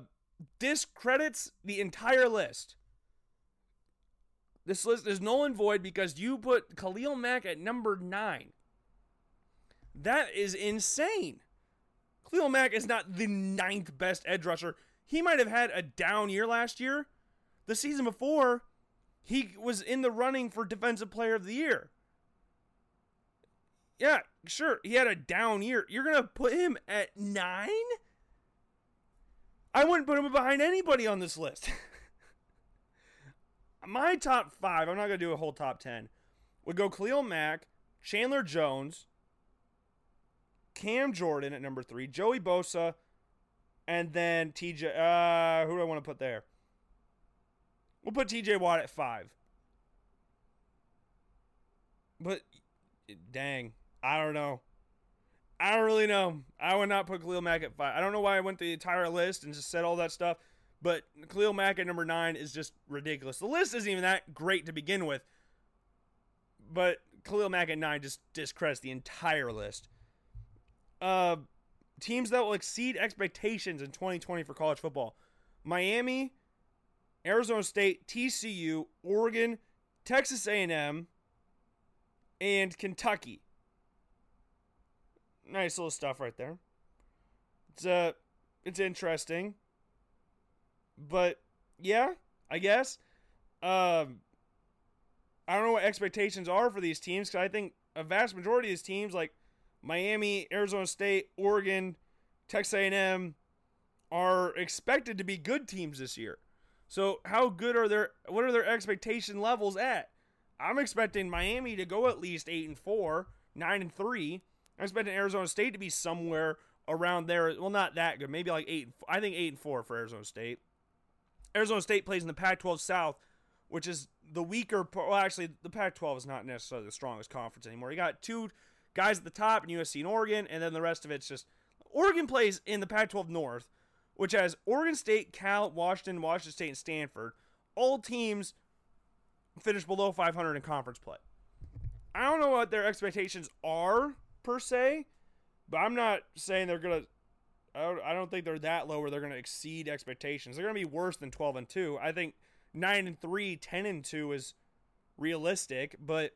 discredits the entire list. This list is null and void because you put Khalil Mack at number nine. That is insane. Khalil Mack is not the ninth best edge rusher. He might have had a down year last year. The season before, he was in the running for Defensive Player of the Year. Yeah, sure, he had a down year. You're going to put him at nine? I wouldn't put him behind anybody on this list. My top five, I'm not going to do a whole top 10, would go Khalil Mack, Chandler Jones, Cam Jordan at number three, Joey Bosa, and then TJ. Uh, who do I want to put there? We'll put TJ Watt at five. But dang, I don't know. I don't really know. I would not put Khalil Mack at five. I don't know why I went the entire list and just said all that stuff. But Khalil Mack at number nine is just ridiculous. The list isn't even that great to begin with. But Khalil Mack at nine just discredits the entire list. Uh, teams that will exceed expectations in 2020 for college football: Miami, Arizona State, TCU, Oregon, Texas A&M, and Kentucky. Nice little stuff right there. It's uh, it's interesting, but yeah, I guess. Um, I don't know what expectations are for these teams because I think a vast majority of these teams, like Miami, Arizona State, Oregon, Texas A&M, are expected to be good teams this year. So how good are their what are their expectation levels at? I'm expecting Miami to go at least 8 and 4, 9 and 3. I'm expecting Arizona State to be somewhere around there. Well, not that good. Maybe like 8 I think 8 and 4 for Arizona State. Arizona State plays in the Pac-12 South, which is the weaker well actually the Pac-12 is not necessarily the strongest conference anymore. You got two guys at the top and USC and Oregon and then the rest of it's just Oregon plays in the Pac-12 North which has Oregon State, Cal, Washington, Washington State, and Stanford. All teams finish below 500 in conference play. I don't know what their expectations are per se, but I'm not saying they're gonna. I don't think they're that low where they're gonna exceed expectations. They're gonna be worse than 12 and two. I think nine and three, 10 and two is realistic, but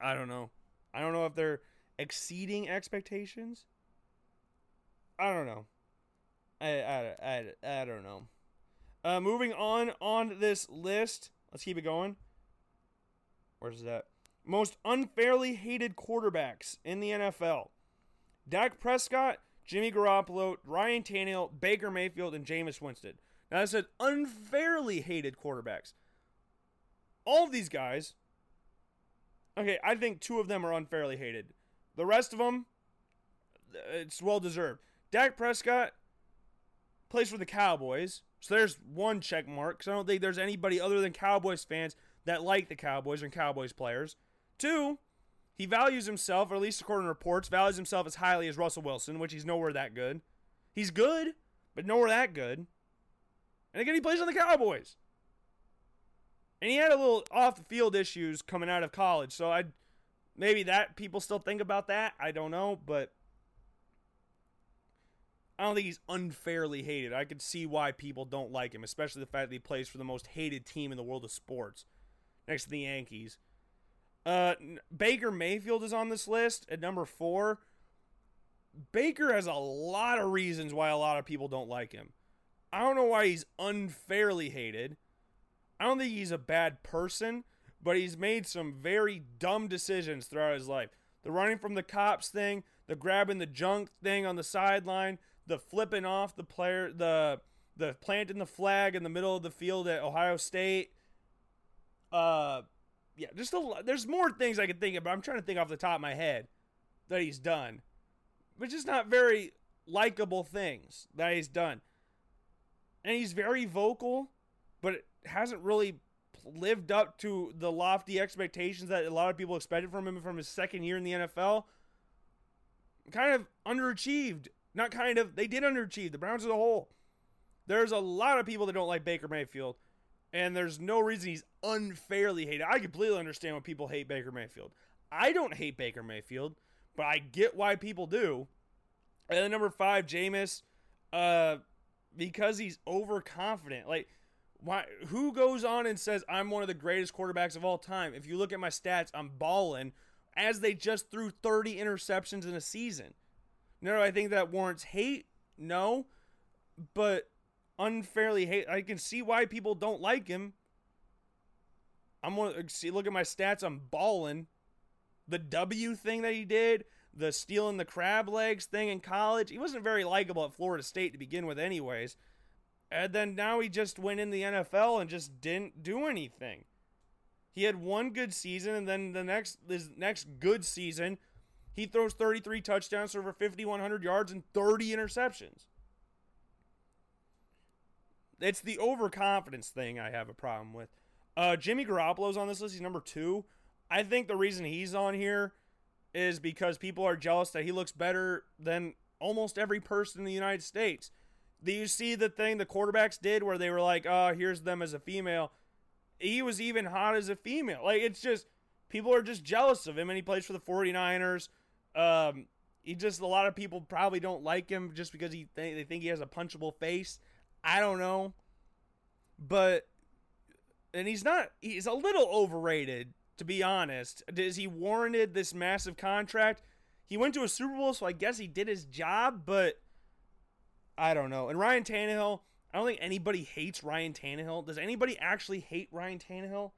I don't know. I don't know if they're exceeding expectations. I don't know. I I I, I don't know. Uh, moving on on this list. Let's keep it going. Where's that? Most unfairly hated quarterbacks in the NFL. Dak Prescott, Jimmy Garoppolo, Ryan Tannehill, Baker Mayfield, and Jameis Winston. Now I said unfairly hated quarterbacks. All of these guys. Okay, I think two of them are unfairly hated. The rest of them, it's well deserved. Dak Prescott plays for the Cowboys, so there's one check mark. Because I don't think there's anybody other than Cowboys fans that like the Cowboys and Cowboys players. Two, he values himself, or at least according to reports, values himself as highly as Russell Wilson, which he's nowhere that good. He's good, but nowhere that good. And again, he plays on the Cowboys. And he had a little off the field issues coming out of college, so I maybe that people still think about that. I don't know, but I don't think he's unfairly hated. I could see why people don't like him, especially the fact that he plays for the most hated team in the world of sports, next to the Yankees. Uh, Baker Mayfield is on this list at number four. Baker has a lot of reasons why a lot of people don't like him. I don't know why he's unfairly hated. I don't think he's a bad person, but he's made some very dumb decisions throughout his life. The running from the cops thing, the grabbing the junk thing on the sideline, the flipping off the player, the the planting the flag in the middle of the field at Ohio State. Uh, yeah, just a lot. There's more things I could think of, but I'm trying to think off the top of my head that he's done, but just not very likable things that he's done and he's very vocal, but hasn't really lived up to the lofty expectations that a lot of people expected from him from his second year in the NFL. Kind of underachieved. Not kind of, they did underachieve. The Browns as a whole. There's a lot of people that don't like Baker Mayfield, and there's no reason he's unfairly hated. I completely understand why people hate Baker Mayfield. I don't hate Baker Mayfield, but I get why people do. And then number five, Jameis. Uh, because he's overconfident. Like, why? Who goes on and says I'm one of the greatest quarterbacks of all time? If you look at my stats, I'm balling. As they just threw 30 interceptions in a season. No, I think that warrants hate. No, but unfairly hate. I can see why people don't like him. I'm one. See, look at my stats. I'm balling. The W thing that he did, the stealing the crab legs thing in college. He wasn't very likable at Florida State to begin with, anyways. And then now he just went in the NFL and just didn't do anything. He had one good season, and then the next his next good season, he throws 33 touchdowns over 5,100 yards and 30 interceptions. It's the overconfidence thing I have a problem with. Uh, Jimmy Garoppolo's on this list. He's number two. I think the reason he's on here is because people are jealous that he looks better than almost every person in the United States. Do you see the thing the quarterbacks did where they were like, oh, here's them as a female? He was even hot as a female. Like, it's just, people are just jealous of him, and he plays for the 49ers. Um, he just, a lot of people probably don't like him just because he th- they think he has a punchable face. I don't know. But, and he's not, he's a little overrated to be honest. Is he warranted this massive contract? He went to a Super Bowl, so I guess he did his job, but I don't know. And Ryan Tannehill, I don't think anybody hates Ryan Tannehill. Does anybody actually hate Ryan Tannehill?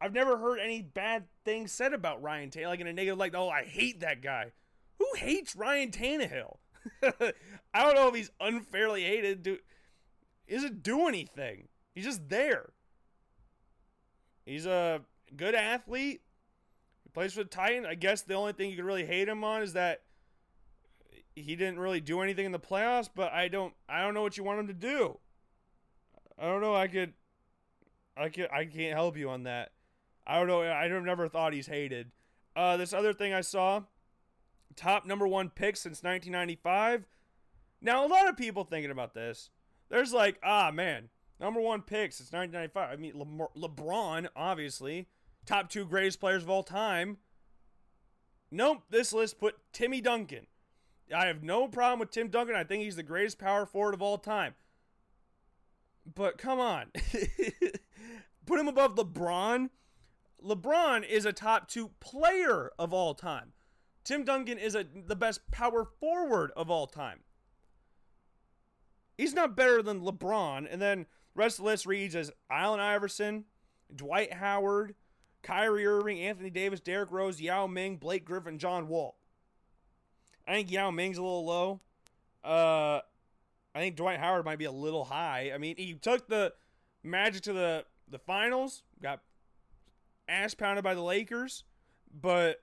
I've never heard any bad things said about Ryan Tannehill, like in a negative, like, oh, I hate that guy. Who hates Ryan Tannehill? I don't know if he's unfairly hated. Do, he doesn't do anything. He's just there. He's a good athlete. He plays for the Titans. I guess the only thing you could really hate him on is that he didn't really do anything in the playoffs, but I don't I don't know what you want him to do. I don't know. I could I could I can't help you on that. I don't know. I never thought he's hated. Uh, this other thing I saw, top number one pick since 1995. Now a lot of people thinking about this. There's like, ah man, Number one pick since 1995. I mean, Le- LeBron, obviously. Top two greatest players of all time. Nope, this list put Timmy Duncan. I have no problem with Tim Duncan. I think he's the greatest power forward of all time. But come on. put him above LeBron. LeBron is a top two player of all time. Tim Duncan is a the best power forward of all time. He's not better than LeBron. And then the rest of the list reads as Allen Iverson, Dwight Howard, Kyrie Irving, Anthony Davis, Derrick Rose, Yao Ming, Blake Griffin, John Wall. I think Yao Ming's a little low. Uh, I think Dwight Howard might be a little high. I mean, he took the Magic to the the finals, got ass pounded by the Lakers, but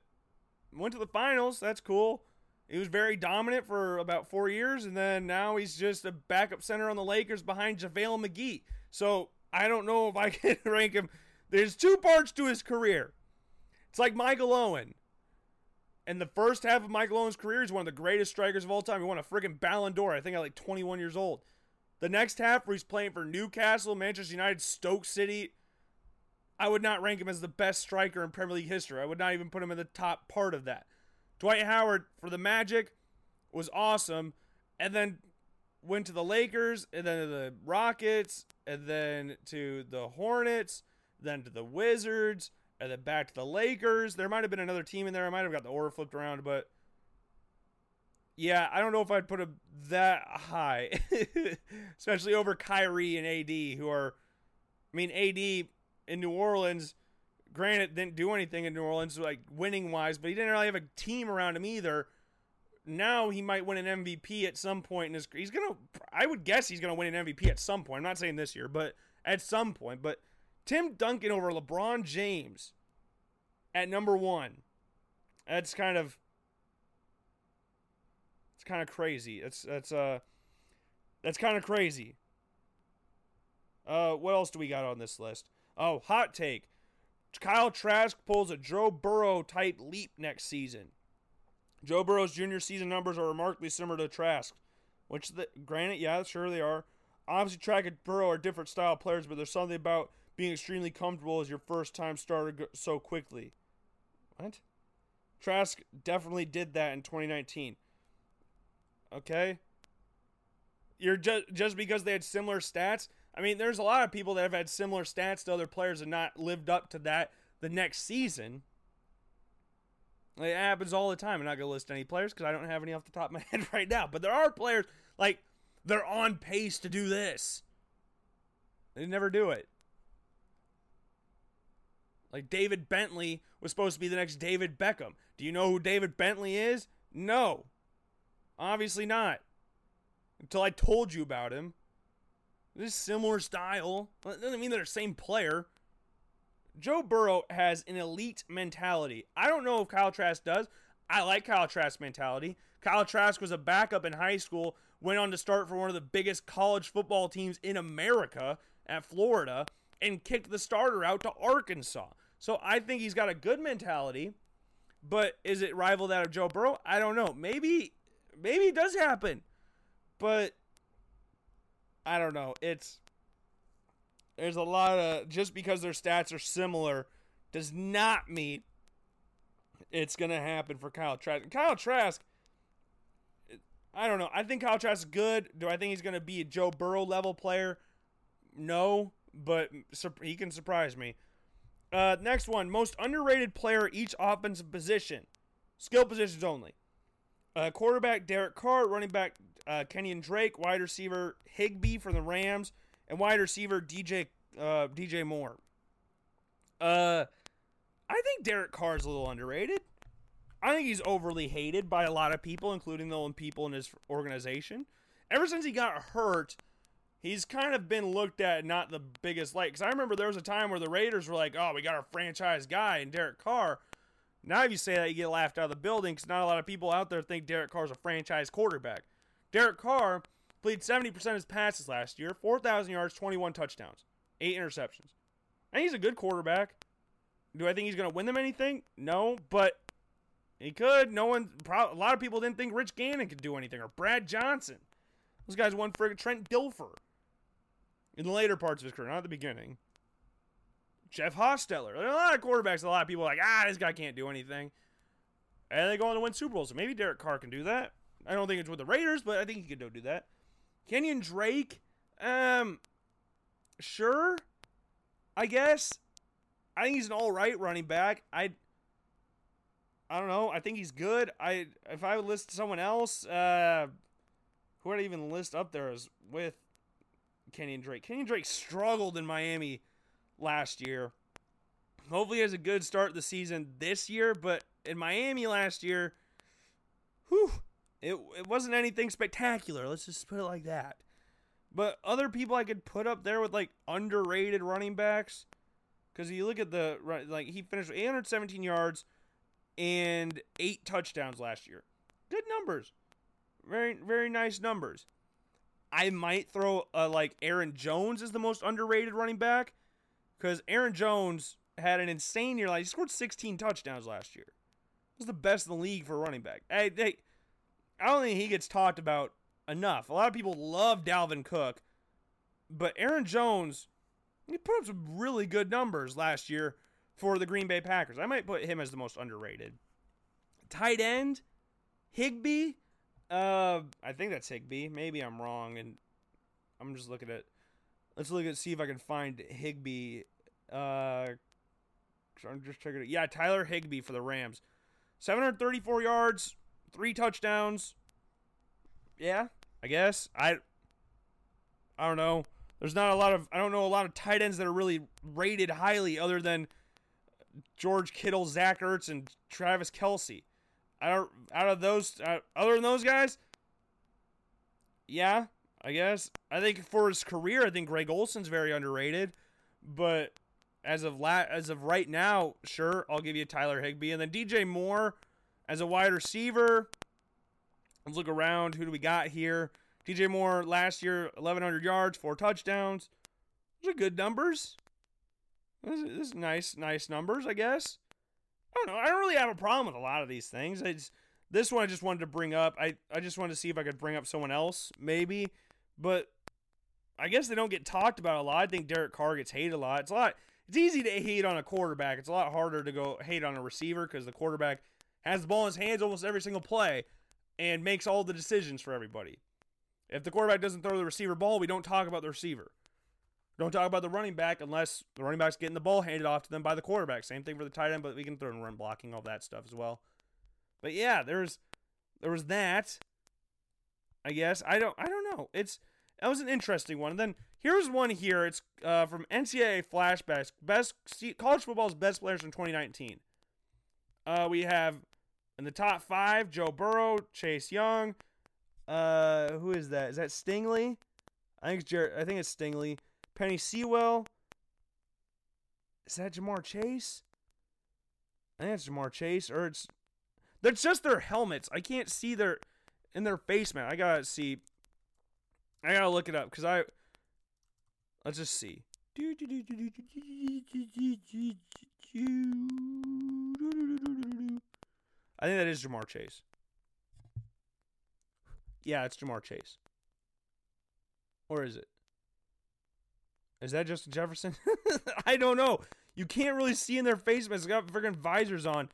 went to the finals. That's cool. He was very dominant for about four years, and then now he's just a backup center on the Lakers behind JaVale McGee. So I don't know if I can rank him. There's two parts to his career. It's like Michael Owen. And the first half of Michael Owen's career, he's one of the greatest strikers of all time. He won a freaking Ballon d'Or, I think, at like 21 years old. The next half, where he's playing for Newcastle, Manchester United, Stoke City, I would not rank him as the best striker in Premier League history. I would not even put him in the top part of that. Dwight Howard for the Magic was awesome, and then went to the Lakers, and then to the Rockets, and then to the Hornets, then to the Wizards, Uh, and then back to the Lakers. There might have been another team in there. I might have got the order flipped around, but yeah, I don't know if I'd put him that high, especially over Kyrie and AD, who are, I mean, AD in New Orleans, granted, didn't do anything in New Orleans, like winning wise, but he didn't really have a team around him either. Now he might win an MVP at some point in his. He's gonna. I would guess he's gonna win an MVP at some point. I'm not saying this year, but at some point. But Tim Duncan over LeBron James at number one. That's kind of it's kind of crazy. That's that's uh that's kind of crazy. Uh what else do we got on this list? Oh, hot take. Kyle Trask pulls a Joe Burrow type leap next season. Joe Burrow's junior season numbers are remarkably similar to Trask, which the, granted, yeah, sure they are. Obviously, Trask and Burrow are different style players, but there's something about being extremely comfortable as your first time starter so quickly. What? Trask definitely did that in 2019. Okay? You're just just because they had similar stats. I mean, there's a lot of people that have had similar stats to other players and not lived up to that the next season. It happens all the time. I'm not gonna list any players because I don't have any off the top of my head right now. But there are players like they're on pace to do this. They never do it. Like David Bentley was supposed to be the next David Beckham. Do you know who David Bentley is? No. Obviously not. Until I told you about him. This similar style. Doesn't mean they're the same player. Joe Burrow has an elite mentality. I don't know if Kyle Trask does. I like Kyle Trask's mentality. Kyle Trask was a backup in high school, went on to start for one of the biggest college football teams in America at Florida, and kicked the starter out to Arkansas. So I think he's got a good mentality, but is it rival that of Joe Burrow? I don't know. Maybe maybe it does happen. But I don't know. It's there's a lot of just because their stats are similar does not mean it's gonna happen for Kyle Trask. Kyle Trask, I don't know. I think Kyle Trask is good. Do I think he's gonna be a Joe Burrow level player? No, but he can surprise me. Uh, next one, most underrated player each offensive position, skill positions only. Uh, quarterback Derek Carr, running back uh, Kenyan Drake, wide receiver Higbee from the Rams, and wide receiver DJ uh, DJ Moore. Uh, I think Derek Carr is a little underrated. I think he's overly hated by a lot of people, including the people in his organization. Ever since he got hurt, he's kind of been looked at not the biggest light. Because I remember there was a time where the Raiders were like, "Oh, we got our franchise guy and Derek Carr." Now, if you say that, you get laughed out of the building because not a lot of people out there think Derek Carr's a franchise quarterback. Derek Carr played 70% of his passes last year, 4,000 yards, 21 touchdowns, 8 interceptions. And he's a good quarterback. Do I think he's going to win them anything? No, but he could. No one, a lot of people didn't think Rich Gannon could do anything or Brad Johnson. Those guys won for Trent Dilfer in the later parts of his career, not at the beginning. Jeff Hostetler. A lot of quarterbacks. A lot of people like, ah, this guy can't do anything, and they go on to win Super Bowls. So maybe Derek Carr can do that. I don't think it's with the Raiders, but I think he could do that. Kenyan Drake, um, sure, I guess. I think he's an all right running back. I I don't know. I think he's good. I if I would list someone else, uh, who would I even list up there as with Kenyan Drake? Kenyan Drake struggled in Miami last year. Hopefully, has a good start the season this year. But in Miami last year, whew, it it wasn't anything spectacular. Let's just put it like that. But other people I could put up there with like underrated running backs, because you look at the like he finished with 817 yards and eight touchdowns last year. Good numbers. Very, very nice numbers. I might throw uh, like Aaron Jones is the most underrated running back because Aaron Jones had an insane year. Like he scored 16 touchdowns last year. He was the best in the league for running back. Hey, I don't think he gets talked about enough. A lot of people love Dalvin Cook, but Aaron Jones, he put up some really good numbers last year for the Green Bay Packers. I might put him as the most underrated. Tight end, Higbee. Uh, I think that's Higbee. Maybe I'm wrong, and I'm just looking at. Let's look at see if I can find Higbee. Uh, I'm just checking. Yeah, Tyler Higbee for the Rams, 734 yards, three touchdowns. Yeah, I guess I. I don't know. There's not a lot of I don't know a lot of tight ends that are really rated highly other than George Kittle, Zach Ertz, and Travis Kelce. Out of those uh, other than those guys. Yeah, I guess. I think for his career, I think Greg Olsen's very underrated, but as of la- as of right now, sure, I'll give you Tyler Higbee and then DJ Moore as a wide receiver. Let's look around. Who do we got here? DJ Moore last year, 1,100 yards, four touchdowns. Those are good numbers. This is nice, nice numbers, I guess. I don't know. I don't really have a problem with a lot of these things. It's this one I just wanted to bring up. I I just wanted to see if I could bring up someone else, maybe. But I guess they don't get talked about a lot. I think Derek Carr gets hated a lot. It's a lot. It's easy to hate on a quarterback. It's a lot harder to go hate on a receiver because the quarterback has the ball in his hands almost every single play and makes all the decisions for everybody. If the quarterback doesn't throw the receiver ball, we don't talk about the receiver. Don't talk about the running back unless the running back's getting the ball handed off to them by the quarterback. Same thing for the tight end, but we can throw in run blocking, all that stuff as well. But yeah, there's there was that. I guess I don't I don't know. It's that was an interesting one. And then here's one here. It's uh, from NCAA flashbacks. Best college football's best players from 2019. Uh, we have in the top five: Joe Burrow, Chase Young. Uh, who is that? Is that Stingley? I think it's Jared, I think it's Stingley. Penei Sewell. Is that Ja'Marr Chase? I think it's Ja'Marr Chase, or it's that's just their helmets. I can't see their in their face man. I gotta see. I gotta look it up because I. Let's just see. I think that is Ja'Marr Chase. Yeah, it's Ja'Marr Chase. Or is it? Is that Justin Jefferson? I don't know. You can't really see in their face, but it's got freaking visors on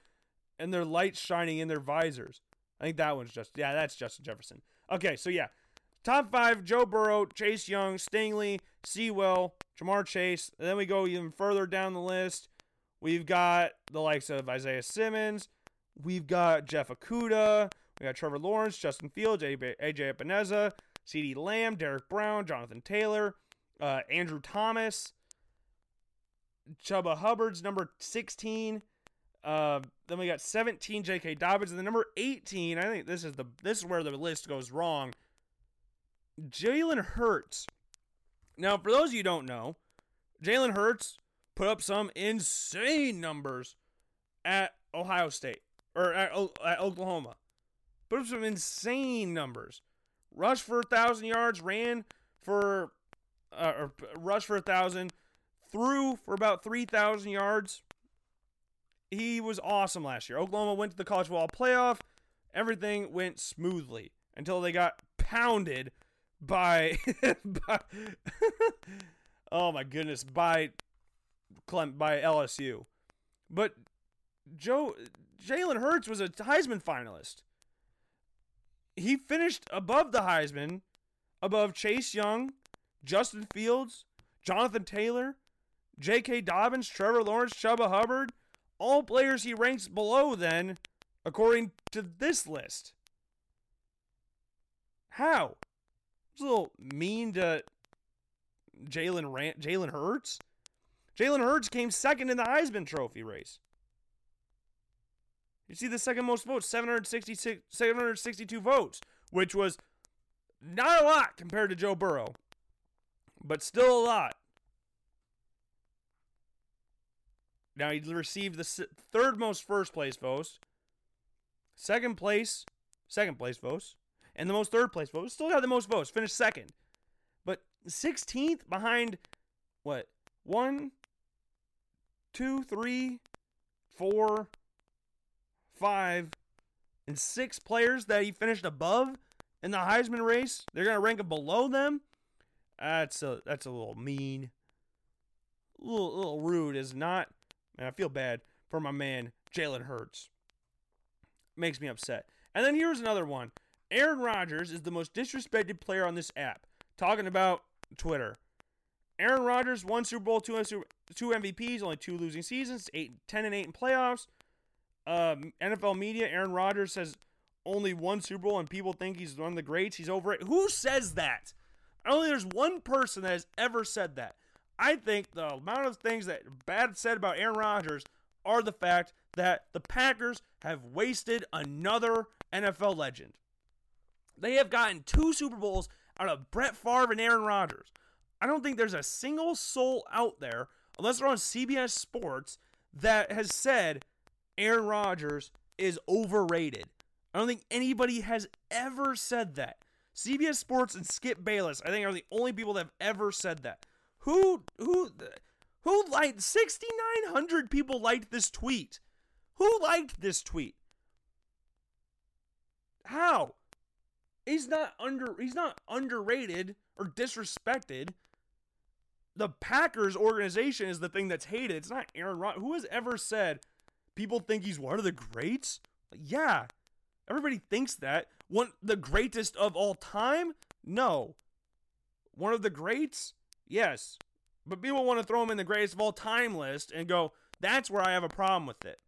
and their lights shining in their visors. I think that one's just yeah, that's Justin Jefferson. Okay, so yeah. Top five, Joe Burrow, Chase Young, Stingley, Sewell, Ja'Marr Chase. And then we go even further down the list. We've got the likes of Isaiah Simmons. We've got Jeff Okudah. We got Trevor Lawrence, Justin Fields, AJ Epenesa, CeeDee Lamb, Derrick Brown, Jonathan Taylor, uh, Andrew Thomas, Chuba Hubbard's number 16. Uh, then we got 17 J.K. Dobbins, and the number 18. I think this is the this is where the list goes wrong. Jalen Hurts. Now, for those of you don't know, Jalen Hurts put up some insane numbers at Ohio State or at, at Oklahoma. Put up some insane numbers. Rushed for a thousand yards, ran for uh, or rush for a thousand, threw for about three thousand yards. He was awesome last year. Oklahoma went to the college football playoff. Everything went smoothly until they got pounded by, by oh my goodness, by Clem by LSU. But Joe Jalen Hurts was a Heisman finalist. He finished above the Heisman, above Chase Young, Justin Fields, Jonathan Taylor, J.K. Dobbins, Trevor Lawrence, Chuba Hubbard, all players he ranks below then, according to this list. How? It's a little mean to Jalen Jalen Hurts. Jalen Hurts came second in the Heisman Trophy race. You see the second most votes, 766, 762 votes, which was not a lot compared to Joe Burrow, but still a lot. Now he received the third most first place votes, second place, second place votes, and the most third place votes. Still got the most votes, finished second. But 16th behind what? One, two, three, four, five, and six players that he finished above in the Heisman race. They're gonna rank him below them. That's a that's a little mean. A little, little rude is not. And I feel bad for my man Jalen Hurts. Makes me upset. And then here's another one. Aaron Rodgers is the most disrespected player on this app. Talking about Twitter. Aaron Rodgers, one Super Bowl, two, two MVPs, only two losing seasons, eight, 10 and 8 in playoffs. Um, NFL media, Aaron Rodgers has only one Super Bowl and people think he's one of the greats. He's over it. Who says that? Only there's one person that has ever said that. I think the amount of things that bad said about Aaron Rodgers are the fact that the Packers have wasted another NFL legend. They have gotten two Super Bowls out of Brett Favre and Aaron Rodgers. I don't think there's a single soul out there, unless they're on CBS Sports, that has said Aaron Rodgers is overrated. I don't think anybody has ever said that. CBS Sports and Skip Bayless, I think, are the only people that have ever said that. Who who who liked 6900 people liked this tweet. Who liked this tweet? How? He's not under he's not underrated or disrespected. The Packers organization is the thing that's hated. It's not Aaron Rodgers. Who has ever said people think he's one of the greats? Yeah. Everybody thinks that. One the greatest of all time? No. One of the greats? Yes. But people want to throw him in the greatest of all time list and go, that's where I have a problem with it.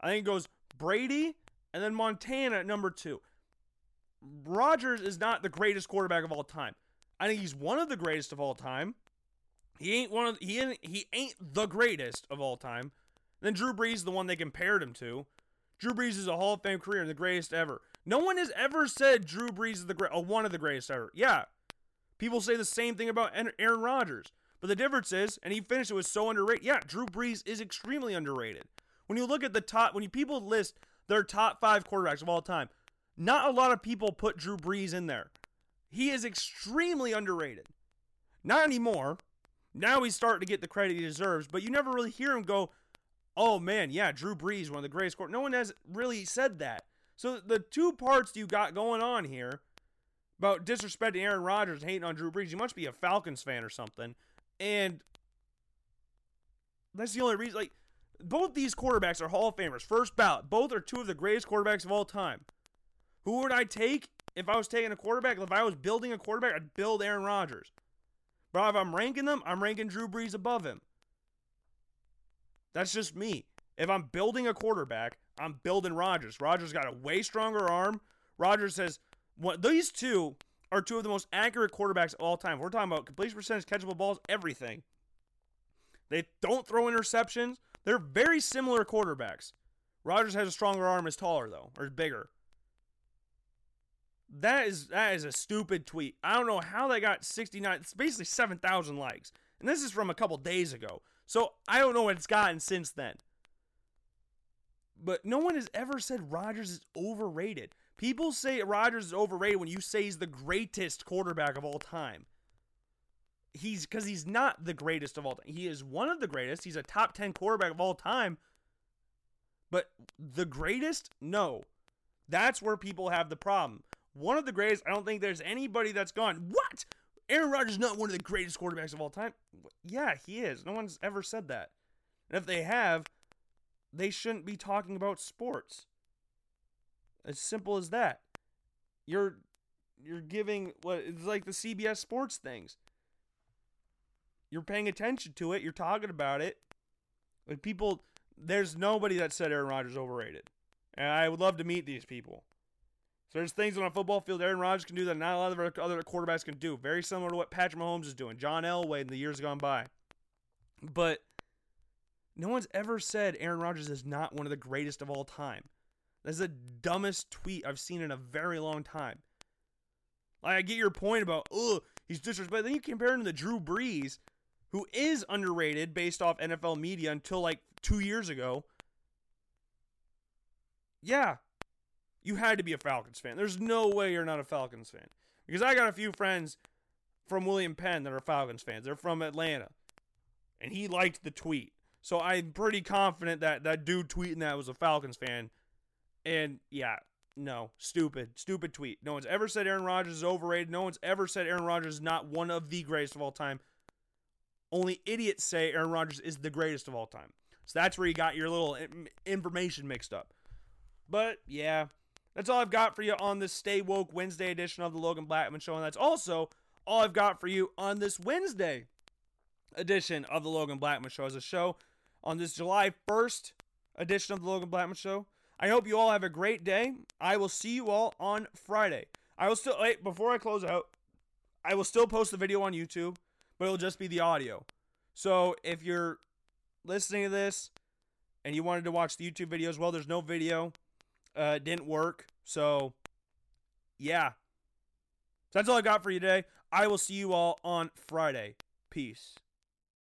I think it goes Brady and then Montana at number two. Rodgers is not the greatest quarterback of all time. I think he's one of the greatest of all time. He ain't one of he ain't, he ain't the greatest of all time. Then Drew Brees is the one they compared him to. Drew Brees is a Hall of Fame career and the greatest ever. No one has ever said Drew Brees is the great, uh, one of the greatest ever. Yeah, people say the same thing about Aaron Rodgers, but the difference is, and he finished it was so underrated. Yeah, Drew Brees is extremely underrated. When you look at the top, when you people list their top five quarterbacks of all time, not a lot of people put Drew Brees in there. He is extremely underrated. Not anymore. Now he's starting to get the credit he deserves, but you never really hear him go, oh man, yeah, Drew Brees, one of the greatest quarterbacks. No one has really said that. So the two parts you got going on here about disrespecting Aaron Rodgers and hating on Drew Brees, you must be a Falcons fan or something. And that's the only reason. Like, both these quarterbacks are Hall of Famers, first ballot. Both are two of the greatest quarterbacks of all time. Who would I take if I was taking a quarterback? If I was building a quarterback, I'd build Aaron Rodgers. But if I'm ranking them, I'm ranking Drew Brees above him. That's just me. If I'm building a quarterback, I'm building Rodgers. Rodgers got a way stronger arm. Rodgers says what these two are two of the most accurate quarterbacks of all time. We're talking about completion percentage, catchable balls, everything. They don't throw interceptions. They're very similar quarterbacks. Rodgers has a stronger arm, is taller though, or is bigger. That is that is a stupid tweet. I don't know how they got 69. It's basically 7,000 likes. And this is from a couple days ago. So I don't know what it's gotten since then. But no one has ever said Rodgers is overrated. People say Rodgers is overrated when you say he's the greatest quarterback of all time. He's because he's not the greatest of all time. He is one of the greatest. He's a top 10 quarterback of all time. But the greatest? No. That's where people have the problem one of the greatest. I don't think there's anybody that's gone, what? Aaron Rodgers is not one of the greatest quarterbacks of all time. Yeah, he is. No one's ever said that. And if they have, they shouldn't be talking about sports. As simple as that. You're you're giving what it's like the CBS sports things. you're paying attention to it, you're talking about it. Like people, there's nobody that said Aaron Rodgers overrated, and I would love to meet these people. So there's things on a football field Aaron Rodgers can do that not a lot of other quarterbacks can do. Very similar to what Patrick Mahomes is doing, John Elway in the years gone by. But no one's ever said Aaron Rodgers is not one of the greatest of all time. That's the dumbest tweet I've seen in a very long time. Like, I get your point about, oh, he's disrespectful. Then you compare him to Drew Brees, who is underrated based off NFL media until like two years ago. Yeah, you had to be a Falcons fan. There's no way you're not a Falcons fan. Because I got a few friends from William Penn that are Falcons fans. They're from Atlanta. And he liked the tweet. So I'm pretty confident that that dude tweeting that was a Falcons fan. And yeah, no, stupid, stupid tweet. No one's ever said Aaron Rodgers is overrated. No one's ever said Aaron Rodgers is not one of the greatest of all time. Only idiots say Aaron Rodgers is the greatest of all time. So that's where you got your little information mixed up. But yeah, that's all I've got for you on this Stay Woke Wednesday edition of the Logan Blackman Show. And that's also all I've got for you on this Wednesday edition of the Logan Blackman Show as a show on this July 1st edition of the Logan Blackman Show. I hope you all have a great day. I will see you all on Friday. I will still, wait, before I close out, I will still post the video on YouTube, but it'll just be the audio. So if you're listening to this and you wanted to watch the YouTube video as well, there's no video. Uh, didn't work. So, yeah. So that's all I got for you today. I will see you all on Friday. Peace.